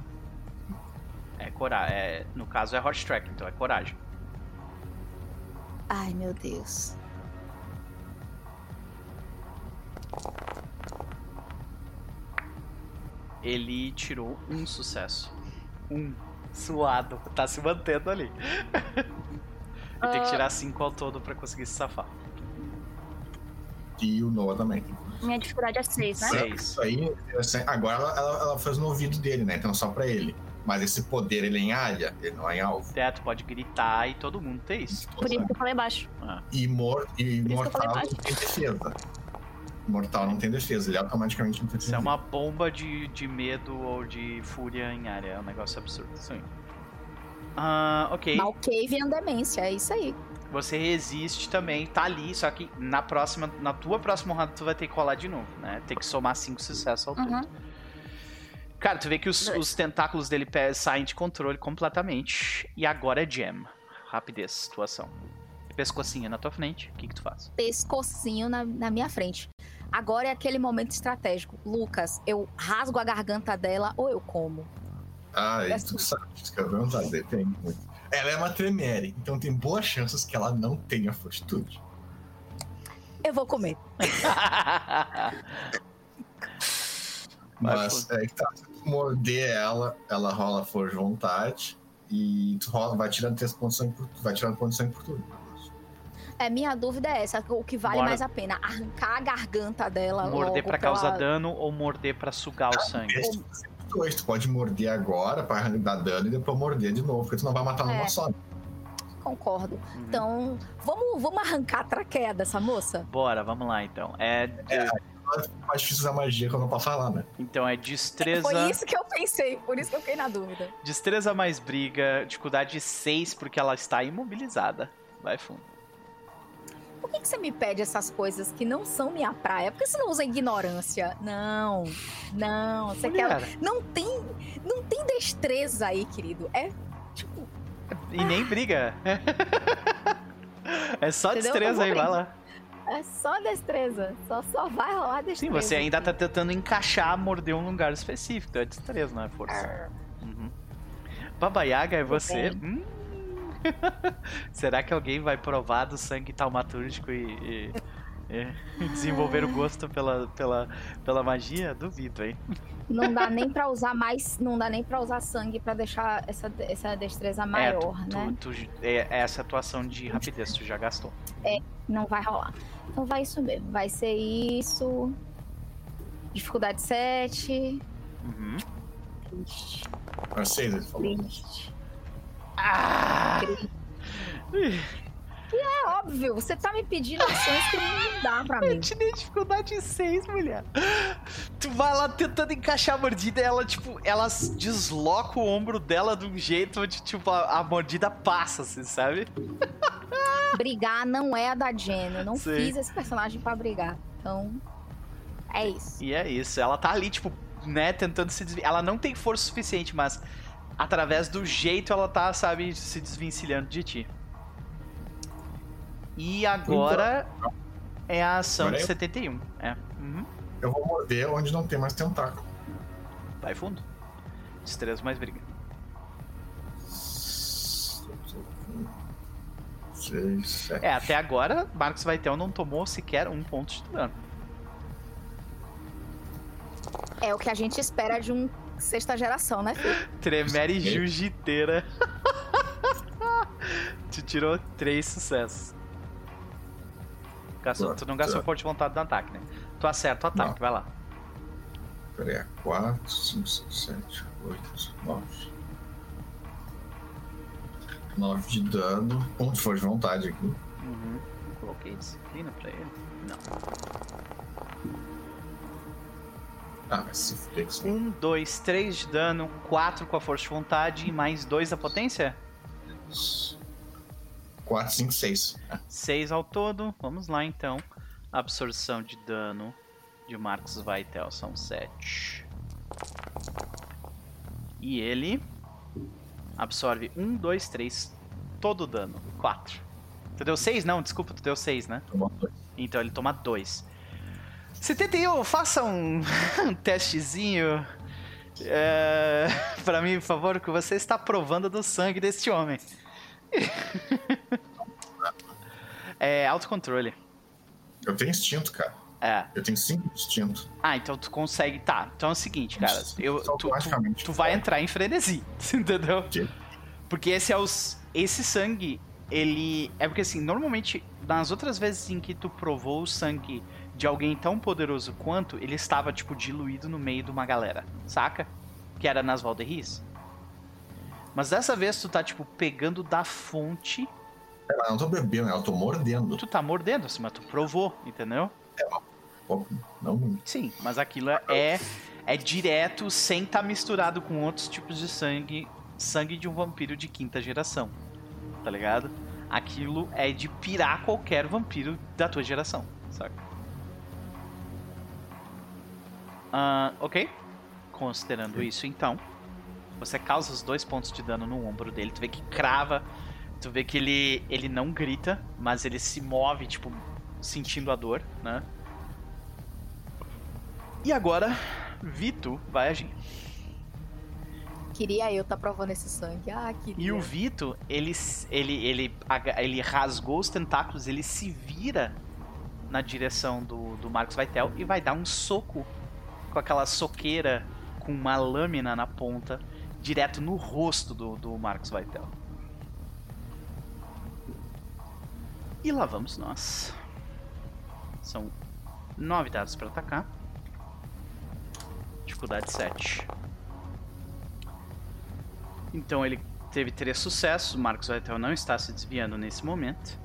É coragem. É, no caso é hot track, então é coragem. Ai, meu Deus. Ele tirou um sucesso. Um. Suado. Tá se mantendo ali. <laughs> e tem que Ah. tirar cinco ao todo pra conseguir se safar. E o Noah também. Minha dificuldade é seis, né? Seis. Isso aí, assim, agora ela, ela, ela fez no ouvido dele, né? Então só pra ele. Mas esse poder, ele é em área, ele não é em alvo. Teto pode gritar e todo mundo tem isso. Por isso que eu falei baixo. Ah, E, mor e Por isso que eu mortal falei não tem defesa. Mortal não tem defesa, ele automaticamente não tem isso é uma bomba de, de medo ou de fúria em área. É um negócio absurdo. Sim. Ah, ok. Malcave e demência, é isso aí. Você resiste também, tá ali, só que na próxima, na tua próxima rodada tu vai ter que rolar de novo, né? Tem que somar cinco sucessos ao todo. Uhum. Cara, tu vê que os, os tentáculos dele saem de controle completamente. E agora é Jam. Rapidez, tua ação. Pescocinho na tua frente, o que que tu faz? Pescocinho na, na minha frente. Agora é aquele momento estratégico. Lucas, eu rasgo a garganta dela ou eu como? Ah, É isso tu sabe, isso que eu ia perguntar, depende muito. Ela é uma tremere, então tem boas chances que ela não tenha fortitude. Eu vou comer. <laughs> Mas é que tá, se tu morder ela, ela rola força de vontade. e tu rola, vai tirando três pontos de sangue por, vai tirando pontos de sangue por tudo. É, minha dúvida é essa, o que vale Bora. mais a pena? Arrancar a garganta dela Morder logo pra causar ela- dano ou morder pra sugar o sangue? Dois, tu pode morder agora pra dar dano e depois morder de novo, porque tu não vai matar numa É. só. Concordo. Uhum. Então, vamos, vamos arrancar a traqueia dessa moça? Bora, vamos lá então. É, Mais difícil usar magia quando eu não posso falar, né? então é destreza, Foi isso que eu pensei, por isso que eu fiquei na dúvida. destreza mais briga, dificuldade 6 porque ela está imobilizada. Vai fundo. Por que, que você me pede essas coisas que não são minha praia? Por que você não usa ignorância? Não, não. Você quer. Mulher, Não tem, não tem destreza aí, querido. É tipo. E nem briga. <laughs> é só Entendeu? destreza aí, vai lá. É só destreza. Só, só vai rolar Sim, destreza. você ainda tá tentando encaixar, morder um lugar específico. É destreza, não é força. Uhum. Baba Yaga é você? Hum. <laughs> Será que alguém vai provar do sangue taumatúrgico e, e- e <laughs> desenvolver o gosto pela, pela, pela magia? Duvido, hein? Não dá nem <laughs> pra usar mais. Não dá nem pra usar sangue pra deixar essa, essa destreza maior, é, tu, né? tu, tu- é, é essa atuação de rapidez, tu já gastou. Não vai rolar. Então vai isso mesmo. Vai ser isso. Dificuldade 7. Uhum. Triste. É falou. Triste. Ah! É óbvio, você tá me pedindo ações que não dá pra mim. Eu te dei dificuldade 6, mulher. Tu vai lá tentando encaixar a mordida e ela, tipo, ela desloca o ombro dela de um jeito onde, tipo, a, a mordida passa, assim, sabe? <laughs> Brigar não é a da Jen. Eu não Sim. fiz esse personagem pra brigar. Então, é isso. E é isso. Ela tá ali, tipo, né, tentando se desviar. Ela não tem força suficiente, mas através do jeito ela tá, sabe, se desvencilhando de ti. E agora é a ação de eu? 71. É. Uhum. Eu vou morder onde não tem mais tentáculo. Vai fundo. Destreza mais briga. Seis, sete. É, até agora, Marcos Vaitel não tomou sequer um ponto de dano. É o que a gente espera de um sexta geração, né, filho? Tremere Sim. jiu-jiteira. <laughs> tu tirou três sucessos. Gastou, tu não gastou Tá. forte vontade no ataque, né? Tu acerta o ataque, Não. vai lá. Pera aí, 4, 5, 6, 7, 8, 9. 9 de dano. Um de força de vontade aqui. Uhum. Coloquei disciplina pra ele. Não. Ah, mas se fuder que isso- Um, dois, três de dano, quatro com a força de vontade e mais dois da potência? 4, 5, 6. 6 ao todo. Vamos lá então. Absorção de dano de Marcos Vaitel são 7. E ele absorve 1, 2, 3. Todo o dano. 4. Tu deu 6? Não, desculpa, tu deu 6, né? Tomou dois. Então ele toma 2. 71, faça um, um <laughs> testezinho. É, <laughs> pra mim, por favor, que você está provando do sangue deste homem. <laughs> é autocontrole. Eu tenho instinto, cara. É. Eu tenho 5 instinto. Ah, então tu consegue. Tá, então é o seguinte, cara. Eu, tu, tu, Automaticamente. tu vai entrar em frenesi, entendeu? Porque esse é os. Esse sangue, ele. É porque assim, normalmente, nas outras vezes em que tu provou o sangue de alguém tão poderoso quanto, ele estava, tipo, diluído no meio de uma galera, saca? Que era nas Valderris. Mas dessa vez tu tá, tipo, pegando da fonte, É, eu não tô bebendo, eu tô mordendo. tu tá mordendo, assim, mas tu provou, entendeu? Pô, não. Sim, mas aquilo é é direto sem estar misturado com outros tipos de sangue, sangue de um vampiro de quinta geração. Tá ligado? Aquilo é de pirar qualquer vampiro da tua geração, saca? Ah, ok. Considerando isso, então, você causa os dois pontos de dano no ombro dele. Tu vê que crava, tu vê que ele, ele não grita, mas ele se move, tipo, sentindo a dor, né? E agora, Vito vai agir. Queria eu tá provando esse sangue. Ah, queria. E o Vito, ele, ele, ele, ele rasgou os tentáculos, ele se vira na direção do, do Marcos Vaitel e vai dar um soco com aquela soqueira com uma lâmina na ponta direto no rosto do, do Marcos Vaitel. E lá vamos nós. São nove dados para atacar. Dificuldade 7. Então ele teve três sucessos. O Marcos Vaitel não está se desviando nesse momento.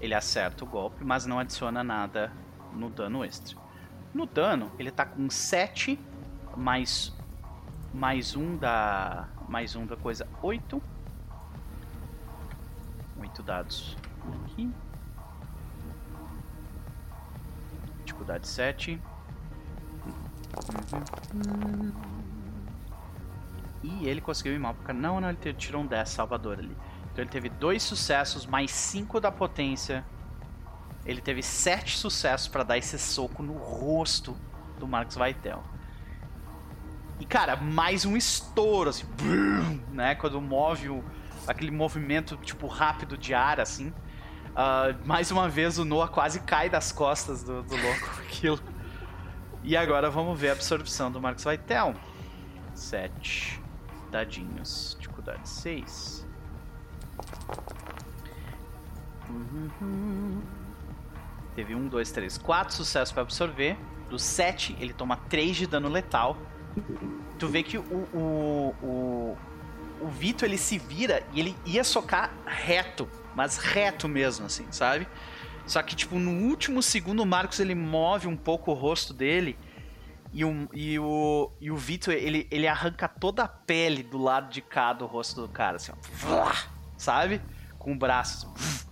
Ele acerta o golpe, mas não adiciona nada no dano extra. No dano, ele tá com 7 mais mais um da mais um da coisa 8. 8 dados aqui. Dificuldade 7. Uhum. E ele conseguiu ir mal porque não, não, ele tirou um 10 Salvador ali. Então ele teve dois sucessos mais 5 da potência ele teve sete sucessos para dar esse soco no rosto do Marcos Vaitel. E cara, mais um estouro, assim, brum, né? Quando move o, aquele movimento tipo rápido de ar, assim. Uh, mais uma vez o Noah quase cai das costas do, do louco aquilo. E agora vamos ver a absorção do Marcos Vaitel. Sete dadinhos, dificuldade 6. Uhum. Teve um, dois, três, quatro sucessos para absorver. Do sete, ele toma três de dano letal. Tu vê que o, o, o, o Vito ele se vira e ele ia socar reto, mas reto mesmo, assim, sabe? Só que, tipo, no último segundo, o Marcos ele move um pouco o rosto dele e o, e o, e o Vitor, ele, ele arranca toda a pele do lado de cá do rosto do cara, assim, ó. Sabe? Com o braço. Assim,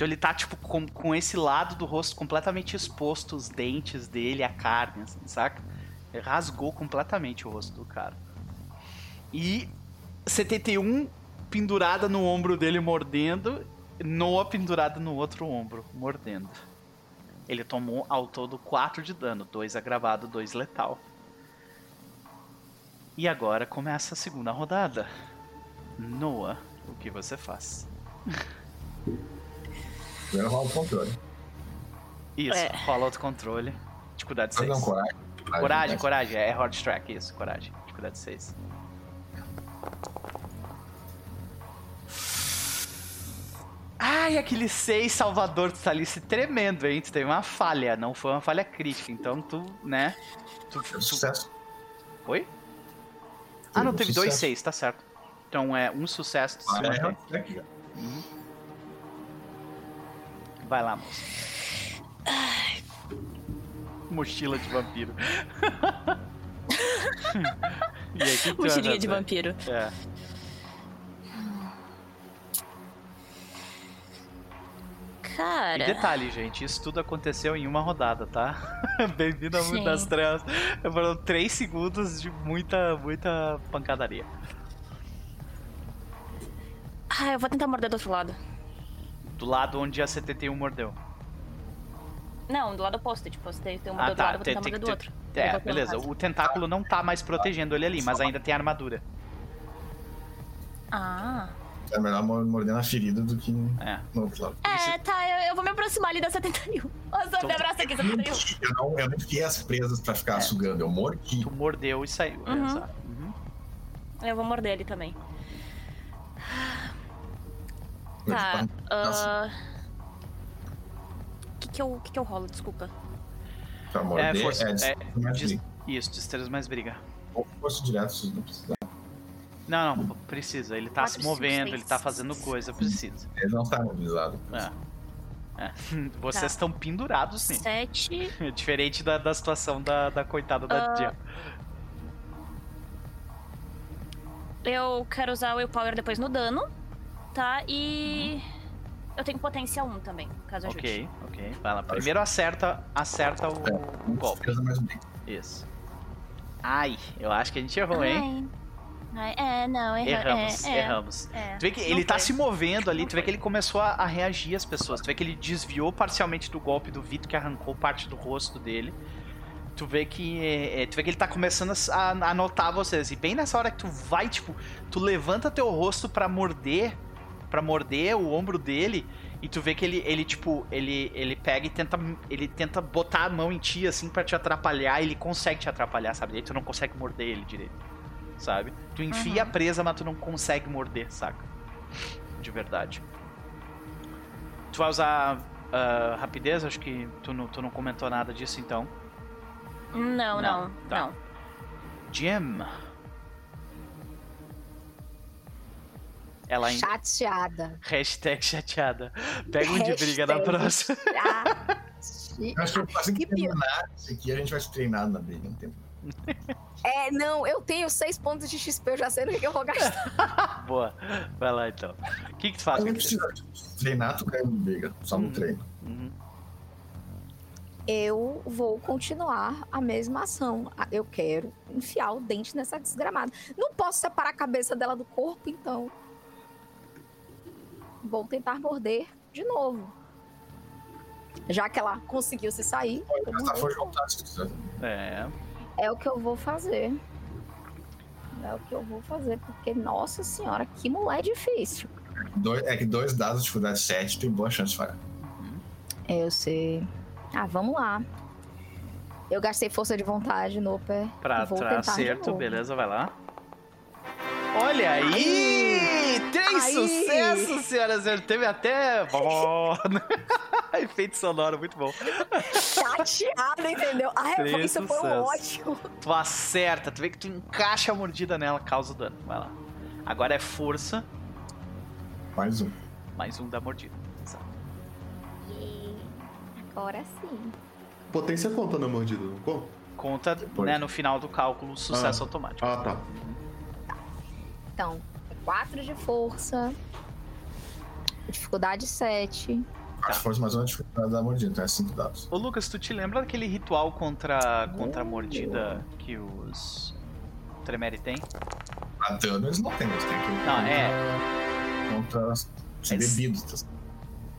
então ele tá, tipo, com, com esse lado do rosto completamente exposto, os dentes dele, a carne, assim, saca? Ele rasgou completamente o rosto do cara. E 71 pendurada no ombro dele mordendo, Noah pendurada no outro ombro, mordendo. Ele tomou ao todo 4 de dano, 2 agravado, 2 letal. E agora começa a segunda rodada. Noah, o que você faz? <laughs> Primeiro rola o controle. Isso, é. rola outro controle. Dificuldade 6. Não, coragem. Coragem, coragem, coragem, é hard track, isso, coragem. Dificuldade 6. Ai, aquele 6 Salvador, tu tá ali se tremendo, hein? Tu teve uma falha, não foi uma falha crítica, então tu, né? Tu, tu... Sucesso. Oi? Ah, não, teve 2 6, tá certo. Então é um sucesso. Ah, é, é aqui, uhum. Vai lá, moça. Mochila de vampiro. <laughs> e aí, que Mochilinha de vampiro. É. Cara. E detalhe, gente, isso tudo aconteceu em uma rodada, tá? <laughs> Bem-vindo a muitas trevas. Foram três segundos de muita, muita pancadaria. Ah, eu vou tentar morder do outro lado. Do lado onde a 71 mordeu. Não, do lado oposto. Tipo, você tem uma ah, do tá. lado, vou tentar tem, do outro. É, beleza. O tentáculo não tá mais protegendo ele ali, mas ainda tem armadura. Ah. É melhor morder na ferida do que é. no outro lado. É, tá, eu, eu, vou me aproximar ali da 71. Nossa, me abraça aqui, 71. Eu não, eu não fiquei as presas pra ficar é. sugando, eu mordi. Tu mordeu e saiu, uhum. exato. Uhum. Eu vou morder ele também. Tá. Uh... Que que eu, que que eu rolo? Desculpa. Pra morder, é, força, é, é mais briga. Isso, destreza mais briga. Ou força direto, se não precisar. Não, não, precisa. Ele tá se movendo, ele tá fazendo coisa, precisa. Ele não tá mobilizado. É. É. <laughs> Vocês estão tá. pendurados, sim. Sete. <laughs> Diferente da, da situação da, da coitada da uh... Dia. Eu quero usar o Willpower depois no dano tá? E eu tenho potência 1 também, caso ajude. Ok, ok. Vai lá. Primeiro acerta, acerta o, o golpe. Isso. Ai, eu acho que a gente errou, hein? Ai, é, não, erra, erramos, é, erramos. É, tu vê que ele tá se movendo ali, tu vê que ele começou a, a, reagir às pessoas, tu vê que ele desviou parcialmente do golpe do Vito que arrancou parte do rosto dele. Tu vê que é, tu vê que ele tá começando a, a notar vocês. E bem nessa hora que tu vai, tipo, tu levanta teu rosto para morder para morder o ombro dele e tu vê que ele, ele tipo, ele, ele pega e tenta, ele tenta botar a mão em ti, assim, para te atrapalhar, ele consegue te atrapalhar, sabe? Daí tu não consegue morder ele direito. sabe? Tu enfia a presa, mas tu não consegue morder, saca? De verdade. Tu vai usar ah, rapidez? Acho que tu não, tu não comentou nada disso então. Não, Não, não, tá. não. Jim. Ela ainda. Chateada. Hashtag chateada. Pega um de briga na próxima. Eu acho que terminar isso aqui, a gente vai se treinar na briga um tempo. É, não, eu tenho seis pontos de XP, eu já sei no que eu vou gastar. <laughs> Boa. Vai lá então. O que, que tu faz? Mas não precisa treinar, tu ganha na briga, só no Hum. treino. Uhum. Eu vou continuar a mesma ação. Ah, Eu quero enfiar o dente nessa desgramada. Não posso separar a cabeça dela do corpo, então. Vou tentar morder de novo. Já que ela conseguiu se sair, Pode. É. é o que eu vou fazer. É o que eu vou fazer, porque, nossa senhora, que mulher difícil. Dois- é que dois dados de dificuldade 7 tem boa chance de falhar. É, Eu sei. Ah, vamos lá. Eu gastei força de vontade no pé. Pra, vou pra tentar de acerto, novo. beleza, vai lá. Olha aí! Três Aí! sucessos, senhoras e senhores. Teve até. Ó, <laughs> Efeito sonoro, muito bom. chateada, entendeu? Ah, Três isso foi um ótimo. Tu acerta, tu vê que tu encaixa a mordida nela, causa o dano. Vai lá. Agora é força, Mais um. mais um da mordida. Exato. Agora sim. Potência conta na mordida, não conta? Conta, né, no final do cálculo, sucesso Ah. automático. Ah, tá. Então, 4 de força. Dificuldade 7. Acho que fosse mais uma dificuldade da mordida, então é 5 dados. Ô Lucas, tu te lembra daquele ritual contra, contra a mordida que os Tremere tem? A dano eles não têm, eles têm que. Não, é. Contra os Eles- bebidos. tá?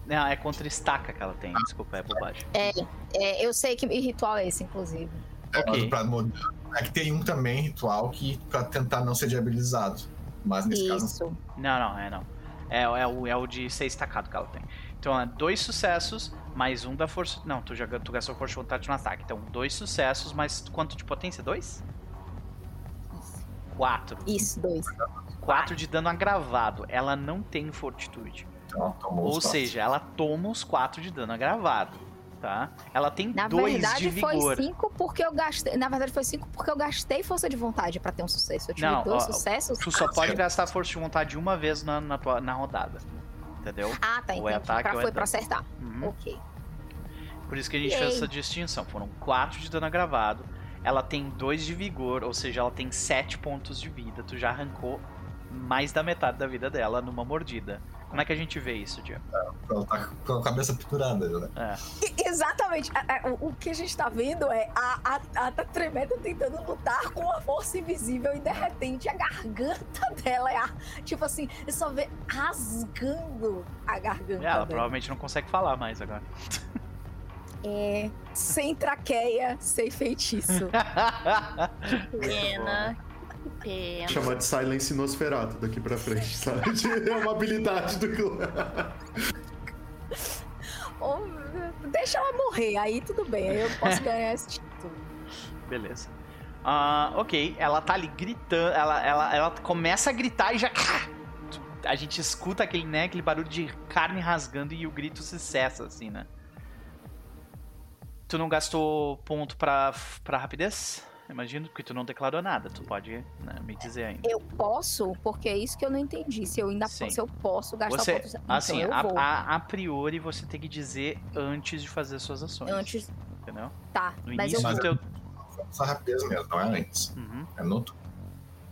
Não, é contra estaca que ela tem. Desculpa, é bobagem. É, eu sei que ritual é esse, inclusive. É, Ok. mas pra mordida- é que tem um também ritual que pra tentar não ser diabilizado. Mas nesse caso. Isso. Não, não, é não. É, é, o, é o de ser estacado que ela tem. Então é dois sucessos, mais um da força. Não, tu já tu gastou força de vontade no ataque. Então, dois sucessos, mais quanto de potência? Dois? Quatro. Isso, dois. Quatro de dano agravado. Ela não tem fortitude. Então, ela tomou Ou seja, ela toma os quatro de dano agravado. Tá? Ela tem Na dois verdade, de foi vigor. 5 porque eu gastei. Na verdade, foi 5 porque eu gastei força de vontade pra ter um sucesso. Eu tive Não, dois ó, sucessos. Tu só pode gastar força de vontade uma vez na, na, tua, na rodada. Entendeu? Ah, tá. ou é ataque pra, ou é foi dano. pra acertar. Uhum. Ok. Por isso que a gente Yay. fez essa distinção. Foram 4 de dano agravado. Ela tem 2 de vigor, ou seja, ela tem 7 pontos de vida. Tu já arrancou mais da metade da vida dela numa mordida. Como é que a gente vê isso, Diego? Ela tá com a cabeça pendurada, né? É. Exatamente. O, que a gente tá vendo é a, a, a Tremenda tentando lutar com uma força invisível e de repente a garganta dela é a, tipo assim, você só vê rasgando a garganta Ela dela. provavelmente não consegue falar mais agora. É, sem traqueia, sem feitiço. <laughs> Pena. Pena. Chamar de Silence Nosferatu daqui pra frente, sabe? <laughs> É uma habilidade do clã. Ou, deixa ela morrer, aí tudo bem, aí eu posso ganhar esse título. Beleza. Ah, ok, ela tá ali gritando, ela, ela, ela começa a gritar e já. <laughs> A gente escuta aquele, né, aquele barulho de carne rasgando e o grito se cessa, assim, né? Tu não gastou ponto pra, pra rapidez? Imagino, porque tu não declarou nada. Tu pode né, me dizer ainda. Eu posso, porque é isso que eu não entendi. Se eu ainda Sim. se eu posso gastar Você, pontos. Então assim, eu a, a, a priori você tem que dizer antes de fazer suas ações. Antes. Entendeu? Tá, No mas eu início vou. do teu. Só rapidez mesmo, não é antes. Uhum. É no turno.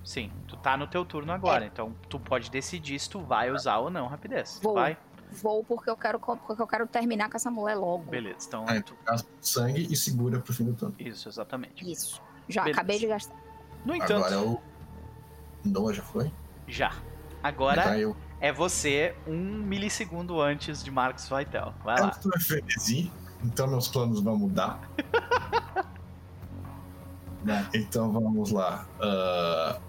Sim, tu tá no teu turno agora, então tu pode decidir se tu vai usar ou não rapidez. Vou. Vai? Vou porque eu quero porque eu quero terminar com essa mulher logo. Beleza, então. Aí tu gasta sangue e segura pro fim do turno. Isso, exatamente. Isso. Já Beleza. acabei de gastar. No entanto, Agora é o. Noah já foi? já. Agora Então eu. é você um milissegundo antes de Marcos Vaitel. Vai Eu lá. tô em frenesi, então meus planos vão mudar. <laughs> Né, Então vamos lá. Ah,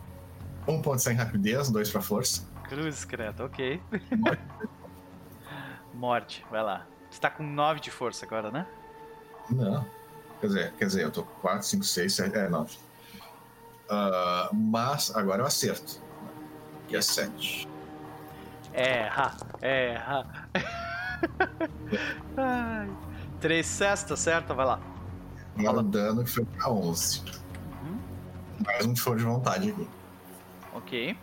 um ponto sem rapidez, dois pra força. Cruz, credo, ok. Morte, <laughs> vai lá. Você tá com 9 de força agora, né? Não. Quer dizer, quer dizer, eu tô com 4, 5, 6, 7, é 9. Ah, mas agora eu acerto. E é 7. Erra, erra. <laughs> Ai. Três cestas, certo? Vai lá. Agora o dano foi pra 11. Mais um for de vontade aqui. Ok.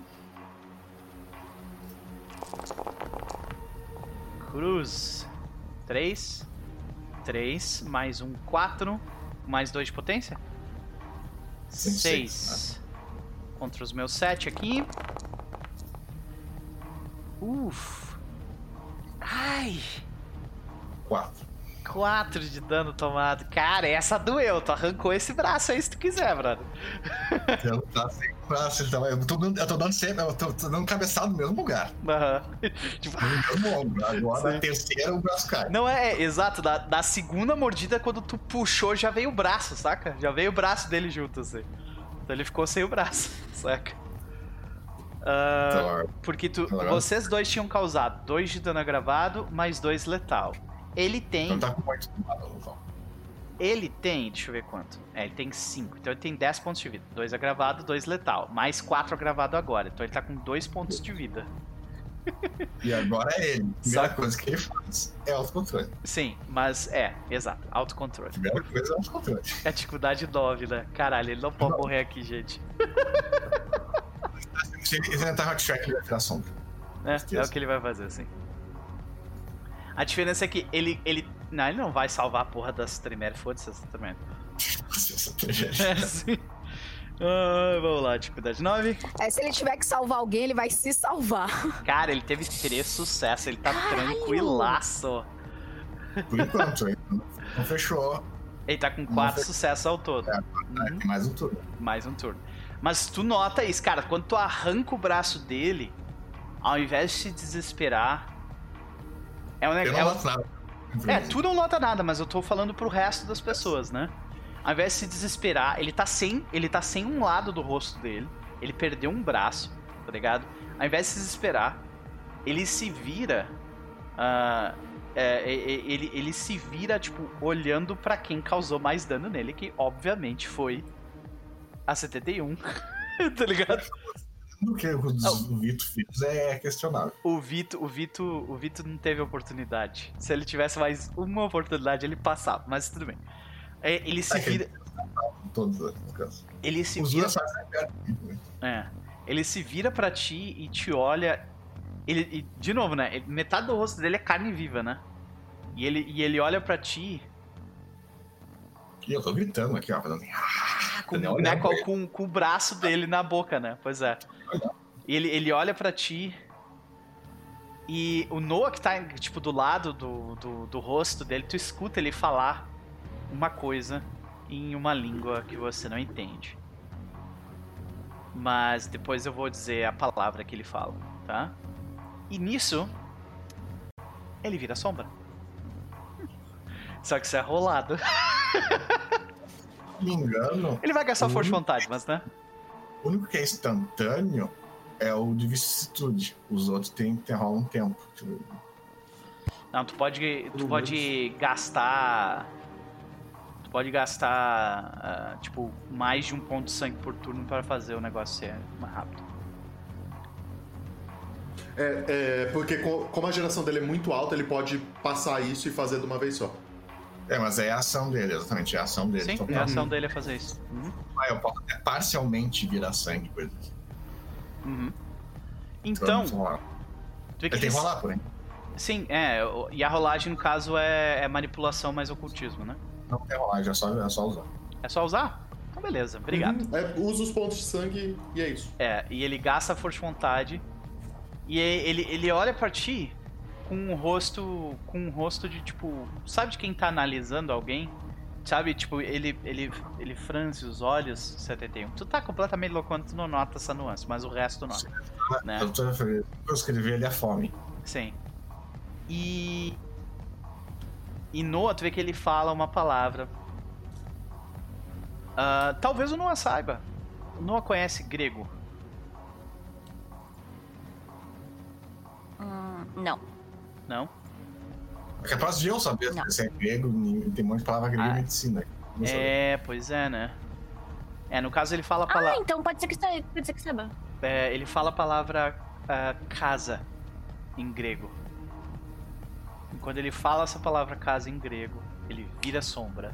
Cruz. Três. Três. Mais um quatro. Mais dois de potência? Tem Seis. Contra os meus sete aqui. Uf. Ai. 4. 4 de dano tomado. Cara, essa doeu. Tu arrancou esse braço aí se tu quiser, brother. Ele tá sem braço, ele tá- eu, tô dando, eu tô dando sempre, eu tô, tô dando cabeçada no mesmo lugar. Aham. <laughs> Tipo, No mesmo ombro. Agora, Sim. na terceira, o braço cai. Não é, é, exato, da, da segunda mordida, quando tu puxou, já veio o braço, saca? Já veio o braço dele junto, assim. Então ele ficou sem o braço, <laughs> saca? Então, porque tu, vocês dois tinham causado dois de dano agravado, mais dois letal. Ele tem. Então tá com muito. Ele tem, deixa eu ver quanto. É, ele tem 5. Então ele tem 10 pontos de vida. 2 agravado, 2 letal. Mais 4 agravado agora. Então ele tá com 2 pontos de vida. <laughs> E agora é ele. A primeira Só- coisa que ele faz é autocontrole. Sim, mas é, exato. Autocontrole. Primeira coisa é autocontrole. É dificuldade 9, né? Caralho, ele não pode Não. morrer aqui, gente. <laughs> Se ele ele entrar hot track, ele vai virar sombra. É, é o que ele vai fazer, assim. A diferença é que ele. ele não, ele não vai salvar a porra das Tremere, foda-se essa Tremere. <laughs> É, sim. Ah, vamos lá, dificuldade 9. É, se ele tiver que salvar alguém, ele vai se salvar. Cara, ele teve três sucessos, ele tá tranquilaço. Por enquanto, não fechou. Ele tá com quatro sucessos ao todo. É. Uhum. Tem mais um turno. Mais um turno. Mas tu nota isso, cara, quando tu arranca o braço dele, ao invés de se desesperar. É um negócio. não noto nada. É, tu não nota nada, mas eu tô falando pro resto das pessoas, né? Ao invés de se desesperar, ele tá sem, ele tá sem um lado do rosto dele. Ele perdeu um braço, tá ligado? Ao invés de se desesperar, ele se vira. ah, é, é, é, ele, ele se vira, tipo, olhando pra quem causou mais dano nele, que obviamente foi a 71. <laughs> tá ligado? O que o, o Vito fez é questionável. O Vito, o Vito, o Vito não teve oportunidade. Se ele tivesse mais uma oportunidade, ele passava, mas tudo bem. É, ele se É vira, Todos os casos. ele se Os vira, perto. é, ele se vira para ti e te olha. Ele, e, de novo, né? Metade do rosto dele é carne viva, né? E ele, e ele olha pra ti E eu tô gritando aqui, ó, fazendo. assim, com, Não, né, com, com- com o braço dele na boca, né? Pois é. Ele, ele olha pra ti. E o Noah que tá, tipo, do lado do, do, do rosto dele, tu escuta ele falar uma coisa em uma língua que você não entende. Mas depois eu vou dizer a palavra que ele fala, tá? E nisso, ele vira sombra. Só que isso é rolado. <laughs> Se <laughs> não me engano, Ele vai gastar força de vontade, mas né? o único que é instantâneo é o de vicissitude. Os outros tem que um tempo. Tipo, Não, tu pode, tu Uhum. pode gastar. Tu pode gastar, ah, tipo, mais de um ponto de sangue por turno para fazer o negócio ser mais rápido. É, é, porque co- como a geração dele é muito alta, ele pode passar isso e fazer de uma vez só. É, mas é a ação dele, exatamente. É a ação dele. Sim, Então, é a ação dele é fazer isso. Uhum. ah, eu posso até parcialmente virar sangue, coisa assim. Uhum. Então, Ele tem que rolar, porém. Sim, é. E a rolagem, no caso, é, é manipulação mais ocultismo, né? Não tem rolagem, é só, é só usar. É só usar? Então, beleza, obrigado. Uhum. É, usa os pontos de sangue e é isso. É, e ele gasta a força de vontade. E ele, ele olha pra ti com um rosto. Com um rosto de tipo. Sabe de quem tá analisando alguém? Sabe, tipo, ele, ele, ele franze os olhos, 71. Tu tá completamente louco quando tu não nota essa nuance, mas o resto nota. Né? Eu, tô, eu escrevi ali a fome. Sim. E. E Noah, tu vê que ele fala uma palavra. Ah, talvez o Noah saiba. O Noah conhece grego. Hum, não. Não? É capaz de eu saber Não. se é grego, tem um monte de palavra grega Ah, em medicina. É, pois é, né? É, no caso ele fala a Ah, palavra. então pode ser que saiba. Pode ser que saiba. é, ele fala a palavra ah, casa em grego. E quando ele fala essa palavra casa em grego, ele vira sombra.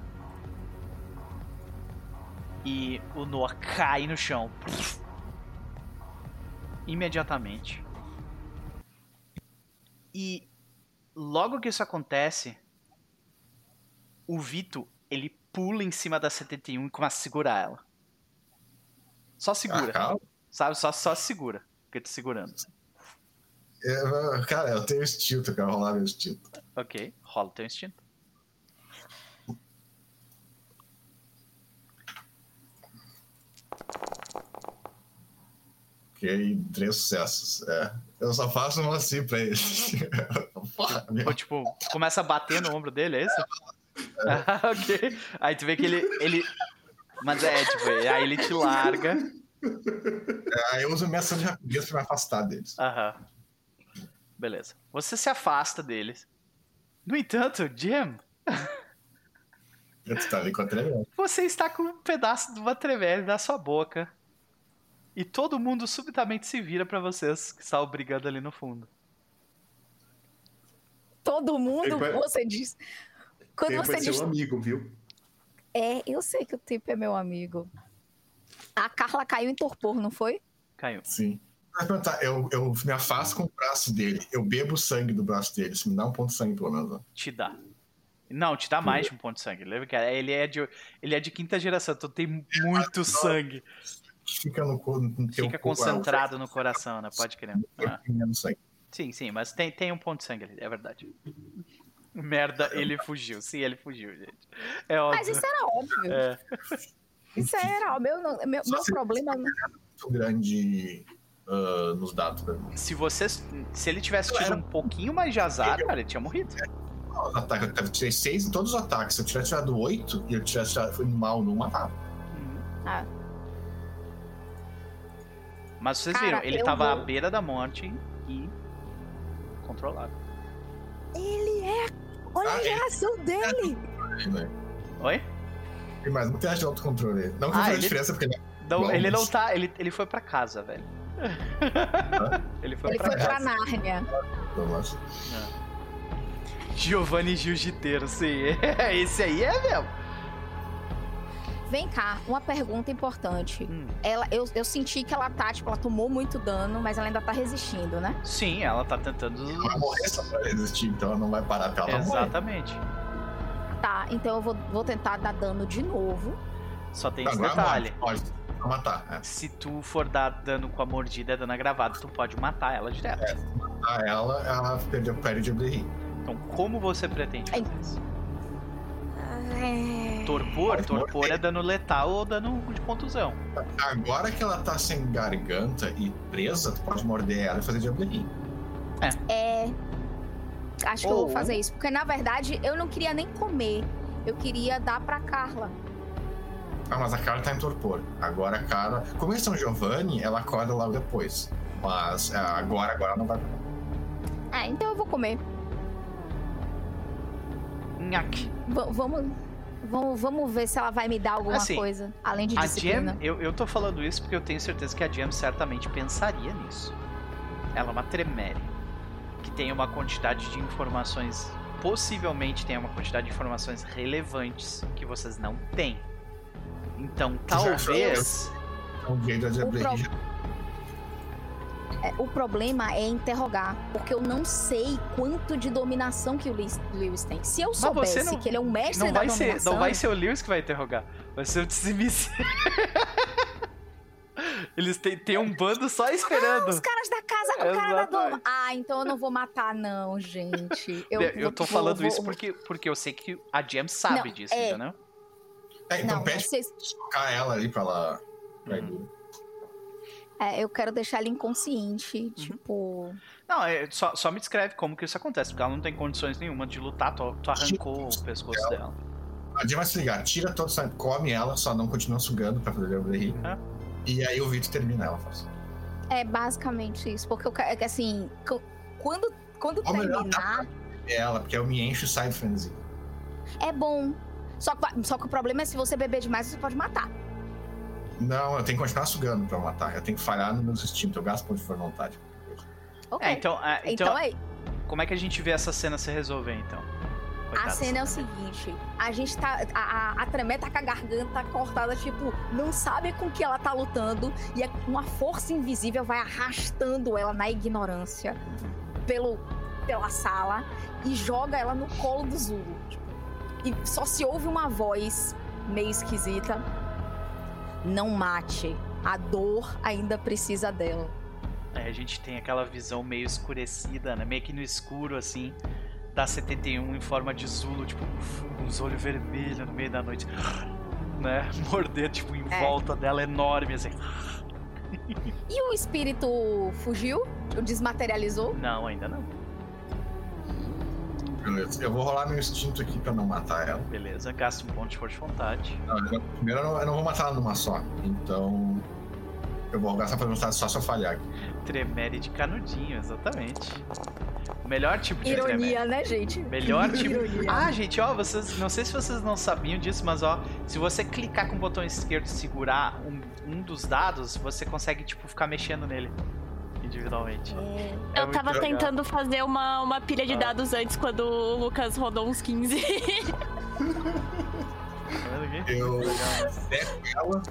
E o Noah cai no chão. Imediatamente. E logo que isso acontece, o Vito, ele pula em cima da 71 e começa a segurar ela. Só segura. Ah. Sabe? Só, só segura. Porque tô segurando. Eu- cara, eu tenho instinto, eu quero rolar meu instinto. Ok, rola o teu instinto. Ok, três sucessos. É. Eu só faço um assim pra ele. Porra. <laughs> Ou tipo, começa a bater no ombro dele, é isso? Ah, <laughs> ok. Aí tu vê que ele. ele... Mas é, tipo, aí ele te larga. Aí eu uso minha ação de rapidez pra me afastar deles. Aham. Beleza. Você se afasta deles. No entanto, Jim, Tu tá ali com a tremenda. você está com um pedaço de uma tremere na sua boca. E todo mundo subitamente se vira pra vocês que estavam brigando ali no fundo. Todo mundo, Ele vai- você diz. Quando Ele você vai ser diz. um amigo, viu? É, eu sei que o tempo é meu amigo. A Carla caiu em torpor, não foi? Caiu. Sim. Mas perguntar, eu, eu me afasto com o braço dele. Eu bebo o sangue do braço dele. Isso me dá um ponto de sangue, pelo menos. ó. Te dá. Não, te dá mais de um ponto de sangue. Lembra que ele é de, ele é de quinta geração, então tem <laughs> muito sangue. Fica no, no teu Fica co- concentrado no coração, né? Pode crer. Ah. Sim, sim, mas tem, tem um ponto de sangue ali, é verdade. Merda, ele fugiu. Sim, ele fugiu, gente. É óbvio. Mas isso era óbvio. É. Isso era óbvio. Meu, meu, meu problema. Muito grande ah, nos dados mim. Se vocês. Se ele tivesse tido um pouquinho mais de azar, cara, ele tinha morrido. Os ataques, eu tirei seis em todos os ataques. Se eu tivesse tirado oito e eu tivesse tirado, foi mal no matava. Ah, Mas vocês Cara, viram, ele tava à vou- beira da morte e. controlado. ele é. Olha Ah, a ele- reação dele. Né? Oi? Tem mais um teste de autocontrole. Não que Ah, ele- diferença, porque ele Não, Bom, ele não mas- tá. Ele, ele foi pra casa, velho. ele foi Ele pra foi casa. pra Nárnia. não gosto. Giovanni Jiu-Jiteiro, sim. <laughs> Esse aí é mesmo. Vem cá, uma pergunta importante. Hum. Ela, eu, eu senti que ela tá, tipo, ela tomou muito dano, mas ela ainda tá resistindo, né? Sim, ela tá tentando. Ela vai morrer só pra resistir, então ela não vai parar até ela morrer. Exatamente. Tá, então eu vou, vou tentar dar dano de novo. Só tem esse Agora detalhe. Pode, pode matar. É. Se tu for dar dano com a mordida, dano agravado, tu pode matar ela direto. Matar ela, ela perdeu pele de Oblerri. Então, como você pretende fazer isso? É... Torpor? Torpor é dano letal ou dano de contusão. Agora que ela tá sem garganta e presa, tu pode morder ela e fazer de Oblerri. É. Acho que eu Ou- vou fazer isso. Porque, na verdade, eu não queria nem comer. Eu queria dar pra Carla. Ah, mas a Carla tá em torpor. Agora a Carla. Como eles são Giovanni, ela acorda logo depois. Mas é, agora, agora não vai. É, então eu vou comer. Nhaque. Va- vamos, vamos, vamos ver se ela vai me dar alguma Assim, coisa. Além de A disciplina. Jam, eu, eu tô falando isso porque eu tenho certeza que a Jam certamente pensaria nisso. Ela é uma tremere. Que tem uma quantidade de informações. Possivelmente tem uma quantidade de informações relevantes que vocês não têm. Então, talvez. Então o pro- É, o problema é interrogar, porque eu não sei quanto de dominação que o Lewis, tem. Se eu soubesse não- que ele é um mestre Não da vai, ser, dominação... não vai ser o Lewis que vai interrogar. Vai ser o Tsimice. <laughs> Eles têm, têm um bando só esperando. Os caras da casa, o cara da doma. Exatamente. Ah, então eu não vou matar, não, gente. Eu, Eu, tô vou- falando vou- isso porque, porque eu sei que a Jam sabe Não, disso, é. entendeu? É, então Não, pede vocês- ela ali pra ela. pra Uhum. É, eu quero deixar ele inconsciente, tipo... Não, é, só, só me descreve como que isso acontece, porque ela não tem condições nenhuma de lutar, tu, tu arrancou o pescoço dela. A Jim vai se ligar, tira todo o sangue, come ela, só não continua sugando pra fazer Oblerri. É. E aí o Vitor termina ela. Faz. É basicamente isso, porque eu quero, é que assim, quando, quando Ou melhor, terminar, Ela, porque eu me encho e sai do frenesi. é bom. Só que, só que o problema é se você beber demais, você pode matar. Não, eu tenho que continuar sugando pra matar. Eu tenho que falhar nos meus instintos. Eu gasto ponto de de vontade. Ok. É, então, é, então, Então é, como é que a gente vê essa cena se resolver, então? a Coitada cena é o seguinte: a gente tá. A, a, a Tremé tá com a garganta cortada, tipo, não sabe com que ela tá lutando, e é uma força invisível vai arrastando ela na ignorância pelo, pela sala e joga ela no colo do Zulu. tipo, e só se ouve uma voz meio esquisita: Não mate, a dor ainda precisa dela. Aí a gente tem aquela visão meio escurecida, né? Meio que no escuro, assim, da 71 em forma de Zulu, tipo, os olhos vermelhos no meio da noite. Né? <laughs> Morder, tipo, em É. volta dela enorme, assim. E o espírito fugiu? Desmaterializou? Não, ainda não. Beleza. Eu vou rolar meu instinto aqui pra não matar ela. Beleza, gasta um ponto de força de vontade. Não, eu- primeiro eu não, eu não vou matar ela numa só. Então. Eu vou gastar força de vontade só se eu falhar aqui. Tremere de canudinho, exatamente. O melhor tipo de tremere. Ironia, né, gente? Melhor tipo. Ironia. Ah, gente, ó, vocês. Não sei se vocês não sabiam disso, mas ó, se você clicar com o botão esquerdo e segurar um, um dos dados, você consegue, tipo, ficar mexendo nele. Individualmente. É, É eu tava legal. tentando fazer uma, uma pilha de Ah. dados antes quando o Lucas rodou uns 15. Tá vendo aqui? Eu seco ela,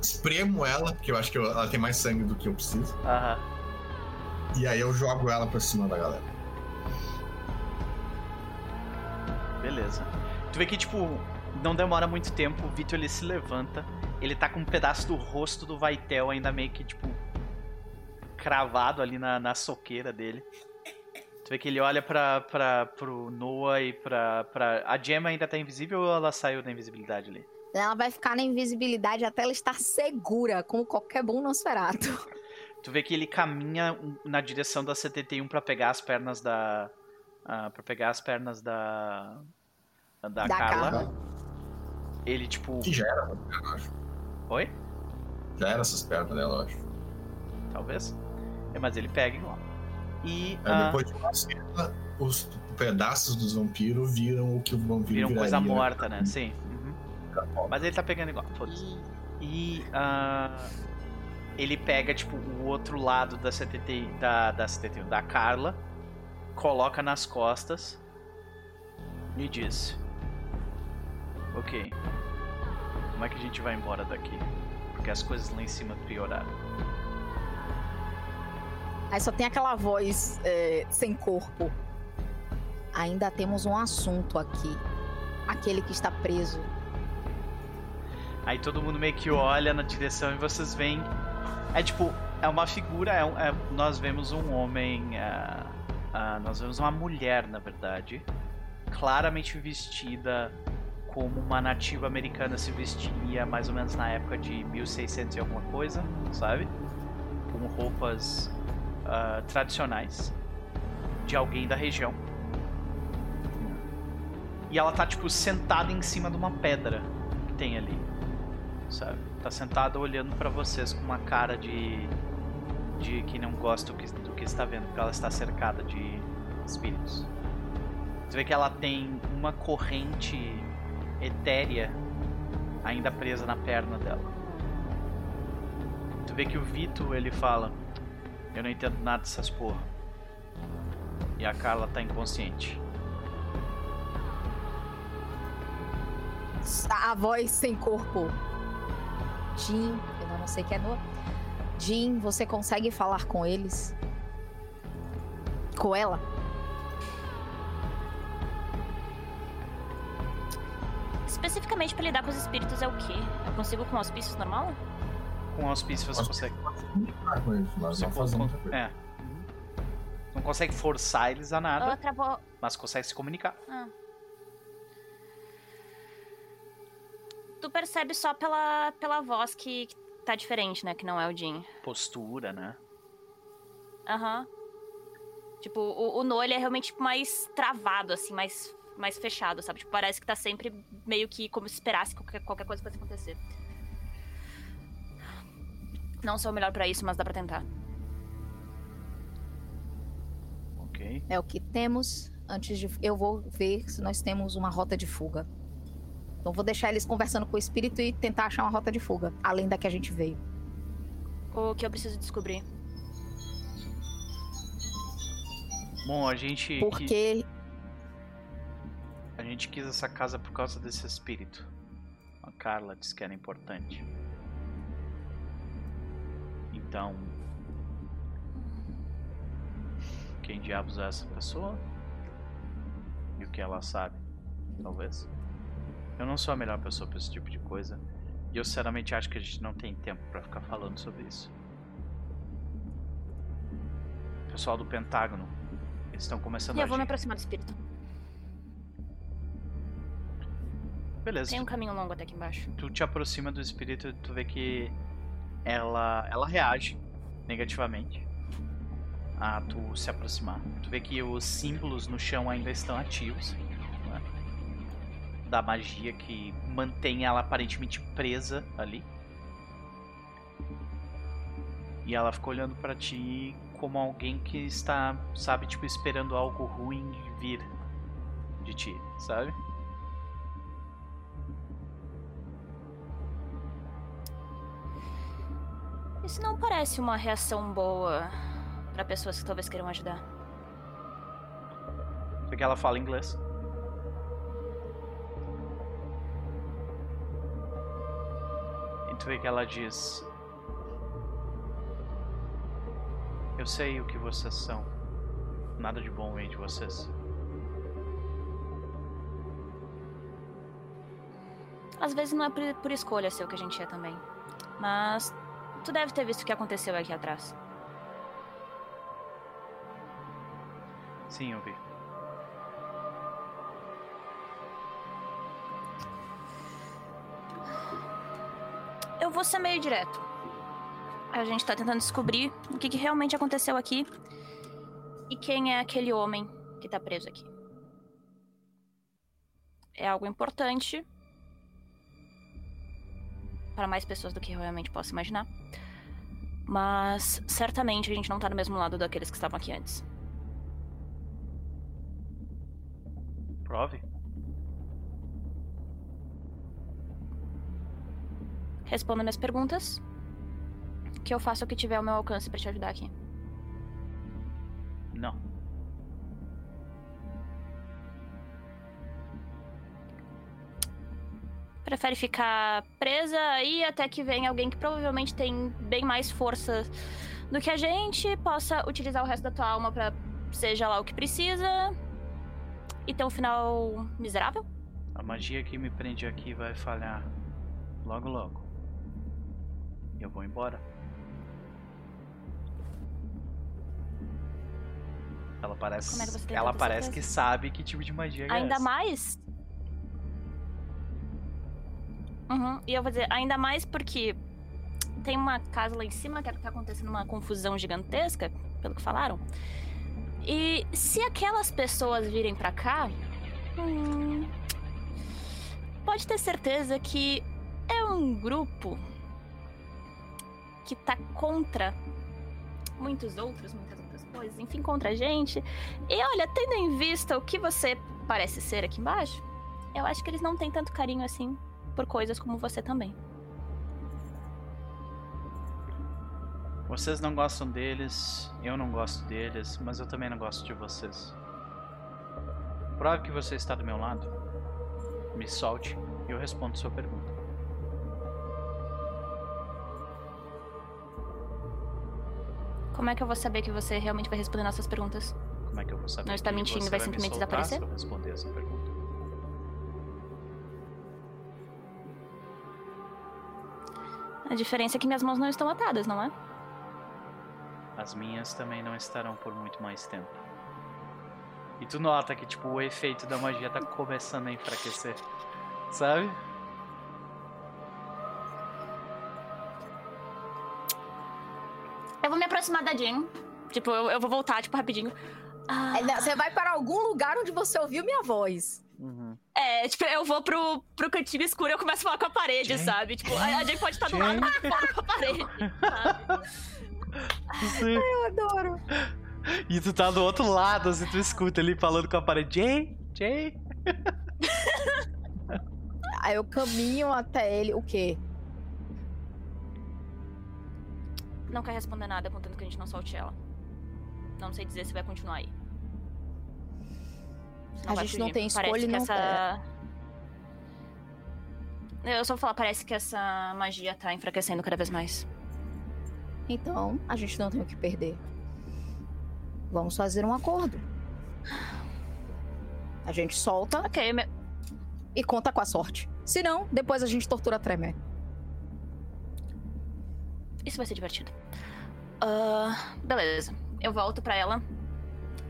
espremo ela, porque eu acho que ela tem mais sangue do que eu preciso. Aham. E aí eu jogo ela pra cima da galera. Beleza. Tu vê que, tipo, não demora muito tempo, o Vitor ele se levanta, ele tá com um pedaço do rosto do Vaitel ainda meio que, tipo, cravado ali na, na soqueira dele. Tu vê que ele olha pra, pra, pro Noah e pra, pra. A Gemma ainda tá invisível ou ela saiu da invisibilidade ali? Ela vai ficar na invisibilidade até ela estar segura, como qualquer bom Nosferatu. Tu vê que ele caminha na direção da 71 pra pegar as pernas da. ah, pra pegar as pernas da. Da, Da Carla. Carla. Ele, tipo. Que já era, eu acho. Oi? Já era essas pernas dela, eu acho. Talvez. É, mas ele pega igual. E Aí ah, depois de uma cena, os pedaços dos vampiros viram o que o vampiro viram coisa morta, né? Sim. Uhum. Mas ele tá pegando igual, foda-se. E ah, ele pega, tipo, o outro lado da 71, da, da 71, da Carla, coloca nas costas e diz: Ok, como é que a gente vai embora daqui? Porque as coisas lá em cima pioraram. Aí só tem aquela voz é, sem corpo. Ainda temos um assunto aqui. Aquele que está preso. Aí todo mundo meio que olha na direção e vocês veem. É tipo, é uma figura, é um- é- nós vemos um homem. ah, ah, nós vemos uma mulher, na verdade, claramente vestida como uma nativa americana se vestia mais ou menos na época de 1600 e alguma coisa, sabe? Com roupas ah, tradicionais de alguém da região. E ela tá, tipo, sentada em cima de uma pedra que tem ali sabe? Tá sentada olhando pra vocês com uma cara de de que não gosta do que, do que está vendo, porque ela está cercada de espíritos. Você vê que ela tem uma corrente etérea ainda presa na perna dela. Tu vê que o Vito ele fala: Eu não entendo nada dessas porra. E a Carla tá inconsciente. A voz sem corpo. Jim, eu não sei que é no. Jim, você consegue falar com eles? Com ela? Especificamente pra lidar com os espíritos é o quê? Eu consigo com auspícios normal? Com auspício você consegue. Com Você. É. Não consegue forçar eles a nada, mas consegue se comunicar. Ah. Tu percebe só pela, pela voz que, que tá diferente, né? Que não é o Jin. Postura, né? Aham. Tipo, o, o No, ele é realmente tipo, mais travado, assim, mais, mais fechado, sabe? Tipo, parece que tá sempre meio que como se esperasse qualquer, qualquer coisa fosse acontecer. Não sou o melhor pra isso, mas dá pra tentar. Ok. É o que temos. Antes de. Eu vou ver se nós temos uma rota de fuga. Então vou deixar eles conversando com o espírito e tentar achar uma rota de fuga, além da que a gente veio. O que eu preciso descobrir? Bom, a gente. Porque A gente quis essa casa por causa desse espírito. A Carla disse que era importante. Então. Quem diabos é essa pessoa? E o que ela sabe? Talvez. Eu não sou a melhor pessoa para esse tipo de coisa. E eu sinceramente acho que a gente não tem tempo para ficar falando sobre isso. Pessoal do Pentágono. Eles estão começando E a eu vou me aproximar do espírito. Beleza. Tem um caminho longo até aqui embaixo. tu te aproxima do espírito e tu vê que ela ela reage negativamente a tu se aproximar. Tu vê que os símbolos no chão ainda estão ativos né? da magia que mantém ela aparentemente presa ali. E ela fica olhando pra ti como alguém que está, sabe, tipo esperando algo ruim vir de ti, sabe? Isso não parece uma reação boa pra pessoas que talvez queiram ajudar. Porque ela fala inglês. E tu vê que ela diz: Eu sei o que vocês são. Nada de bom vem de vocês. Às vezes não é por, por escolha ser o que a gente é também. Mas tu deve ter visto o que aconteceu aqui atrás. Sim, eu vi. Eu vou ser meio direto. A gente tá tentando descobrir o que, que realmente aconteceu aqui e quem é aquele homem que tá preso aqui. É algo importante para mais pessoas do que eu realmente posso imaginar. Mas certamente a gente não tá do mesmo lado daqueles que estavam aqui antes. Prove. Responda minhas perguntas. Que eu faça o que tiver ao meu alcance pra te ajudar aqui. Prefere ficar presa aí até que venha alguém que provavelmente tem bem mais força do que a gente, possa utilizar o resto da tua alma pra seja lá o que precisa e ter um final miserável? A magia que me prende aqui vai falhar logo logo. E eu vou embora. Ela parece, é que ela parece que sabe que tipo de magia é Ainda essa. mais. Uhum, E eu vou dizer, ainda mais porque tem uma casa lá em cima que tá acontecendo uma confusão gigantesca, pelo que falaram. E se aquelas pessoas virem pra cá, hum, pode ter certeza que é um grupo que tá contra muitos outros, muitas outras coisas, enfim, contra a gente. E olha, tendo em vista o que você parece ser aqui embaixo, eu acho que eles não têm tanto carinho assim por coisas como você também. Vocês não gostam deles, eu não gosto deles, mas eu também não gosto de vocês. Prove que você está do meu lado. Me solte e eu respondo sua pergunta. Como é que eu vou saber que você realmente vai responder nossas perguntas? Como é que eu vou saber? Não está que mentindo vai me simplesmente soltar desaparecer? Se eu responder essa pergunta. A diferença é que minhas mãos não estão atadas, não é? As minhas também não estarão por muito mais tempo. E tu nota que, tipo, o efeito da magia tá começando a enfraquecer. Sabe? Eu vou me aproximar da Jean. Tipo, eu, eu vou voltar, tipo, rapidinho. Ah, não, Você vai para algum lugar onde você ouviu minha voz. É, tipo, eu vou pro, pro cantinho escuro e eu começo a falar com a parede, Jean? sabe? Tipo, a, a Jean pode estar do lado, mas eu falo com a parede, sabe? Sim. Eu adoro. E tu tá do outro lado, assim, tu escuta ele falando com a parede. Jay, Jay. Aí eu caminho até ele. O quê? Não quer responder nada, contanto que a gente não solte ela. Não sei dizer se vai continuar aí. Se A vai gente não fugir. tem Parece escolha e não essa... Eu só vou falar, parece que essa magia tá enfraquecendo cada vez mais. Então, a gente não tem o que perder. Vamos fazer um acordo. A gente solta Ok, me- e conta com a sorte. Se não, depois a gente tortura a Tremé. isso vai ser divertido. Ah, beleza, eu volto pra ela.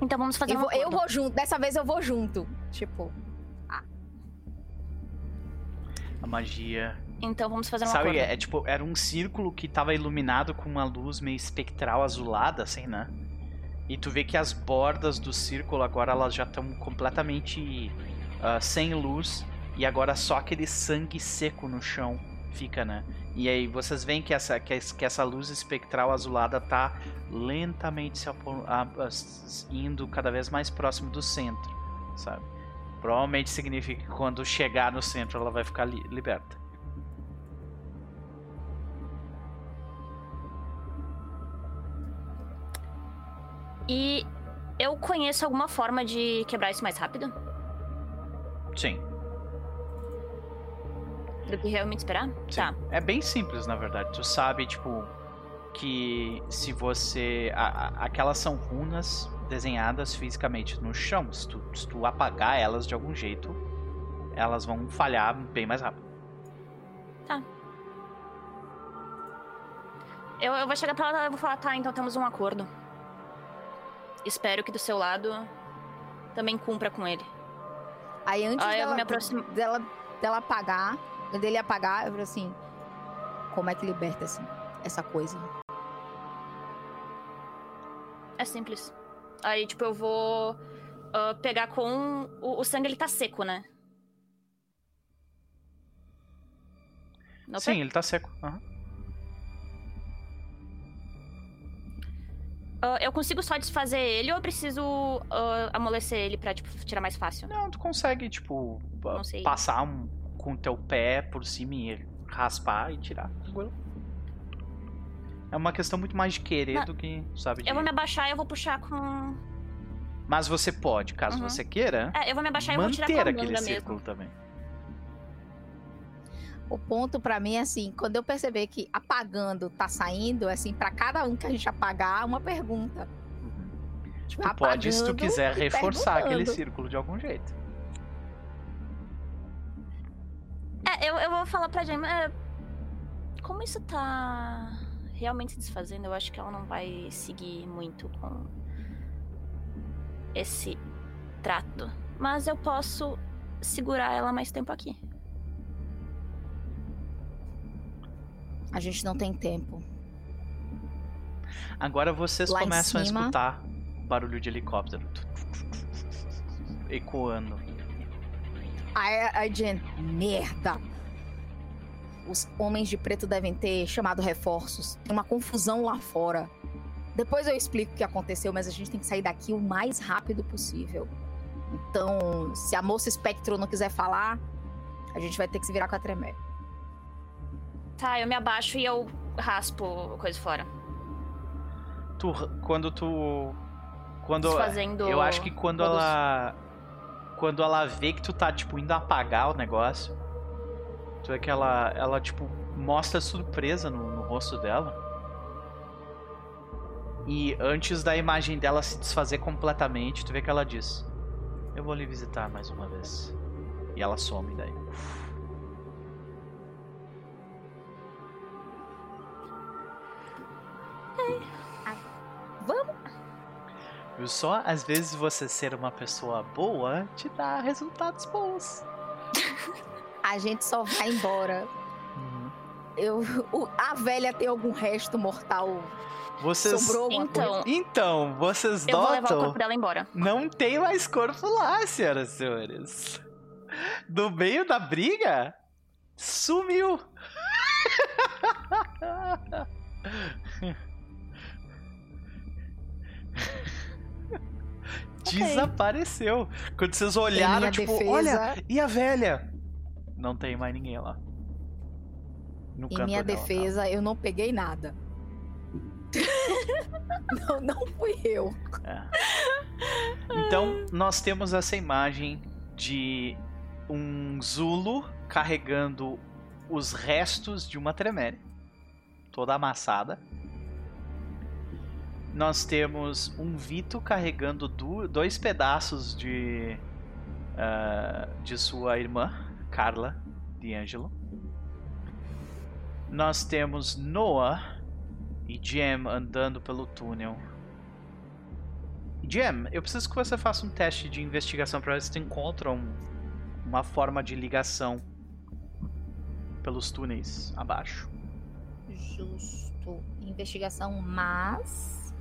Então vamos fazer Eu um vou, eu vou junto. Dessa vez eu vou junto. Tipo, A magia. Então vamos fazer um Sabe, acordo. é, é tipo, era um círculo que tava iluminado com uma luz meio espectral azulada, assim, né? E tu vê que as bordas do círculo agora elas já estão completamente ah, sem luz e agora só aquele sangue seco no chão fica, né? E aí vocês veem que essa, que, es- que essa luz espectral azulada tá lentamente se indo cada vez mais próximo do centro, sabe? Provavelmente significa que quando chegar no centro ela vai ficar li- liberta. E eu conheço alguma forma de quebrar isso mais rápido? Sim. Do que realmente esperar? Sim. Tá. É bem simples, na verdade. Tu sabe, tipo, que se você. a- a- aquelas são runas desenhadas fisicamente no chão. Se tu, se tu apagar elas de algum jeito, elas vão falhar bem mais rápido. Eu, eu vou chegar pra ela e vou falar, tá, então temos um acordo. Espero que do seu lado também cumpra com ele. aí antes Ah, dela, me aproximar. dela, dela apagar, dele apagar, eu falei assim: como é que liberta assim, essa coisa? É simples. Aí, tipo, eu vou ah, pegar com. O, o sangue ele tá seco, né? Não Sim, ele tá seco. Aham. Ah, eu consigo só desfazer ele ou eu preciso ah, amolecer ele pra, tipo, tirar mais fácil? Não, tu consegue, tipo, pa- Não sei. passar um, com o teu pé por cima e raspar e tirar. É uma questão muito mais de querer Não, do que, sabe, de... Eu vou me abaixar e eu vou puxar com. Mas você pode, caso Uhum. você queira, É, eu vou me abaixar e eu vou tirar com manter a aquele círculo mesmo. também. O ponto pra mim é assim, quando eu perceber que apagando tá saindo, é assim, pra cada um que a gente apagar, uma pergunta. Tipo, Tu pode, se tu quiser, reforçar aquele círculo de algum jeito. Eu, eu vou falar pra Jen, é, como isso tá realmente se desfazendo, eu acho que ela não vai seguir muito com esse trato. Mas eu posso segurar ela mais tempo aqui. A gente não tem tempo. Agora vocês Lá começam a cima. escutar barulho de helicóptero. Ecoando. Aí a Jen, merda! Os homens de preto devem ter chamado reforços. Tem uma confusão lá fora. Depois eu explico o que aconteceu, mas a gente tem que sair daqui o mais rápido possível. Então, se a moça espectro não quiser falar, a gente vai ter que se virar com a tremé. Tá, eu me abaixo e eu raspo coisa fora. Tu, quando tu. Quando. Desfazendo. Eu acho que quando todos- ela. Quando ela vê que tu tá, tipo, indo apagar o negócio. Tu vê que ela, ela tipo, mostra surpresa no, no rosto dela. E antes da imagem dela se desfazer completamente, tu vê que ela diz: Eu vou lhe visitar mais uma vez. E ela some daí. Vamos? Viu só? Às vezes você ser uma pessoa boa te dá resultados bons. A gente só vai embora. Eu, o- a velha tem algum resto mortal? Vocês. Sobrou alguma Então, coisa? Então, vocês eu vou levar o notam. corpo dela embora. Não tem mais corpo lá, senhoras e senhores. No meio da briga, sumiu. Desapareceu. Quando vocês olharam, tipo, defesa, olha, e a velha? Não tem mais ninguém lá. No Em minha dela, defesa, eu não peguei nada. <laughs> não, não fui eu. tá? É. Então, nós temos essa imagem de um Zulo carregando os restos de uma Tremere, toda amassada. Nós temos um Vito carregando dois pedaços de, ah, de sua irmã, Carla D'Angelo. Nós temos Noah e Jem andando pelo túnel. Jem, eu preciso que você faça um teste de investigação para ver se tu encontra um- uma forma de ligação pelos túneis abaixo. Justo. Investigação, mas.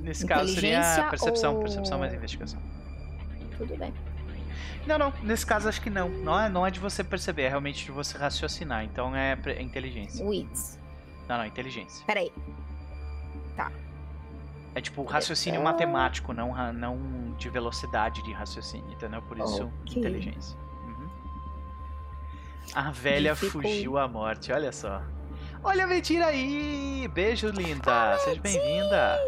Nesse caso seria percepção, ou- percepção mais investigação. Tudo bem. Não, não, nesse caso acho que não. Não é, não é de você perceber, é realmente de você raciocinar. Então é, é inteligência. Wits. Não, não, inteligência. Peraí. É tipo raciocínio É. matemático, não, não de velocidade de raciocínio, entendeu? Por isso, Ok. inteligência. Uhum. A velha Dificul- fugiu à morte, olha só. Olha a mentira aí! Beijo, linda! Seja bem-vinda!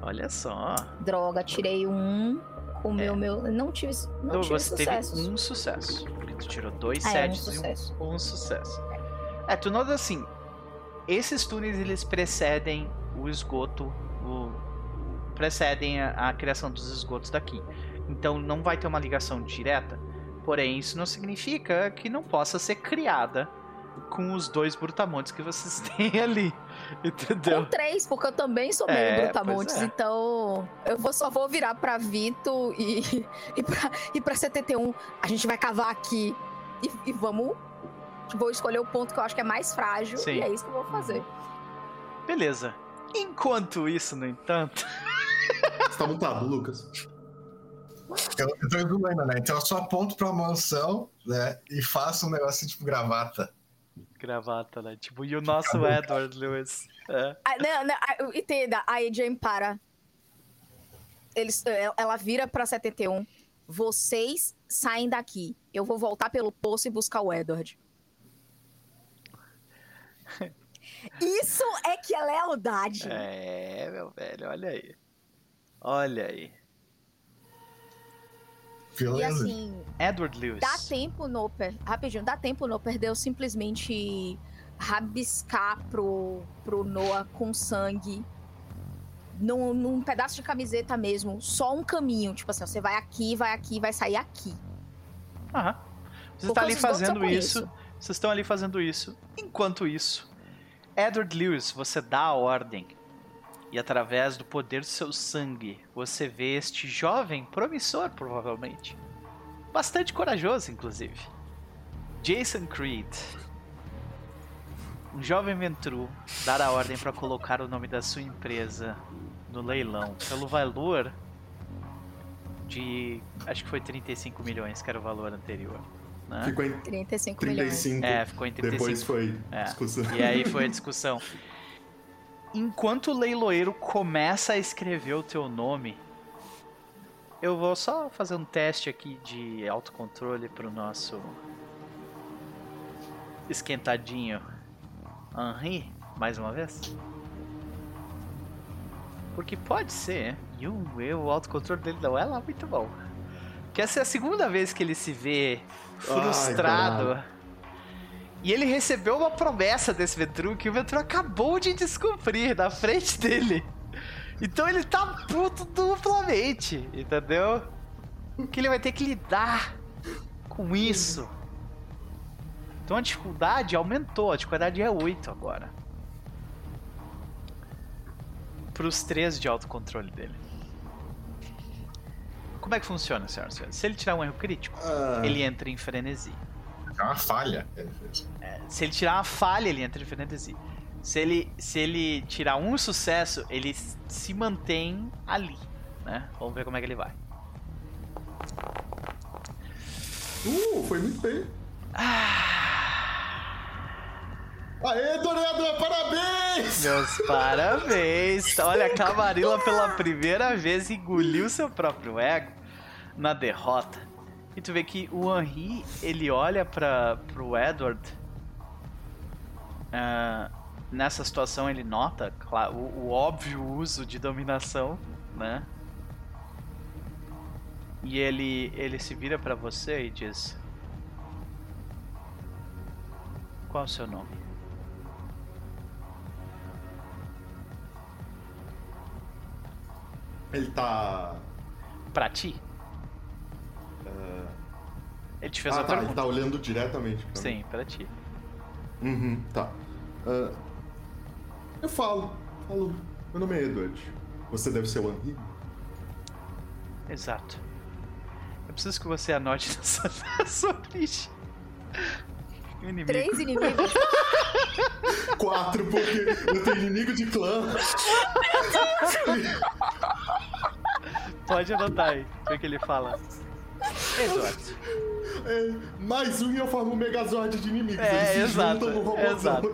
Olha só. Droga, tirei um. Comeu meu. Não tive, não Então, tive você sucesso. teve um sucesso. Porque tu tirou dois Ah, é, um sets e sucesso. um, um sucesso. É, tu nota assim. Esses túneis eles precedem o esgoto. O, precedem a, a criação dos esgotos daqui. Então não vai ter uma ligação direta. Porém, isso não significa que não possa ser criada com os dois brutamontes que vocês <laughs> têm ali. Entendeu? Com três, porque eu também sou meio É, brutamontes, é. então eu vou, só vou virar pra Vito e, <laughs> e, pra, e pra 71. A gente vai cavar aqui e, e vamos. Vou escolher o ponto que eu acho que é mais frágil Sim. e é isso que eu vou fazer. Beleza. Enquanto isso, no entanto. <laughs> Você tá mutado, Lucas. Eu, eu tô indo ainda, né? Então eu só aponto pra mansão, né? E faço um negócio tipo gravata. Gravata, né? Tipo, e o nosso Edward Lewis. É. Ah, não, não, ah, entenda, aí Jane para. Eles, eh, ela vira pra 71. Vocês saem daqui. Eu vou voltar pelo poço e buscar o Edward. <laughs> Isso é que é lealdade. É, meu velho, olha aí. Olha aí. E Beleza? assim, Edward Lewis. dá tempo no per... rapidinho, dá tempo no perdeu simplesmente rabiscar pro, pro Noah com sangue num, num pedaço de camiseta mesmo, só um caminho, tipo assim, você vai aqui, vai aqui, vai sair aqui. Aham. Você está ali eu fazendo conheço. isso. Vocês estão ali fazendo isso. Enquanto isso, Edward Lewis, você dá a ordem. E através do poder do seu sangue, você vê este jovem promissor, provavelmente. Bastante corajoso, inclusive. Jason Creed. Um jovem Ventru dar a ordem para colocar o nome da sua empresa no leilão pelo valor de. Acho que foi 35 milhões, que era o valor anterior. Né? Ficou em 35 milhões. 35. É, ficou em 35. Depois foi É. discussão. E aí foi a discussão. Enquanto o leiloeiro começa a escrever o teu nome, eu vou só fazer um teste aqui de autocontrole pro nosso esquentadinho Henri, mais uma vez. Porque pode ser, e o, o autocontrole dele não é lá muito bom. Que essa é a segunda vez que ele se vê frustrado. caralho. E ele recebeu uma promessa desse Ventru que o Ventru acabou de descobrir na frente dele. Então ele tá puto duplamente, entendeu? Que ele vai ter que lidar com isso. Então a dificuldade aumentou, a dificuldade é 8 agora. Pros três de autocontrole dele. Como é que funciona, senhoras e senhores? Se ele tirar um erro crítico, Ah, ele entra em frenesi. É uma falha. fez. Se ele tirar uma falha, ele entra em frenesi. Se ele, se ele tirar um sucesso, ele se mantém ali, né? Vamos ver como é que ele vai. Uh, foi muito bem. Aê, Doredo, parabéns! Meus parabéns! Olha, a Camarilla pela primeira vez engoliu seu próprio ego na derrota. E tu vê que o Henri, ele olha para pro Edward. Uh, nessa situação ele nota claro, o, o, óbvio uso de dominação, né? E ele ele se vira para você e diz: Qual é o seu nome? Ele tá. Pra ti? Uh... Ele te fez ah, a tá, pergunta. Ele tá olhando diretamente pra Sim, mim. pra ti. Uhum, tá. Uh... Eu falo, falo. Meu nome é Edward. Você deve ser o Henri? Exato. Eu preciso que você anote <laughs> nessa sua ficha. Inimigo. Três inimigos. <laughs> Quatro, porque eu tenho inimigo de clã. Pode anotar aí, o que ele fala. Eduardo. É, mais um e eu formo um megazord de inimigos. É, Eles exato. Exato.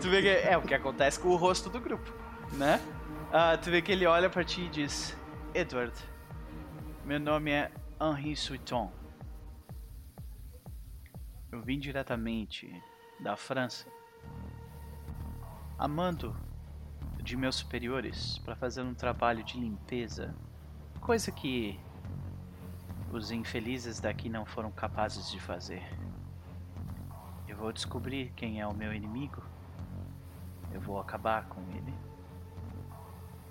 Tu vê que é o que acontece com o rosto do grupo, né? Uh, tu vê que ele olha pra ti e diz: Edward, meu nome é Henri Suiton. Eu vim diretamente da França, amando de meus superiores para fazer um trabalho de limpeza, coisa que os infelizes daqui não foram capazes de fazer. Eu vou descobrir quem é o meu inimigo. Eu vou acabar com ele.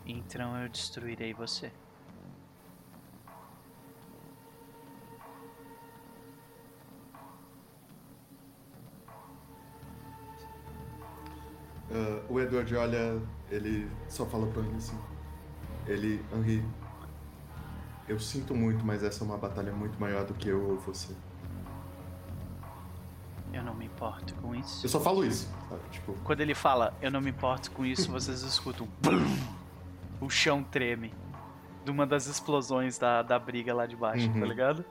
Então eu destruirei você. Uh, o Edward olha, ele só fala pra mim assim. Ele, Henri, eu sinto muito, mas essa é uma batalha muito maior do que eu ou você. Eu não me importo com isso. Eu só falo isso, sabe? Tipo... Quando ele fala, eu não me importo com isso, vocês escutam. o chão treme. De uma das explosões da, da briga lá de baixo, tá uhum. tá ligado?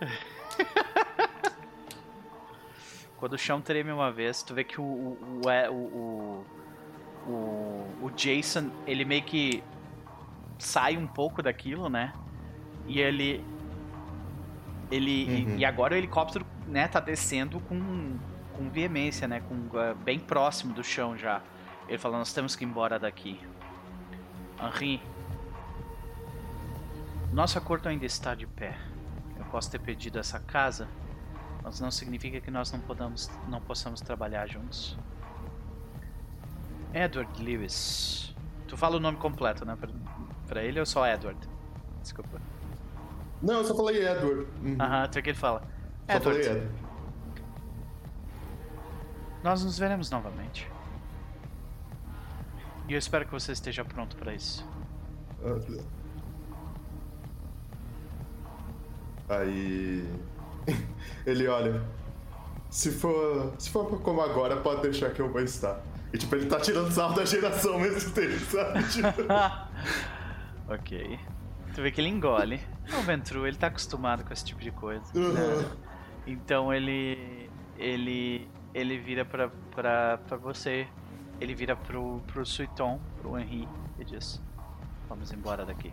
<laughs> Quando o chão treme uma vez, tu vê que o, o, o, o, o, Jason, ele meio que sai um pouco daquilo, né? E ele. Ele. Uhum. E, e, agora o helicóptero, né, tá descendo com, com veemência, né? Com, uh, bem próximo do chão já. Ele fala, nós temos que ir embora daqui. Henri. Nosso acordo ainda está de pé. Eu posso ter pedido essa casa mas não significa que nós não, podamos, não possamos trabalhar juntos. Edward Lewis. Tu fala o nome completo, né? Pra, pra ele ou só Edward? Desculpa. Não, eu só falei Edward. Uhum. Aham, uhum, é que ele fala. Só Edward. falei Edward. Nós nos veremos novamente. E eu espero que você esteja pronto para isso. Aí <laughs> ele olha. Se for, se for como agora, pode deixar que eu vou estar. E tipo, ele tá tirando sarro da geração mesmo dele, <laughs> sabe? Tipo... <laughs> ok. Tu vê que ele engole. O Ventru, ele tá acostumado com esse tipo de coisa. Uhum. Né? Então ele. Ele. Ele vira pra, pra, pra você. Ele vira pro, pro Suiton, pro Henri, e diz: Vamos embora daqui.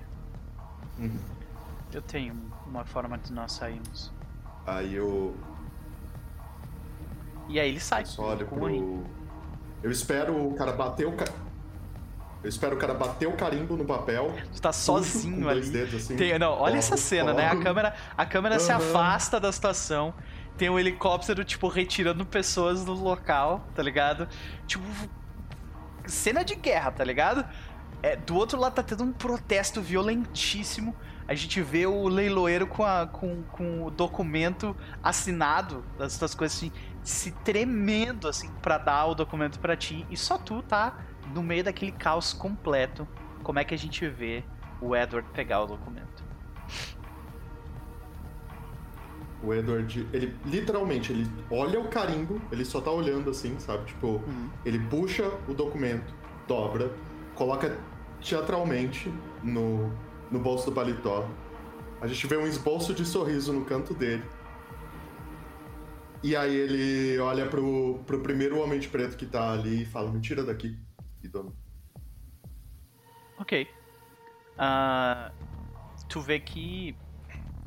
Uhum. Eu tenho uma forma de nós sairmos. Aí eu. E aí ele sai. Eu só olho pro. Eu espero o cara bater o. Ca... Eu espero o cara bater o carimbo no papel. Tu tá sozinho ali. Dedos, assim, Tem, não, olha essa cena, né? A câmera, a câmera uhum. se afasta da situação. Tem um helicóptero, tipo, retirando pessoas do local, tá ligado? Tipo. Cena de guerra, tá ligado? É, do outro lado tá tendo um protesto violentíssimo a gente vê o leiloeiro com, a, com, com o documento assinado das suas coisas assim, se tremendo assim para dar o documento para ti e só tu tá no meio daquele caos completo. Como é que a gente vê o Edward pegar o documento? O Edward, ele literalmente, ele olha o carimbo, ele só tá olhando assim, sabe? Tipo, uhum. ele puxa o documento, dobra, coloca teatralmente no, no bolso do paletó. A gente vê um esboço de sorriso no canto dele. E aí ele olha pro, pro primeiro homem de preto que tá ali e fala: Me tira daqui, Idono. Ok. Uh, tu vê que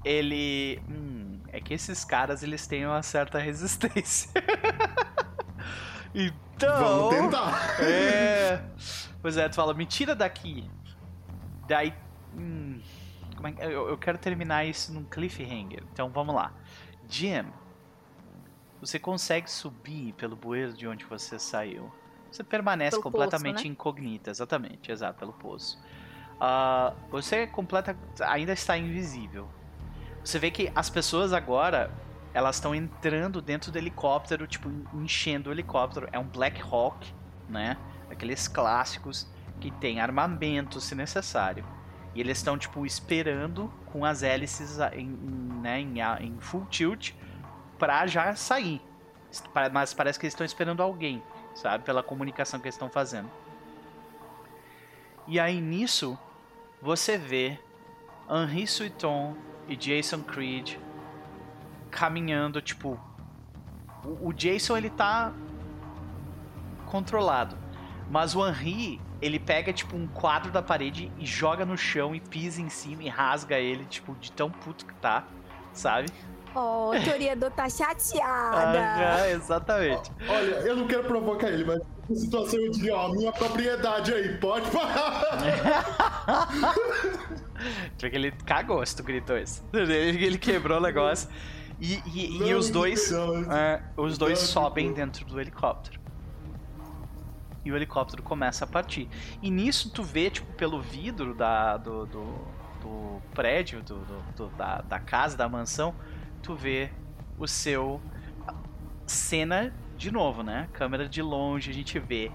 ele. Hum, é que esses caras eles têm uma certa <laughs> resistência. então. Vamos tentar. É. <laughs> Pois é, tu fala, me tira daqui. Daí. Hum, como é eu, eu quero terminar isso num cliffhanger. Então vamos lá. Jim, você consegue subir pelo bueiro de onde você saiu. Você permanece Pelo completamente poço, né? incognita, exatamente, exato, pelo poço. Ah, você é completa, ainda está invisível. Você vê que as pessoas agora elas estão entrando dentro do helicóptero, tipo enchendo o helicóptero. É um Black Hawk, né? Aqueles clássicos que tem armamento se necessário. E eles estão tipo esperando com as hélices em, em, né, em, em full tilt pra já sair. Mas parece que eles estão esperando alguém, sabe? Pela comunicação que eles estão fazendo. E aí nisso, você vê Henri Suiton e Jason Creed caminhando, tipo. O, Jason ele tá controlado. Mas o Henri, ele pega tipo um quadro da parede e joga no chão e pisa em cima e rasga ele, tipo, de tão puto que tá, sabe? Oh, o Toreador tá chateada. Aham, exatamente. Olha, eu não quero provocar ele, mas nessa situação eu diria, ó, minha propriedade aí, pode parar. <laughs> Porque ele cagou se tu gritou isso. Ele, ele quebrou o negócio. E, e- e Não, os dois. é, os dois não, sobem não. dentro do helicóptero. E o helicóptero começa a partir. E nisso tu vê, tipo, pelo vidro da, do, do, do prédio, do, do- do- da, da casa, da mansão, tu vê o seu. Cena de novo, né? Câmera de longe, a gente vê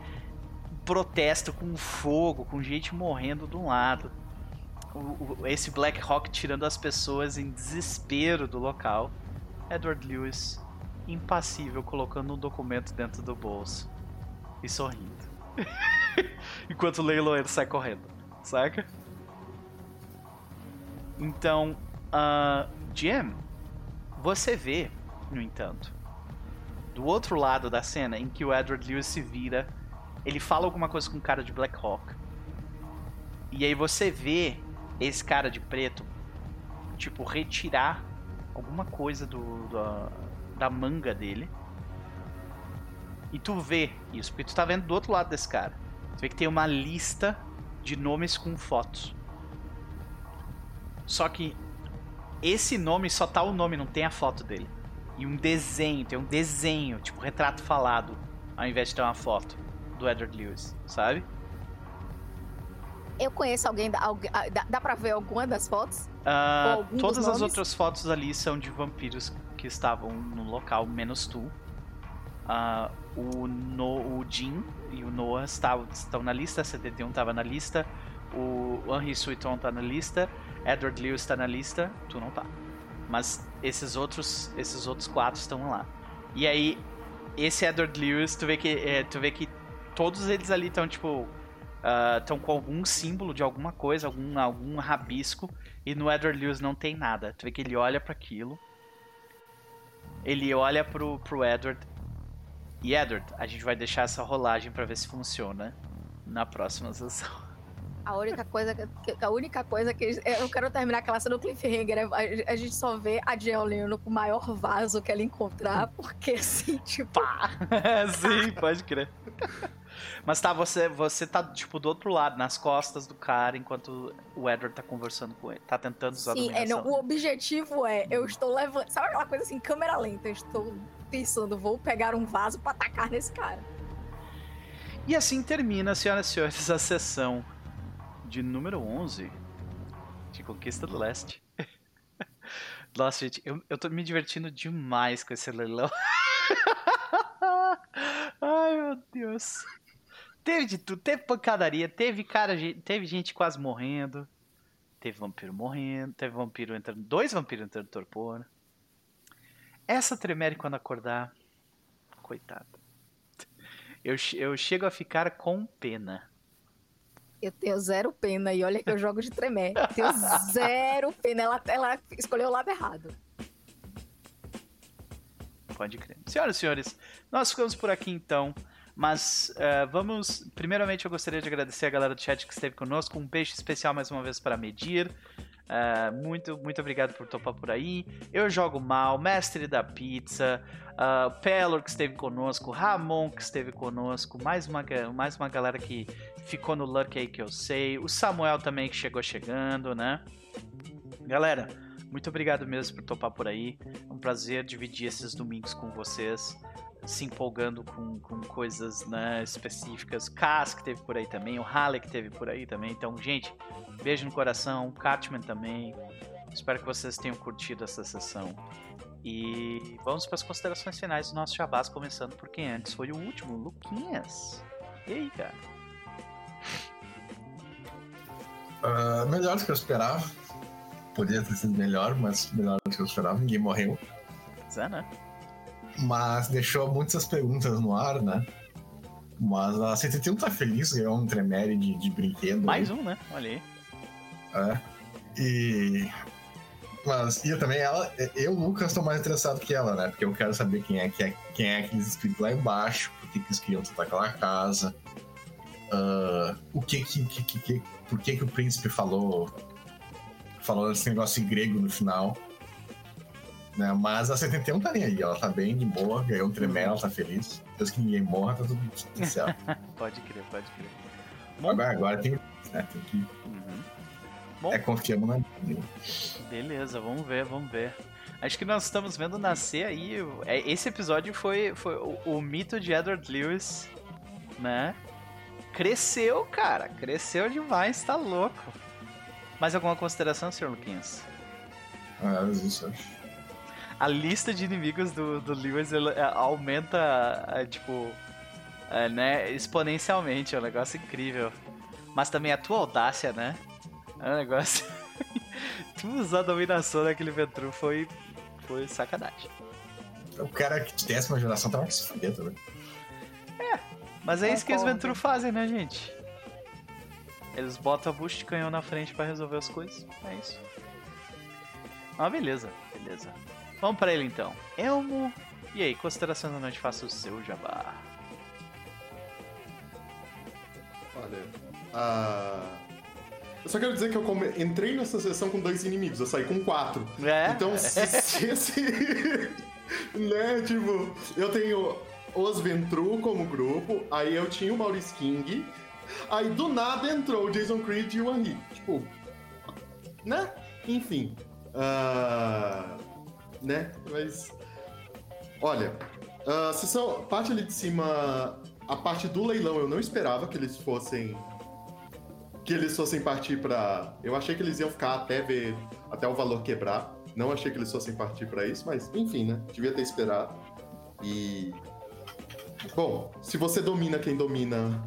protesto com fogo, com gente morrendo de um lado. O- o- esse Black Hawk tirando as pessoas em desespero do local. Edward Lewis, impassível, colocando um documento dentro do bolso e sorrindo. <laughs> Enquanto o leiloeiro sai correndo, saca? Então, ah, Jim, você vê, no entanto, do outro lado da cena em que o Edward Lewis se vira, ele fala alguma coisa com o cara de Black Hawk. E aí você vê esse cara de preto, tipo, retirar alguma coisa do, da, da manga dele. E tu vê isso, porque tu tá vendo do outro lado desse cara. Tu vê que tem uma lista de nomes com fotos. Só que esse nome só tá o nome, não tem a foto dele. E um desenho, tem um desenho, tipo retrato falado, ao invés de ter uma foto do Edward Lewis, sabe? Eu conheço alguém, da, ah, dá, dá pra ver alguma das fotos? Algum todas as outras fotos ali são de vampiros que estavam no local, menos tu. Ah, o, no, o Jim e o Noah estavam, estão na lista, a CDD1 estava na lista, o Henry Suiton tá na lista, Edward Lewis tá na lista, tu não tá. Mas esses outros, esses outros quatro estão lá. E aí, esse Edward Lewis, tu vê que, é, tu vê que todos eles ali estão tipo estão com algum símbolo de alguma coisa, algum, algum rabisco, e no Edward Lewis não tem nada. Tu vê que ele olha para aquilo, ele olha pro, pro Edward, e Edward, a gente vai deixar essa rolagem para ver se funciona na próxima sessão. A única coisa que, a única coisa que eu quero terminar aquela cena do cliffhanger, é a, a gente só vê a olhando com o maior vaso que ela encontrar, porque assim, <laughs> tipo! <laughs> Sim, pode crer. Mas tá, você, você tá, tipo, do outro lado, nas costas do cara, enquanto o Edward tá conversando com ele. Tá tentando usar a sim, é, dominação. não, o objetivo é, eu estou levando, sabe aquela coisa assim, câmera lenta, eu estou pensando, vou pegar um vaso pra atacar nesse cara. E assim termina, senhoras e senhores, a sessão de número 11 de Conquista do Leste. <laughs> Nossa, gente, eu, eu tô me divertindo demais com esse leilão. <laughs> Ai, meu Deus. Teve de tudo, teve pancadaria, teve cara, teve gente quase morrendo, teve vampiro morrendo, teve vampiro entrando, dois vampiros entrando torpor. Essa Tremere quando acordar, coitada. Eu, eu chego a ficar com pena. Eu tenho zero pena e olha que eu jogo de tremer. Tenho zero pena. Ela, ela escolheu o lado errado. Pode crer. Senhoras e senhores, nós ficamos por aqui então. Mas eh, vamos. Primeiramente, eu gostaria de agradecer a galera do chat que esteve conosco. Um beijo especial mais uma vez para Medir. Uh, muito, muito obrigado por topar por aí. Eu jogo mal, mestre da pizza, uh, Pelor que esteve conosco, Ramon que esteve conosco, mais uma, mais uma galera que ficou no Luck aí que eu sei, o Samuel também que chegou chegando, né? Galera, muito obrigado mesmo por topar por aí. É um prazer dividir esses domingos com vocês se empolgando com, com coisas né, específicas. Cass que teve por aí também, o Halle que teve por aí também. Então, gente, beijo no coração. Catman também. Espero que vocês tenham curtido essa sessão. E vamos para as considerações finais do nosso Jabás, começando por quem antes foi o último, Luquinhas. E aí, cara? Uh, melhor do que eu esperava. Poderia ter sido melhor, mas melhor do que eu esperava. Ninguém morreu. É, né? Mas deixou muitas perguntas no ar, né? Mas a 71 tá feliz, ganhou um Tremere de, de brinquedo. Mais aí. um, né? Olha aí. É. E. Mas e eu também, ela, eu, Lucas, tô mais interessado que ela, né? Porque eu quero saber quem é, quem é, quem é aqueles espíritos lá embaixo, por que, que eles queriam tentar aquela casa, uh, o que que, que, que, que, por que que o príncipe falou, falou esse negócio em grego no final. Né? Mas a 71 tá nem aí, ela tá bem de boa, ganhou um tremendo, ela tá feliz. Deus que ninguém morra, tá tudo certo. <laughs> pode crer, pode crer. Bom, agora, agora tem, né, tem que. Uhum. Bom, é, confiamos na Beleza, vamos ver, vamos ver. Acho que nós estamos vendo nascer aí. É, esse episódio foi, foi o, o mito de Edward Lewis, né? Cresceu, cara. Cresceu demais, tá louco. Mais alguma consideração, Sr. Luquinhas? Ah, isso, acho a lista de inimigos do, do Lewis é, aumenta, é, tipo, é, né, exponencialmente. É um negócio incrível. Mas também a tua audácia, né? É um negócio. tu usar a dominação daquele Ventru foi, foi sacanagem. O cara que de décima geração tava que se fuder também. É, mas é, isso que os Ventru fazem, né, gente? Eles botam a bucha de canhão na frente para resolver as coisas. É isso. Ah, beleza, beleza. Vamos para ele então. Elmo. E aí, consideração da noite, faça o seu jabá. Olha. Uh... Eu só quero dizer que eu come... entrei nessa sessão com dois inimigos, eu saí com quatro. É? Então, se, <laughs> se esse. <laughs> né, tipo, eu tenho os Ventru como grupo, aí eu tinha o Maurice King, aí do nada entrou o Jason Creed e o Henry. Tipo. Né? Enfim. Uh né? Mas. Olha, a sessão, parte ali de cima, a parte do leilão eu não esperava que eles fossem. Que eles fossem partir para. Eu achei que eles iam ficar até ver. Até o valor quebrar. Não achei que eles fossem partir para isso, mas enfim, né? Devia ter esperado. E. Bom, se você domina quem domina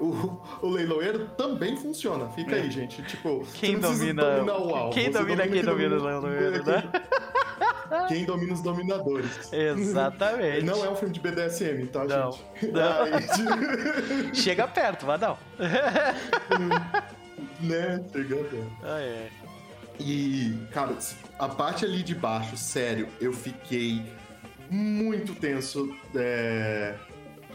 o, o leiloeiro também funciona. Fica é. aí, gente. Tipo, quem domina, o Quem domina, domina quem domina, domina o leiloeiro, né? <laughs> <laughs> Quem domina os dominadores. Exatamente. Não é um filme de BDSM, tá, não. gente? <laughs> Não. Chega perto, mas <laughs> não. né? Chega perto. Ah, é. E, cara, a parte ali de baixo, sério, eu fiquei muito tenso. É...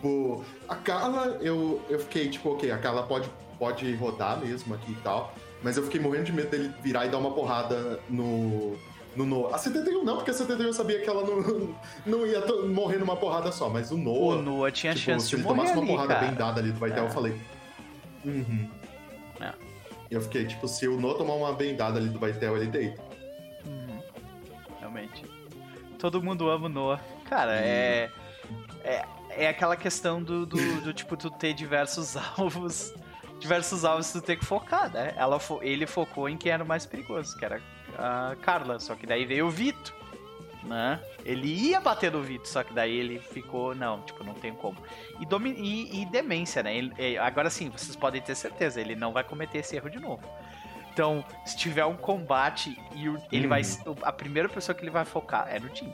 Pô, a Carla, eu, eu fiquei tipo, ok, a Carla pode, pode rodar mesmo aqui e tal. Mas eu fiquei morrendo de medo dele virar e dar uma porrada no, no Noah. A 71 não, porque a 71 eu sabia que ela não, não ia morrer numa porrada só, mas o Noah. O Noah tinha tipo, chance de morrer. Se ele tomasse uma porrada cara. bem dada ali do Vaitel, é. eu falei. Uhum. É. Eu fiquei, tipo, se o Noah tomar uma bem dada ali do Vaitel, ele deita. Uhum. Realmente. Todo mundo ama o Noah. Cara, uhum. é. É, é aquela questão do, do, do, tipo, tu ter diversos <laughs> alvos. Diversos alvos tu ter que focar, né? Ela fo ele focou em quem era o mais perigoso, que era a Carla, só que daí veio o Vito, né? Ele ia bater no Vito, só que daí ele ficou, não, tipo, não tem como. E, e, e demência, né? Ele, agora sim, vocês podem ter certeza, ele não vai cometer esse erro de novo. Então, se tiver um combate e ele vai. Uhum. A primeira pessoa que ele vai focar é no Tim.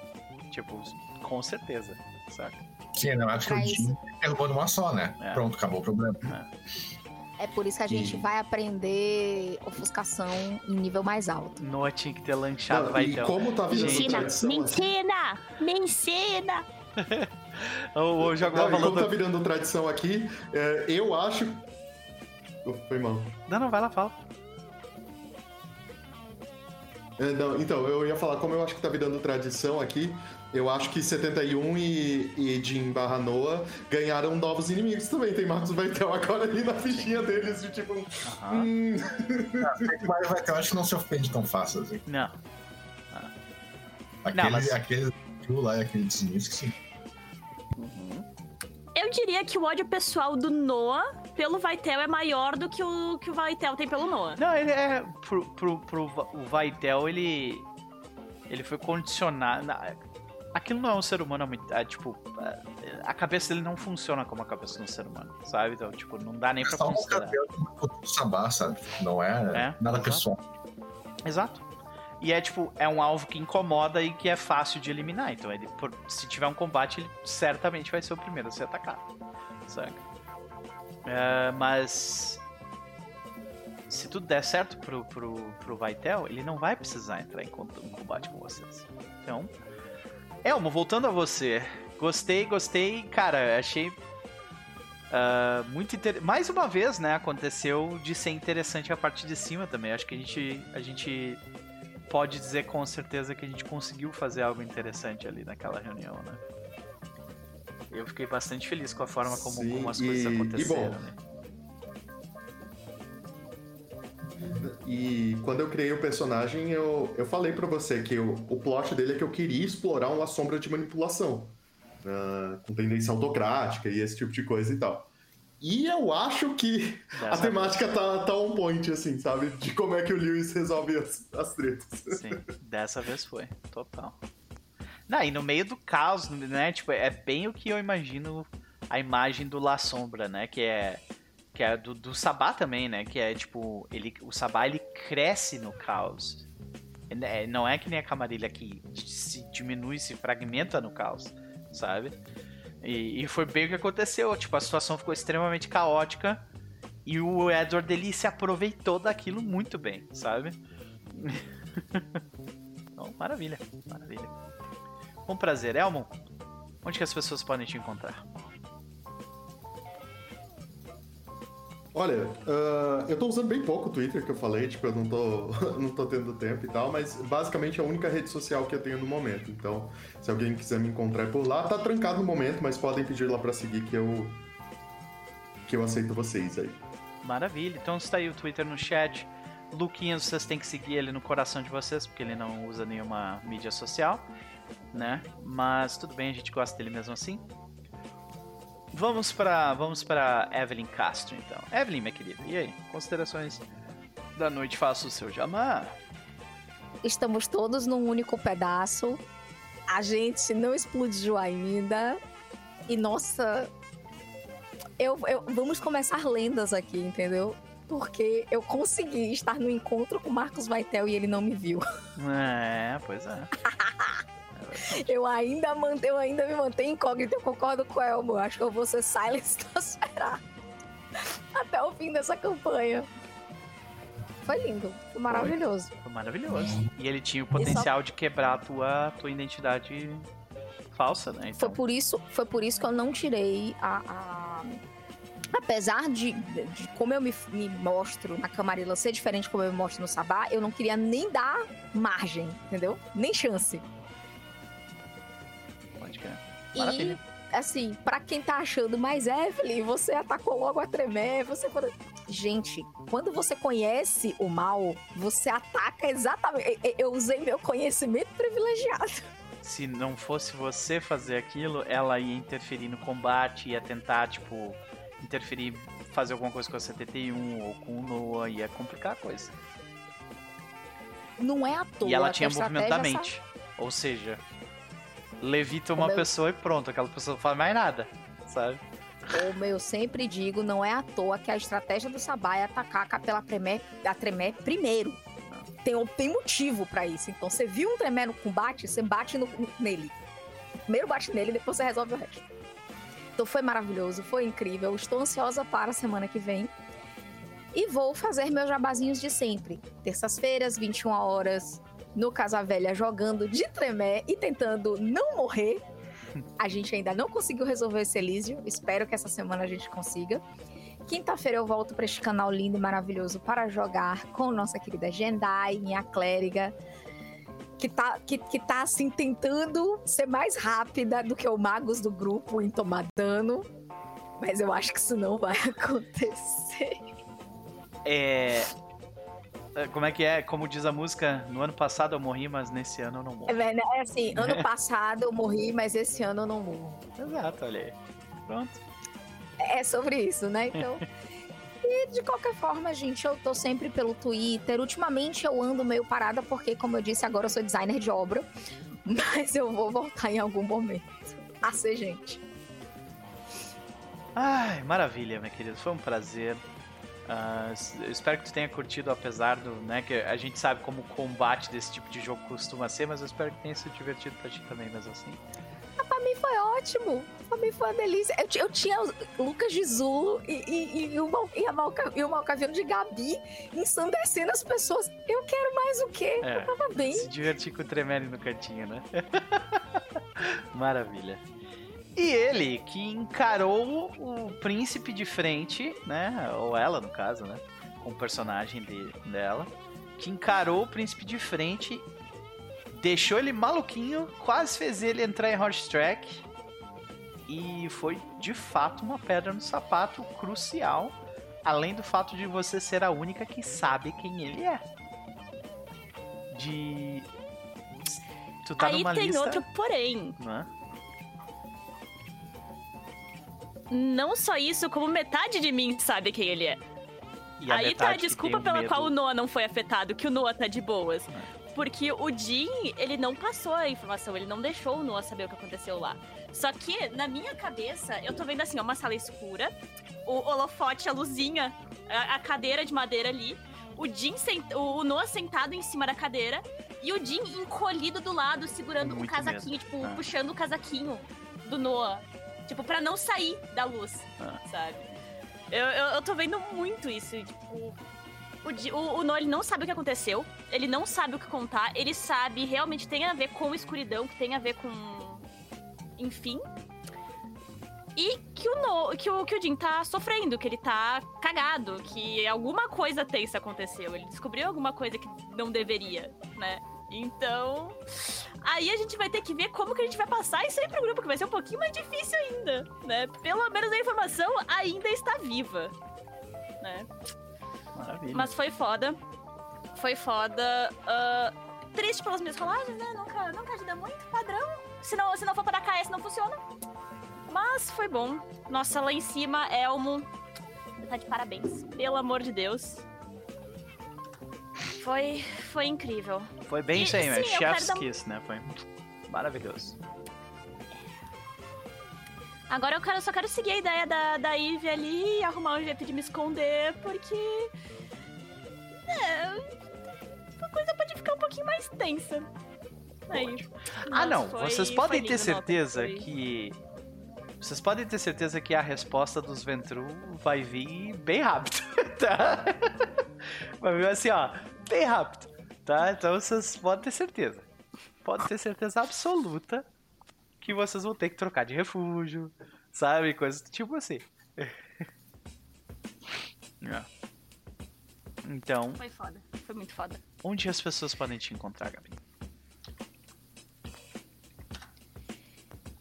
Tipo, com certeza, saca? Sim, não, acho que o Tim derrubou numa só, né? É. Pronto, acabou o problema. É. É por isso que a gente e... vai aprender ofuscação em nível mais alto. Noah tinha que ter lanchado, Não, vai e como tá virando me tradição... Me ensina! Assim? Me ensina! o, o jogo não, como tá virando tradição aqui, é, eu acho... Foi mal. Não, não, vai lá, fala. É, não, então, eu ia falar, como eu acho que tá virando tradição aqui, eu acho que 71 e, e Jim barra Noah ganharam novos inimigos também. Tem Marcos Vaitel agora ali na fichinha deles, de tipo. Aham. Hum, Mas vai ter, eu acho que não se ofende tão fácil assim. Não. Aquele, mas- aquele lá e aquele que sim. Eu diria que o ódio pessoal do Noah pelo Vaitel é maior do que o que o Vaitel tem pelo Noah. Não, ele é. Pro, pro, pro o Vaitel, ele. Ele foi condicionado. na- Aquilo não é um ser humano, é muito- é, tipo. é, A cabeça dele não funciona como a cabeça de um ser humano, sabe? Então, tipo, não dá nem pra Só um considerar. cabelo do sabá, sabe? Não é, É, nada exato. pessoal. Exato. E é tipo, é um alvo que incomoda e que é fácil de eliminar. Então, ele, por- se tiver um combate, ele certamente vai ser o primeiro a ser atacado. Saca? É, mas. Se tudo der certo pro, pro, pro Vaitel, ele não vai precisar entrar em em combate com vocês. Então. Elmo, voltando a você. Gostei, gostei. Cara, achei. ah, muito interessante. Mais uma vez, né? Aconteceu de ser interessante a parte de cima também. Acho que a gente, a gente pode dizer com certeza que a gente conseguiu fazer algo interessante ali naquela reunião, né? Eu fiquei bastante feliz com a forma como, Sim, como as e- coisas e aconteceram, bom, né? E quando eu criei o personagem, eu, eu falei pra você que o, o plot dele é que eu queria explorar uma sombra de manipulação. ah, com tendência autocrática e esse tipo de coisa e tal. E eu acho que a temática tá, tá on point, assim, sabe? De como é que o Lewis resolve as, as tretas. Sim, dessa vez foi, total. Não, e no meio do caos, né? Tipo, é bem o que eu imagino a imagem do La Sombra, né? Que é que é do, do Sabá também, né? Que é tipo, ele, o Sabá ele cresce no caos. É, Não é que nem a Camarilha que se diminui, se fragmenta no caos, sabe? E, e foi bem o que aconteceu. Tipo, a situação ficou extremamente caótica e o Edward ele se aproveitou daquilo muito bem, sabe? <laughs> Então, maravilha, maravilha. Com prazer, Elmo. Onde que as pessoas podem te encontrar? Olha, ah, eu tô usando bem pouco o Twitter, que eu falei, tipo, eu não tô, <laughs> não tô tendo tempo e tal, mas basicamente é a única rede social que eu tenho no momento. Então, se alguém quiser me encontrar por lá, tá trancado no momento, mas podem pedir lá pra seguir que eu. que eu aceito vocês aí. Maravilha. Então está aí o Twitter no chat. Luquinhas, vocês têm que seguir ele no coração de vocês, porque ele não usa nenhuma mídia social, né? Mas tudo bem, a gente gosta dele mesmo assim. Vamos para vamos para Evelyn Castro, então. Evelyn, minha querida, e aí? Considerações da noite, faça o seu jamá. Estamos todos num único pedaço. A gente não explodiu ainda. E nossa. Eu, eu- vamos começar lendas aqui, entendeu? Porque eu consegui estar no encontro com Marcos Vaitel e ele não me viu. É, pois é. <laughs> <laughs> Eu ainda, man- eu ainda me mantenho incógnito, eu concordo com o Elmo. Eu acho que eu vou ser Silence <laughs> esperar até o fim dessa campanha. Foi lindo, foi maravilhoso. Foi maravilhoso. E ele tinha o potencial de quebrar a tua, tua identidade falsa, né? Foi Então, por isso, foi por isso que eu não tirei a. a- Apesar de, de como eu me, me mostro na Camarilla ser diferente de como eu me mostro no Sabá, eu não queria nem dar margem, entendeu? Nem chance. Maravilha. E, assim, pra quem tá achando, mas Evelyn, você atacou logo a tremer, você. Gente, quando você conhece o mal, você ataca exatamente. eu- usei meu conhecimento privilegiado. Se não fosse você fazer aquilo, ela ia interferir no combate, ia tentar, tipo, interferir, fazer alguma coisa com a 71 ou com o Noah, ia complicar a coisa. Não é à toa. e ela tinha movimento da mente. Ou seja, levita uma pessoa e pronto, aquela pessoa não faz mais nada, sabe? Como eu sempre digo, não é à toa que a estratégia do Sabá é atacar a Capela Tremé, a Tremé primeiro. Tem, tem motivo pra isso. Então, você viu um Tremé no combate, você bate no- nele. Primeiro bate nele, depois você resolve o resto. Então foi maravilhoso, foi incrível. Estou ansiosa para a semana que vem. E vou fazer meus jabazinhos de sempre. Terças-feiras, 21 horas, no Casa Velha, jogando de Tremé e tentando não morrer. A gente ainda não conseguiu resolver esse Elísio. Espero que essa semana a gente consiga. Quinta-feira eu volto para este canal lindo e maravilhoso para jogar com nossa querida Jendai, minha clériga. que tá, que, que tá assim tentando ser mais rápida do que o Magos do grupo em tomar dano. Mas eu acho que isso não vai <laughs> acontecer. É. é como é que é? Como diz a música, no ano passado eu morri, mas nesse ano eu não morro. É, é assim, ano <laughs> passado eu morri, mas esse ano eu não morro. Exato, olha aí. Pronto. É sobre isso, né? Então. <laughs> E de qualquer forma, gente, eu tô sempre pelo Twitter. Ultimamente eu ando meio parada porque, como eu disse, agora eu sou designer de obra. <laughs> Mas eu vou voltar em algum momento a ser gente. Ai, maravilha, minha querida. Foi um prazer. Uh, eu espero que tu tenha curtido, apesar do, né, que a gente sabe como o combate desse tipo de jogo costuma ser, mas eu espero que tenha sido divertido pra ti também, mesmo assim. Ah, pra mim foi ótimo. Pra mim foi uma delícia. Eu, eu tinha Lucas de Zulo e, e, e, o, e, a Malca, e o Malcaviano de Gabi ensandecendo as pessoas. Eu quero mais o quê? É, eu tava bem. Se divertir com o Tremere no cantinho, né? <laughs> Maravilha. E ele, que encarou o príncipe de frente, né? Ou ela, no caso, né? Com o personagem de, dela. Que encarou o príncipe de frente, deixou ele maluquinho, quase fez ele entrar em Horse Track. E foi de fato uma pedra no sapato crucial. Além do fato de você ser a única que sabe quem ele é. De. Tu tá Aí numa tem lista... outro porém. Não só isso, como metade de mim sabe quem ele é. Aí tá a desculpa pela medo. qual o Noah não foi afetado, que o Noah tá de boas. É. Porque o Jin, ele não passou a informação, ele não deixou o Noah saber o que aconteceu lá. Só que, na minha cabeça, eu tô vendo assim, ó, uma sala escura, o holofote, a luzinha, a, a cadeira de madeira ali, o Jin, sent, o Noah sentado em cima da cadeira e o Jin encolhido do lado, segurando o casaquinho, medo. tipo, ah. puxando o casaquinho do Noah. Tipo, pra não sair da luz, ah. sabe? Eu, eu, eu, tô vendo muito isso, tipo... O, o, o Noah, ele não sabe o que aconteceu, ele não sabe o que contar, ele sabe, realmente tem a ver com escuridão, que tem a ver com... Enfim, e que o, no, que, o, que o Jim tá sofrendo, que ele tá cagado, que alguma coisa tensa aconteceu. Ele descobriu alguma coisa que não deveria, né? Então, aí a gente vai ter que ver como que a gente vai passar isso aí pro grupo, que vai ser um pouquinho mais difícil ainda, né? Pelo menos a informação ainda está viva, né? Maravilha. Mas foi foda. Foi foda. Uh, triste pelas minhas rolagens, né? Nunca, nunca ajuda muito, padrão. Se não, se não for pra dar KS, não funciona. Mas foi bom. Nossa, lá em cima, Elmo. Tá de parabéns. Pelo amor de Deus. Foi, foi incrível. Foi bem isso aí. Chef's Kiss, né? Foi maravilhoso. Agora eu quero, só quero seguir a ideia da, da Eve ali e arrumar um jeito de me esconder, porque. É, a coisa pode ficar um pouquinho mais tensa. Aí. Ah, não. Vocês podem ter certeza que. Vocês podem ter certeza que a resposta dos Ventru vai vir bem rápido, <laughs> tá? Vai vir assim, ó bem rápido, tá? Então vocês podem ter certeza. Pode ter certeza absoluta que vocês vão ter que trocar de refúgio, sabe? Coisas do tipo assim. <laughs> é. Então. Foi foda. Foi muito foda. Onde as pessoas podem te encontrar, Gabi?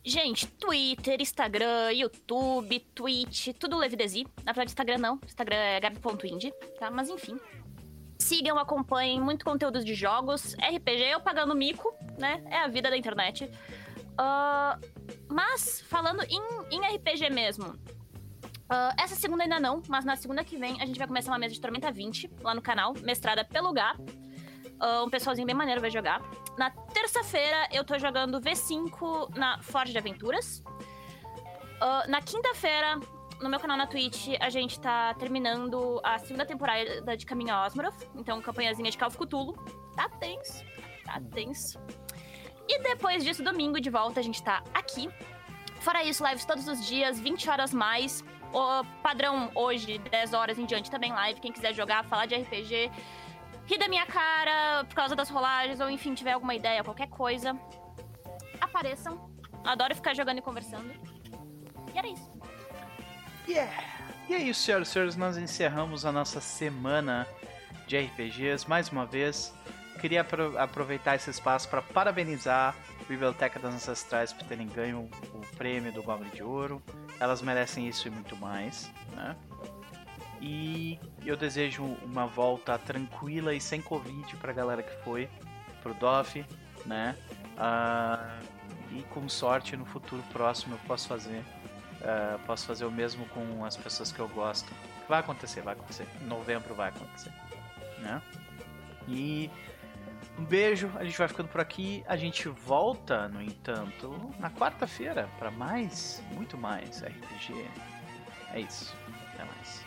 Gente, Twitter, Instagram, YouTube, Twitch, tudo Levidesi. Na verdade, Instagram não. Instagram é gabi.indie, tá? Mas enfim, Sigam, acompanhem muito conteúdo de jogos. RPG eu pagando mico, né? É a vida da internet. Uh, mas, falando em, em RPG mesmo. Uh, essa segunda ainda não, mas na segunda que vem a gente vai começar uma mesa de Tormenta 20 lá no canal, mestrada pelo Gá. Uh, um pessoalzinho bem maneiro vai jogar. Na terça-feira eu tô jogando V5 na Forge de Aventuras. Uh, na quinta-feira no meu canal na Twitch, a gente tá terminando a segunda temporada de Caminho a Osmoroth. Então, campanhazinha de Calvo Cthulhu. Tá tenso. Tá tenso. E depois disso, domingo, de volta, a gente tá aqui. Fora isso, lives todos os dias, 20 horas mais. O padrão hoje, 10 horas em diante, também live. Quem quiser jogar, falar de RPG, rir da minha cara por causa das rolagens, ou enfim, tiver alguma ideia, qualquer coisa, apareçam. Adoro ficar jogando e conversando. E era isso. Yeah! E é isso, senhoras e senhores, nós encerramos a nossa semana de RPGs mais uma vez. queria apro aproveitar esse espaço para parabenizar a Biblioteca das Ancestrais por terem ganho o prêmio do Goblin de Ouro. Elas merecem isso e muito mais, né? E eu desejo uma volta tranquila e sem Covid pra galera que foi pro DOF, né? Uh, e com sorte no futuro próximo eu posso fazer uh, posso fazer o mesmo com as pessoas que eu gosto. Vai acontecer, vai acontecer. Em novembro vai acontecer, né? E um beijo, a gente vai ficando por aqui. A gente volta, no entanto, na quarta-feira para mais, muito mais RPG. É isso. Até mais.